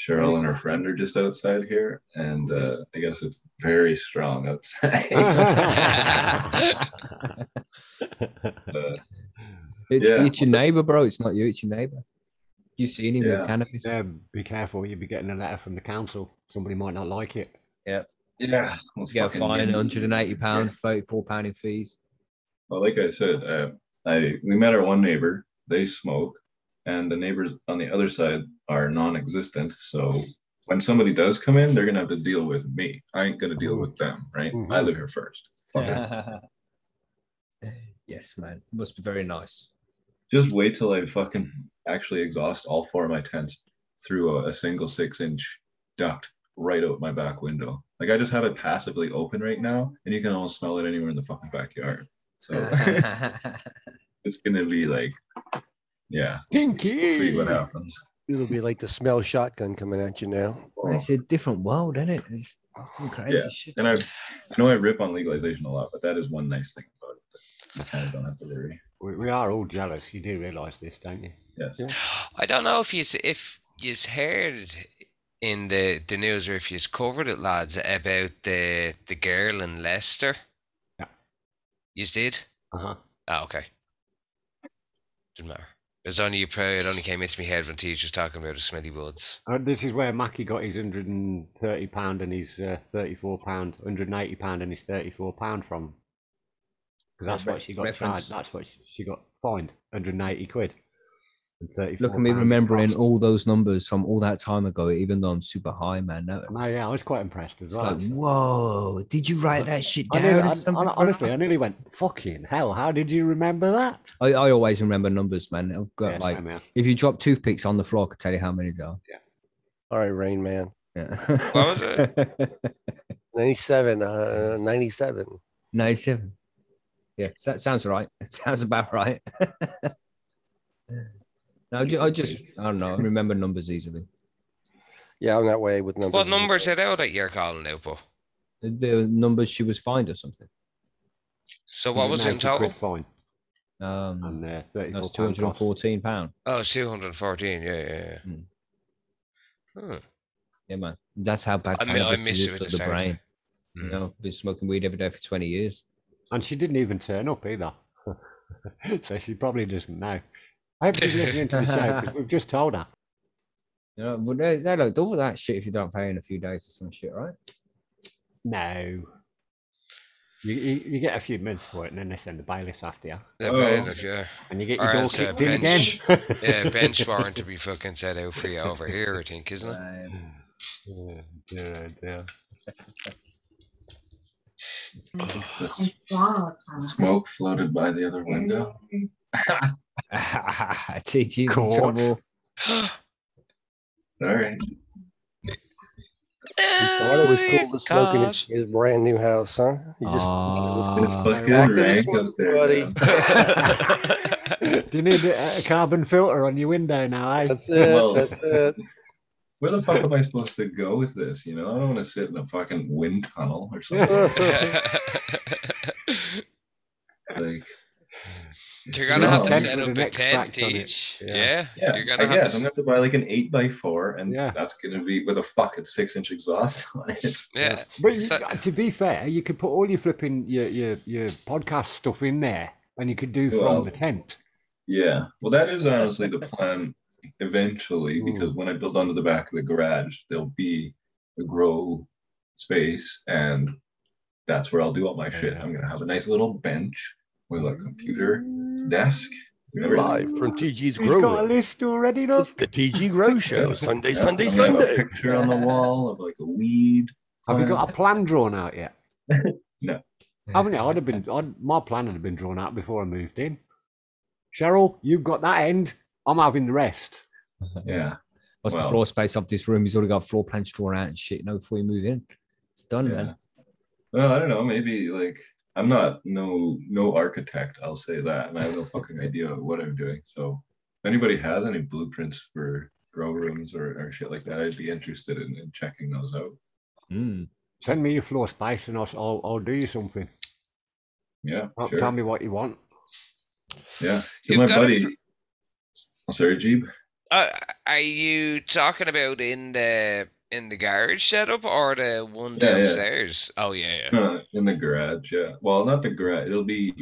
Cheryl and her friend are just outside here, and uh, I guess it's very strong outside. *laughs* *laughs* Uh, It's Yeah. it's your neighbor, bro. It's not you. It's your neighbor. You seen him Yeah. with cannabis? yeah, be careful. You'll be getting a letter from the council. Somebody might not like it. yeah, well, You get a fucking- fine, 180 pound, 34 pound in fees. Well, like I said, uh, I we met our one neighbor. They smoke, and the neighbors on the other side are non-existent. So when somebody does come in, they're gonna have to deal with me. I ain't gonna deal with them, right? Mhm. I live here first. *laughs* Yes, man. Must be very nice. Just wait till I fucking actually exhaust all four of my tents through a, a single six-inch duct right out my back window. Like I just have it passively open right now, and you can almost smell it anywhere in the fucking backyard. So *laughs* it's gonna be like, yeah, Pinky. see what happens. It'll be like the smell shotgun coming at you now. Oh. it's a different world, isn't it? It's fucking crazy Yeah, shit. And I, I know I rip on legalization a lot, but that is one nice thing about it. You kind of don't have to worry. We, we are all jealous. You do realise this, don't you? Yes. Yeah. I don't know if you if you've heard in the the news or if you've covered it, lads, about the the girl in Leicester. Yeah. You did? Uh huh. Oh, okay. Didn't matter. It was only you probably it only came into my head when Teach was talking about the Smithy Woods. Uh, this is where Mackie got his hundred and thirty pound and his uh, thirty-four pound, hundred and eighty pound and his thirty-four pound from. 'Cause that's Re- what she got reference. charged. That's what she, she got fined, hundred and eighty quid. And 34 Look at me remembering cost. all those numbers from all that time ago, even though I'm super high, man. No, No, yeah, I was quite impressed as it's well. like, whoa, did you write that shit I down? nearly- or I- I- honestly, I nearly went, fucking hell, how did you remember that? I, I always remember numbers, man. I've got Yeah, like, same here. if you drop toothpicks on the floor, I can tell you how many there are. All right, Rain Man. Yeah. What was it? *laughs* 97, uh, 97. 97. Yeah, that sounds right. It *laughs* sounds about right. *laughs* no, I ju- I just, I don't know. I remember numbers easily. Yeah, I'm that way with numbers. what well. numbers it out that you're calling out, Bo? The, the numbers she was fined or something. So what was it in total? Fine, Um, and uh, that's pound two hundred and cost. fourteen pound. Oh, it's 214. Yeah, yeah, yeah. Hmm. Hmm. Yeah, man. That's how bad I mi- I cannabis missed is it at for the the brain. Hmm. You know, been smoking weed every day for twenty years. And she didn't even turn up either. *laughs* so she probably doesn't know. I hope she's listening to the show 'cause *laughs* we've just told her. You know, but they, they don't that shit if you don't pay in a few days or some shit, right? No. You, you, you get a few minutes for it and then they send the bailiffs after you. They're Oh. paying if you And you get Or your door else, kicked in bench. again. *laughs* yeah, *laughs* bench warrant to be fucking set out for you over here, I think, isn't it? Um, yeah, yeah, yeah. The smoke floated by the other window. TG's in Caught. trouble. *gasps* All right. He thought it was cool to smoke in God. his, his brand new house, huh? He just thought it was Aw. cool. It's fucking rock this rank one, up there. buddy. man. *laughs* Do you need a, a carbon filter on your window now, eh? That's it. Well- That's it. Where the fuck am I supposed to go with this? You know, I don't want to sit in a fucking wind tunnel or *laughs* something. like, *laughs* You're gonna have to Tent set with up an a tent extract each. Yeah. Yeah. Yeah, You're gonna I have guess to. I'm gonna have to buy like an eight by four, and Yeah. that's gonna be with a fucking six inch exhaust *laughs* on it. Yeah. But you, So- to be fair, you could put all your flipping your, your your podcast stuff in there, and you could do from the tent. Yeah, well, that is honestly the plan eventually, hmm. because when I build onto the back of the garage, there'll be a grow space, and that's where I'll do all my shit. I'm gonna have a nice little bench with a computer desk. Live from TG's He's Grow got a list already, look. It's the TG Grow *laughs* Show. Sunday, Yeah, Sunday, I'm Sunday. A picture on the wall of like a weed. Have you got a plan drawn out yet? *laughs* No. Haven't you? I'd have been. I'd, my plan had been drawn out before I moved in. Cheryl, you've got that end. I'm having the rest. Yeah, What's the floor space of this room? He's already got floor plans drawn out and shit. You know, before you move in, it's done, yeah. man. Well, I don't know. Maybe like I'm not no no architect. I'll say that, and I have no fucking *laughs* idea what I'm doing. So, if anybody has any blueprints for grow rooms or, or shit like that, I'd be interested in, in checking those out. Mm. Send me your floor space, and I'll I'll, I'll do you something. Yeah, Tell- sure. Tell me what you want. Yeah, You've my got a buddy. Oh, sorry, Jeeb. Uh, are you talking about in the in the garage setup or the one Yeah, yeah. downstairs? Oh yeah, yeah. Uh, in the garage, yeah. Well, not the garage. It'll be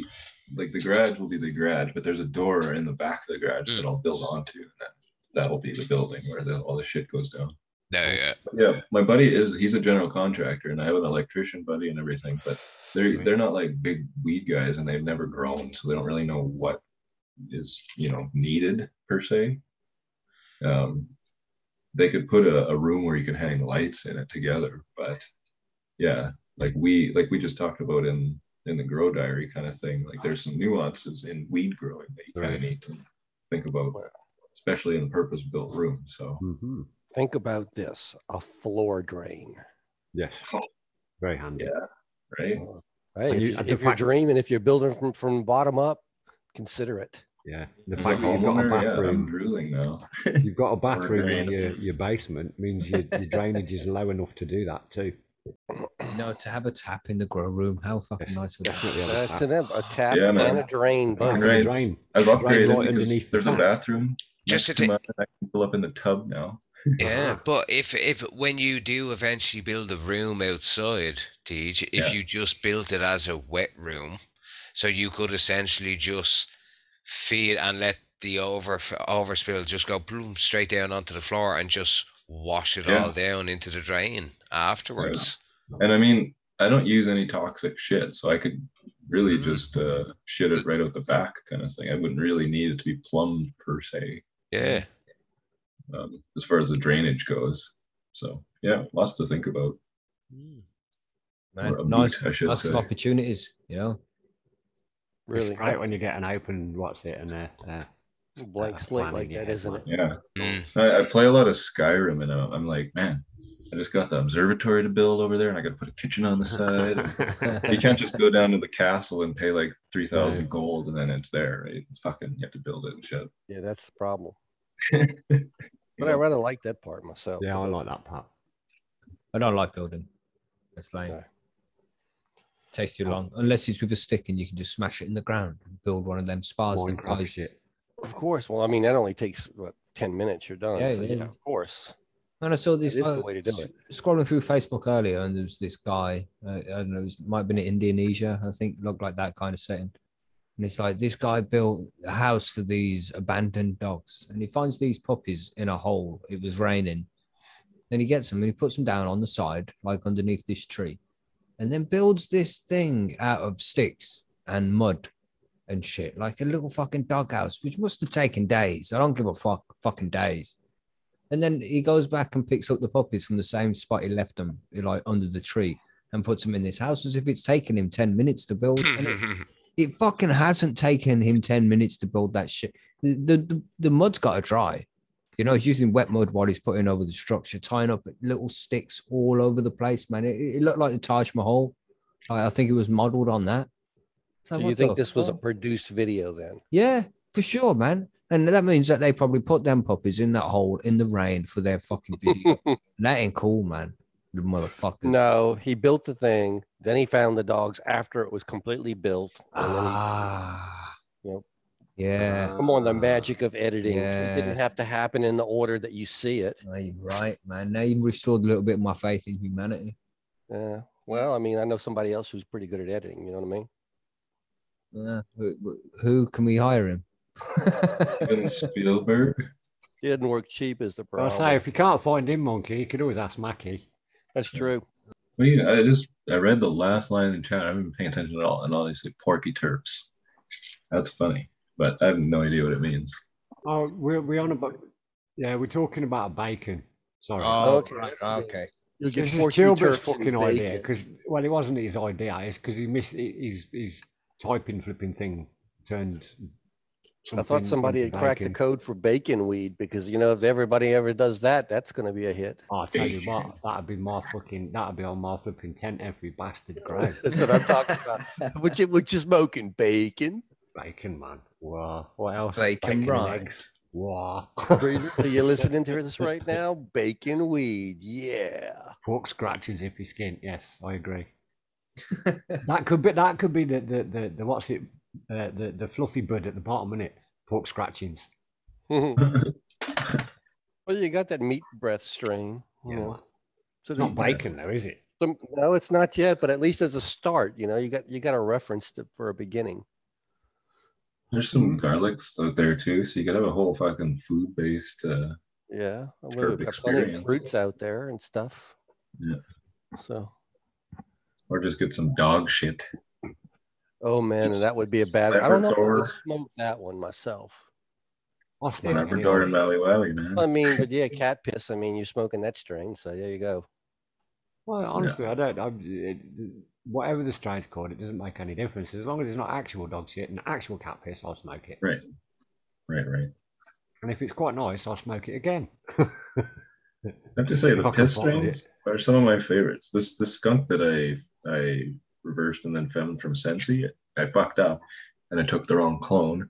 like the garage will be the garage, but there's a door in the back of the garage Mm. that I'll build onto, and then that'll be the building where the, all the shit goes down. No, yeah. Yeah, my buddy is he's a general contractor, and I have an electrician buddy and everything, but they're they're not like big weed guys, and they've never grown, so they don't really know what is you know needed per se. Um, they could put a, a room where you can hang lights in it together, but yeah, like we like we just talked about in in the grow diary kind of thing. Like there's some nuances in weed growing that you kind of need to think about, especially in a purpose built room. So Mm-hmm. Think about this: a floor drain. Yes. Very handy. Yeah. Right. Right? And If, you- you, and the if you're fact- dreaming, if you're building from from bottom up, consider it. Yeah. The As fact that you've got a homeowner, yeah, I'm bathroom, now. you've got a *laughs* bathroom in your, your basement means your, your drainage is low enough to do that too. You know, to have a tap in the grow room, how fucking nice would that definitely have a That's tap. an a tap Yeah, and a drain. But the Right. drain. I've Drain upgraded right because underneath the there's a tap. bathroom Just next to to ta- mine. I can fill up in the tub now. Yeah, *laughs* but if if when you do eventually build a room outside, Deej, if Yeah. you just built it as a wet room, so you could essentially just feed and let the over overspill just go boom straight down onto the floor and just wash it Yeah. all down into the drain afterwards. And I mean, I don't use any toxic shit, so I could really Mm. just uh, shit it right out the back, kind of thing. I wouldn't really need it to be plumbed per se, Yeah. um, as far as the drainage goes. So yeah, lots to think about. man. Nice, boot, I should lots of opportunities. You know, really, It's great when you get an open, what's it, and a, a blank uh, slate like in your that, head, isn't it? Yeah, Mm. I, I play a lot of Skyrim, and I'm I'm like, man, I just got the observatory to build over there, and I got to put a kitchen on the side. *laughs* you can't just go down to the castle and pay like three thousand Right. gold, and then it's there. Right? It's fucking you have to build it and shit. Yeah, that's the problem. You *laughs* But I rather like that part myself. yeah, I like that part. I don't like building. It's lame. No. Takes too long, unless it's with a stick and you can just smash it in the ground and build one of them spas. Them Minecraft guys. shit. Of course. Well, I mean, that only takes what ten minutes. You're done. Yeah, so, yeah. yeah, of course. And I saw this is the way to do it. scrolling through Facebook earlier, and there was this guy. Uh, I don't know, it was, might have been in Indonesia. I think looked like that kind of setting. And it's like this guy built a house for these abandoned dogs, and he finds these puppies in a hole. It was raining. Then he gets them and he puts them down on the side, like underneath this tree, and then builds this thing out of sticks and mud and shit, like a little fucking doghouse, which must have taken days. I don't give a fuck, fucking days. And then he goes back and picks up the puppies from the same spot he left them, like under the tree, and puts them in this house as if it's taken him 10 minutes to build. And it, *laughs* it fucking hasn't taken him 10 minutes to build that shit. The, the, the, the mud's got to dry. You know, he's using wet mud while he's putting over the structure, tying up little sticks all over the place, man. It, it looked like the Taj Mahal. I, I think it was modeled on that. So you think the this was a produced video then? Yeah, for sure, man. And that means that they probably put them puppies in that hole in the rain for their fucking video. *laughs* and that ain't cool, man. The motherfuckers. No, he built the thing. Then he found the dogs after it was completely built. He, Ah. Yep. Yeah. come on, the magic of editing. It didn't have to happen in the order that you see it. No, you're right, man. Now you restored a little bit of my faith in humanity. Yeah. Well, I mean, I know somebody else who's pretty good at editing. You know what I mean? Yeah. Who, who- who can we hire him? Steven *laughs* Spielberg. He didn't work cheap, is the But I say, if you can't find him, Monkey, you could always ask Mackie. That's true. I mean, I just I read the last line in the chat. I haven't been paying attention at all, and all they say porky terps. That's funny, but I have no idea what it means. Oh, we're, we're on about, yeah, we're talking about bacon. Sorry. Oh, oh okay. okay. You'll get This is porky Tilbert's fucking idea because, well, it wasn't his idea. It's because he missed his his typing flipping thing turned. I thought somebody had into cracked the code for bacon weed because you know if everybody ever does that, that's going to be a hit. Oh, I tell you what, *laughs* that'd be my fucking, that'd be on my flipping tent every bastard grave. *laughs* That's what I'm talking about. Which it which is smoking bacon. bacon, man. Wow. What else? Bacon and right. eggs. Wow. Breeder, so you're *laughs* listening to this right now? Bacon weed, yeah. Pork scratches if you skin. Yes, I agree. That could be that could be the the the, the what's it uh, the the fluffy bud at the bottom, is it? Pork scratchings. *laughs* well, you got that meat breath strain. You Yeah, know. So It's not the- bacon though, is it? some- no, it's not yet, but at least as a start, you know, you got you got a reference to, for a beginning. There's some garlics out there too, so you could have a whole fucking food-based. Uh, Yeah, well, we've got plenty of fruits out there and stuff. Yeah. So, or just get some dog shit. oh man, and that would be a bad. I don't know if I would smoke that one myself. I'll smoke it Labrador and anyway. Maui Wowie, man. I mean, but yeah, cat piss. I mean, you're smoking that strain, so there you go. Well, honestly, I don't. I, it, whatever the strain's called, it doesn't make any difference as long as it's not actual dog shit and actual cat piss. I'll smoke it, Right, right, right. and if it's quite nice, I'll smoke it again. I have to say the If I can piss find strains are some of my favorites. This this skunk that I I reversed and then found from Sensi, I fucked up and I took the wrong clone.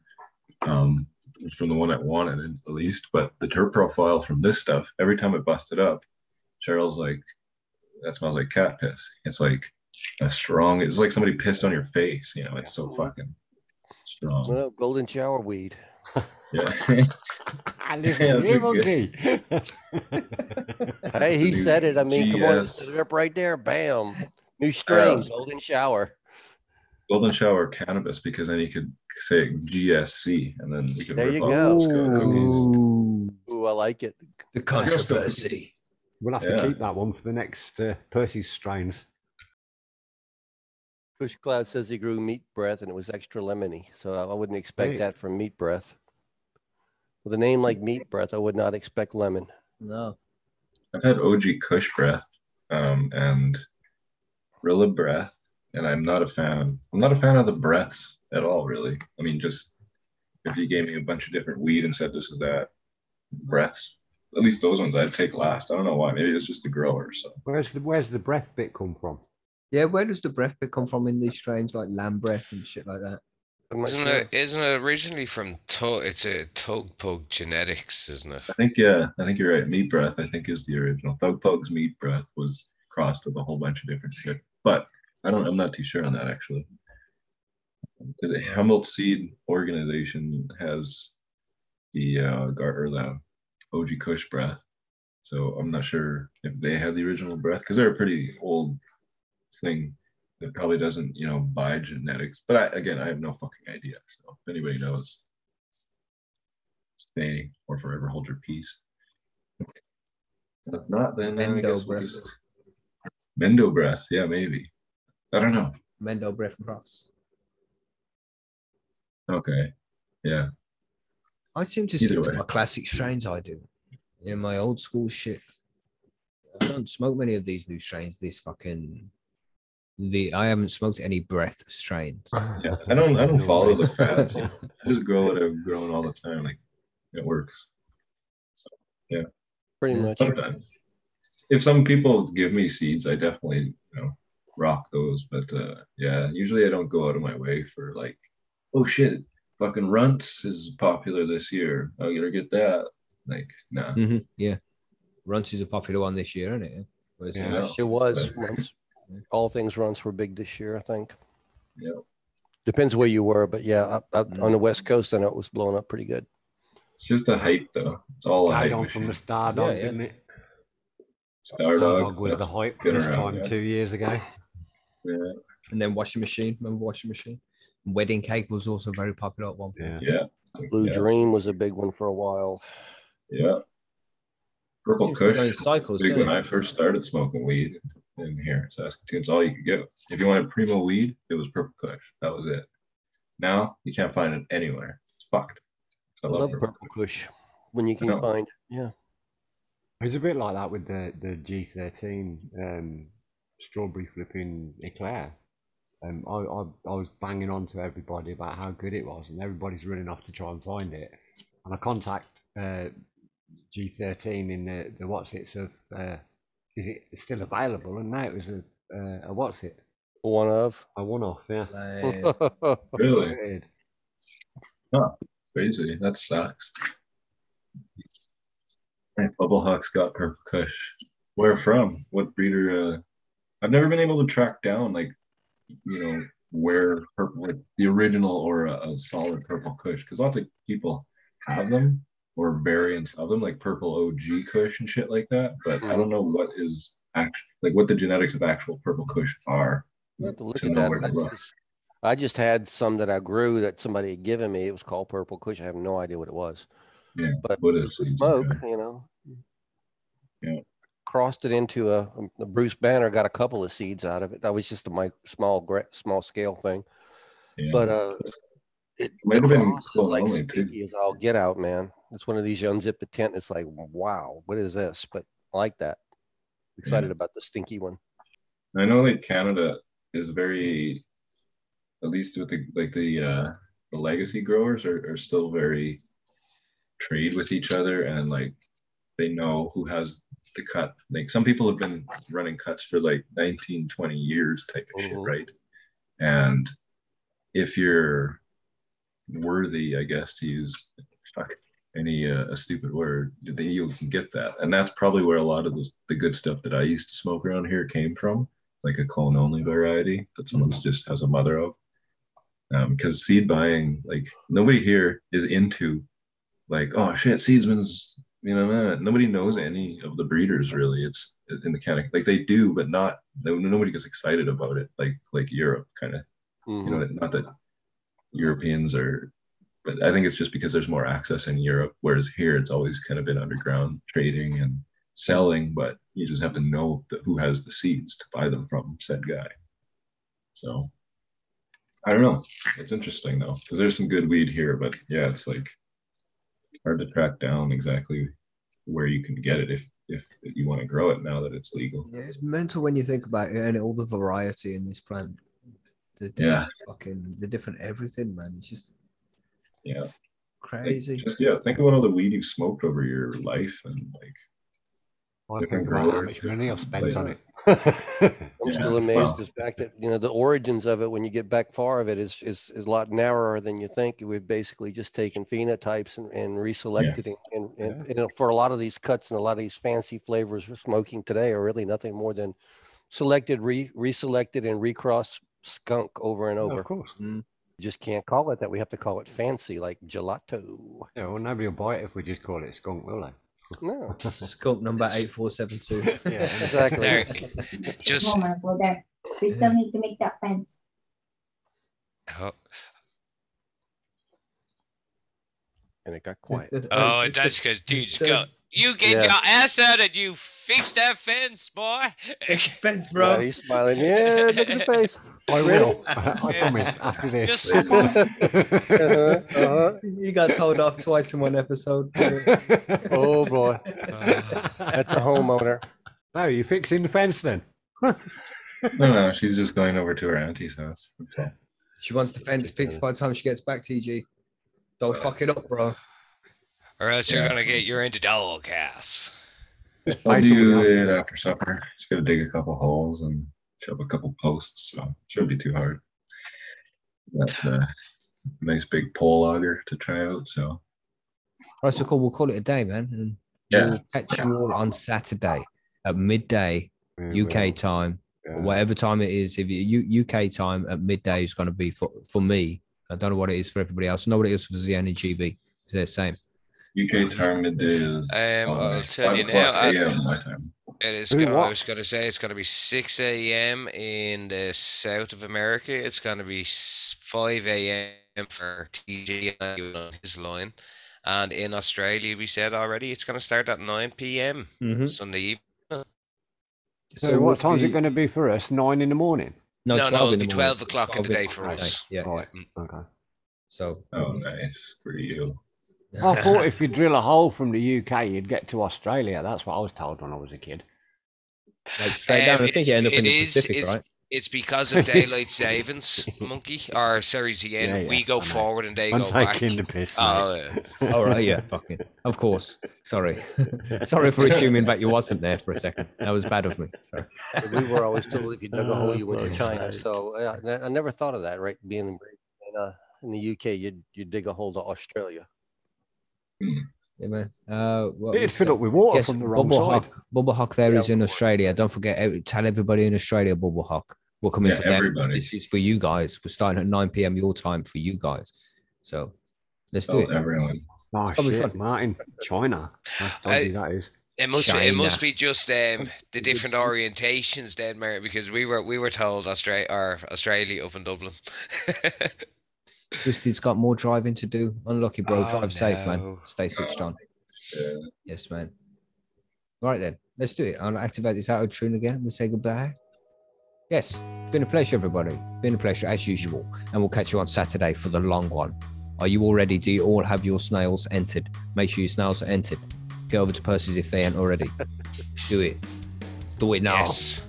Um it was from the one I wanted at least, but the terp profile from this stuff, every time it busted up, Cheryl's like, that smells like cat piss. It's like a strong, it's like somebody pissed on your face, you know, it's so fucking strong. Well, golden shower weed. Yeah. *laughs* *laughs* Listen Yeah, that's you, a. Hey, he said it. I mean, come on, set it up right there. Bam. New strain, Uh, golden shower. Golden shower cannabis because then you could say GSC and then you could There you go. Ooh, Ooh, I like it. the controversy. We'll have Yeah. to keep that one for the next uh, Percy's strains. Kush Cloud says he grew meat breath and it was extra lemony. So I I wouldn't expect Hey. that from meat breath. With a name like meat breath, I would not expect lemon. No. I've had OG Kush breath um, and Rilla breath, and I'm not a fan. I'm not a fan of the breaths at all, really. I mean, just if you gave me a bunch of different weed and said this is that breaths, at least those ones I'd take last. I don't know why. Maybe it's just the grower. So Where's the Where's the breath bit come from? Yeah, where does the breath bit come from in these strains like lamb breath and shit like that? Isn't sure. it? Isn't it originally from Thug? It's a Thug Pug genetics, isn't it? I think yeah, I think you're right. Meat breath, I think, is the original. Thug Pug's meat breath was crossed with a whole bunch of different shit, but I don't. I'm not too sure on that actually. The Humboldt Seed Organization has the uh, gar- or the OG Kush breath, so I'm not sure if they had the original breath because they're a pretty old thing that probably doesn't, you know, buy genetics. But I, again, I have no fucking idea. So if anybody knows, stay or forever hold your peace. If not, then uh, I guess we'll just Mendo breath. Yeah, maybe. I don't know. Mendo breath cross. Okay. Yeah. I seem to Either stick to my classic strains. I do. In my old school shit. I don't smoke many of these new strains. This fucking the I haven't smoked any breath strains. *laughs* Yeah. I don't I don't follow the fads. you know. I just grow what I've grown all the time. Like it works. Pretty Yeah. Pretty much. Sometimes. If some people give me seeds, I definitely, you know, rock those. But uh yeah, usually I don't go out of my way for like, oh shit, fucking runts is popular this year. I gotta get that. Like, nah. Mhm, Yeah. Runts is a popular one this year, isn't it? Whereas Yeah. last It was But- *laughs* All things runts were big this year, I think. Yeah. Depends where you were, but yeah, up, up on the West Coast, I know it was blowing up pretty good. It's just a hype though. It's all a Died hype on from the start, Yeah, Dog, yeah. didn't it? Stardog. was the hype this around, time yeah. two years ago. Yeah. and then washing machine. Remember washing machine? Wedding cake was also very popular at one point. Yeah. Yeah. Blue yeah. Dream was a big one for a while. Yeah. Purple Seems to go in Kush. cycles. Big doesn't when? I first started smoking weed in here. Saskatoon, it's all you could get. If you wanted primo weed, it was Purple Kush. That was it. Now you can't find it anywhere. It's fucked. So I love Purple Kush when you can know. find. Yeah. It's a bit like that with the the G13 um, strawberry flipping eclair. Um, I, I I was banging on to everybody about how good it was, and everybody's running off to try and find it. And I contact uh, G13 in the, the what's it of uh, is it still available? And now it was a, uh, a what's it One of. a one off. Yeah, Like, *laughs* Really Weird. crazy. That sucks. Nice. Bubble Hawk's got Purple Kush. Where from? What breeder? Uh, I've never been able to track down like, you know, where purple, like the original or a, a solid Purple Kush, because lots of people have them or variants of them, like Purple OG Kush and shit like that. But I don't know what is actually like what the genetics of actual Purple Kush are. To look to know where to I look. just, I just had some that I grew that somebody had given me. It was called Purple Kush. I have no idea what it was. Yeah, But is smoke, you know. Yeah. Crossed it into a, a Bruce Banner. Got a couple of seeds out of it. That was just a my small small scale thing. Yeah. But uh, it Might have been like stinky as all get out, man. It's one of these you unzip the tent. It's like, wow, what is this? But I like that. Excited about the stinky one. I know like Canada is very, at least with the like the uh the legacy growers are, are still very trade with each other and like they know who has the cut. Like some people have been running cuts for like 19, 20 years type of shit, Mhm. right? And if you're worthy, I guess, to use fuck any uh, a stupid word, then you can get that. And that's probably where a lot of the, the good stuff that I used to smoke around here came from, like a clone only variety that someone's just has a mother of. Because seed buying, like nobody here is into, like, oh shit, seedsman's, you know, nobody knows any of the breeders really. It's in the kind of like they do, but not nobody gets excited about it, like like Europe kind of Mhm. you know not that europeans are but i think it's just because there's more access in europe whereas here it's always kind of been underground trading and selling but you just have to know that who has the seeds to buy them from said guy so i don't know it's interesting though because there's some good weed here but yeah it's like hard to track down exactly where you can get it if if you want to grow it now that it's legal Yeah, it's mental when you think about it and all the variety in this plant. The different fucking the different everything, man. It's just yeah Like, crazy. just yeah think about all the weed you've smoked over your life and like I Different think about how growers, much money I've spent on uh, it. *laughs* I'm Yeah, still amazed well- at the fact that you know the origins of it when you get back far of it is is, is a lot narrower than you think. We've basically just taken phenotypes and, and reselected Yes. it. And, and, you know, for a lot of these cuts and a lot of these fancy flavors we're smoking today are really nothing more than selected, re reselected, and recross skunk over and over. Of course. You just can't call it that. We have to call it fancy, like gelato. Yeah, well, nobody will buy it if we just call it skunk, will they? No, Skunk number eight four seven two. *laughs* Yeah, *laughs* exactly. There, just Moment for there. We still need to make that fence. oh, And it got quiet. oh, that's because dude's go. You get Yeah. your ass out and you fix that fence, boy. *laughs* Fence, Yeah, bro. he's smiling. Yeah, look at the face. I will. *laughs* I promise. After this. *laughs* Uh-huh, uh-huh. You got told off twice in one episode. Oh boy, that's a homeowner. No, you fixing the fence then? No, no, she's just going over to her auntie's house. That's all. She wants the fence fixed by the time she gets back, TG. Don't fuck it up, bro. Or else you're gonna get you're into dog cast. I'll do it after supper. Just gotta dig a couple holes and shove a couple posts, so shouldn't be too hard. Got a nice big pole auger to try out, so Right, so cool. We'll call it a day, man. And yeah. we'll catch you all on Saturday at midday Yeah, we UK will. time, Yeah. whatever time it is. If you UK time at midday is going to be for for me. I don't know what it is for everybody else. I know what it is for Zian and GB. Is they the same? UK time midday is Um, uh, I'll tell you now, I- AM my time. It is. Go- I was gonna say it's gonna be six a.m. in the south of America. It's gonna be five a.m. for TG on his line, and in Australia we said already it's gonna start at nine p.m. Mm-hmm. Sunday evening. So, what time's it going to be for us? Nine in the morning. No, No, 12 no, it'll be morning. 12 o'clock in the day for o'clock. us. Yeah, Right. yeah. Okay. So Oh, nice for you. I *laughs* thought if you drill a hole from the UK, you'd get to Australia. That's what I was told when I was a kid. like straight down. Um, I think you it's- end up in the is- Pacific, right? It's because of *laughs* daylight savings, monkey, or sorry, ZN. Yeah, yeah, we I go know. forward and they I'm go back. taking the piss. mate. Oh, yeah. *laughs* All right, yeah, fucking, of course. Sorry, sorry for assuming that you wasn't there for a second. That was bad of me. Sorry. We were always told if you dug a hole, you went to Oh, China. So uh, I I never thought of that. Right, being in, uh, in the UK, you you dig a hole to Australia. Yeah, man. Uh, what It'd was up with water Yes, from the wrong Bubble side. Hawk. Bubble Hawk there is Yeah, in Australia. Don't forget, tell everybody in Australia, Bubble Hawk. We're coming Yeah, for them. everybody. This is for you guys. We're starting at 9 p.m. your time for you guys. So let's do Oh, it. everyone. Oh shit, fun. Martin, China. That's dodgy. that is. It must be, it must be just um, the different orientations then, Mary, because we were we were told Australia or Australia up in Dublin. *laughs* Twisty's got more driving to do. Unlucky, bro. Oh, Drive safe, man. Stay switched on. Yeah. Yes, man. All right, then. Let's do it. I'll activate this auto tune again. We'll say goodbye. Yes. Been a pleasure, everybody. Been a pleasure, as usual. And we'll catch you on Saturday for the long one. Are you all ready? Do you all have your snails entered? Make sure your snails are entered. Go over to Percy's if they ain't already. *laughs* do it. Do it now. yes.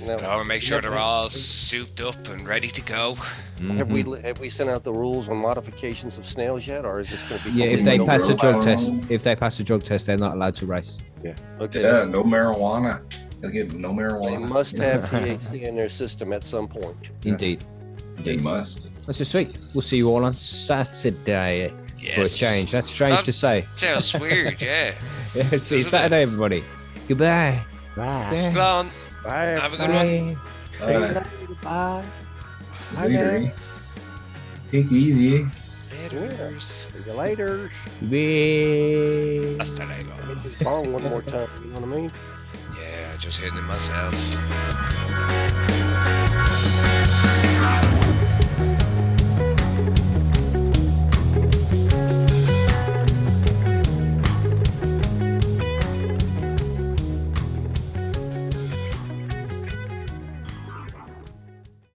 Yeah. No. I want to make sure they're all souped up and ready to go. Have we Mhm. have we sent out the rules on modifications of snails yet, or is this going to be? Yeah, if they no pass the girls drug test, if they pass a drug test, they're not allowed to race. Yeah. Okay, Yeah, that's- no marijuana. They'll get no they must have THC in their system at some point. *laughs* Indeed. They must. That's just sweet. We'll see you all on Saturday yes. for a change. That's strange Um, to say. Sounds weird, yeah. *laughs* Yeah, see you Saturday, everybody. Goodbye. Bye. Go on. Bye. Have a good one. Bye. Uh, Bye. later. Take it easy. Laters. See you later. Bye. Hasta luego. Hit this bong one more time. You know what I mean? Yeah, just hitting it myself.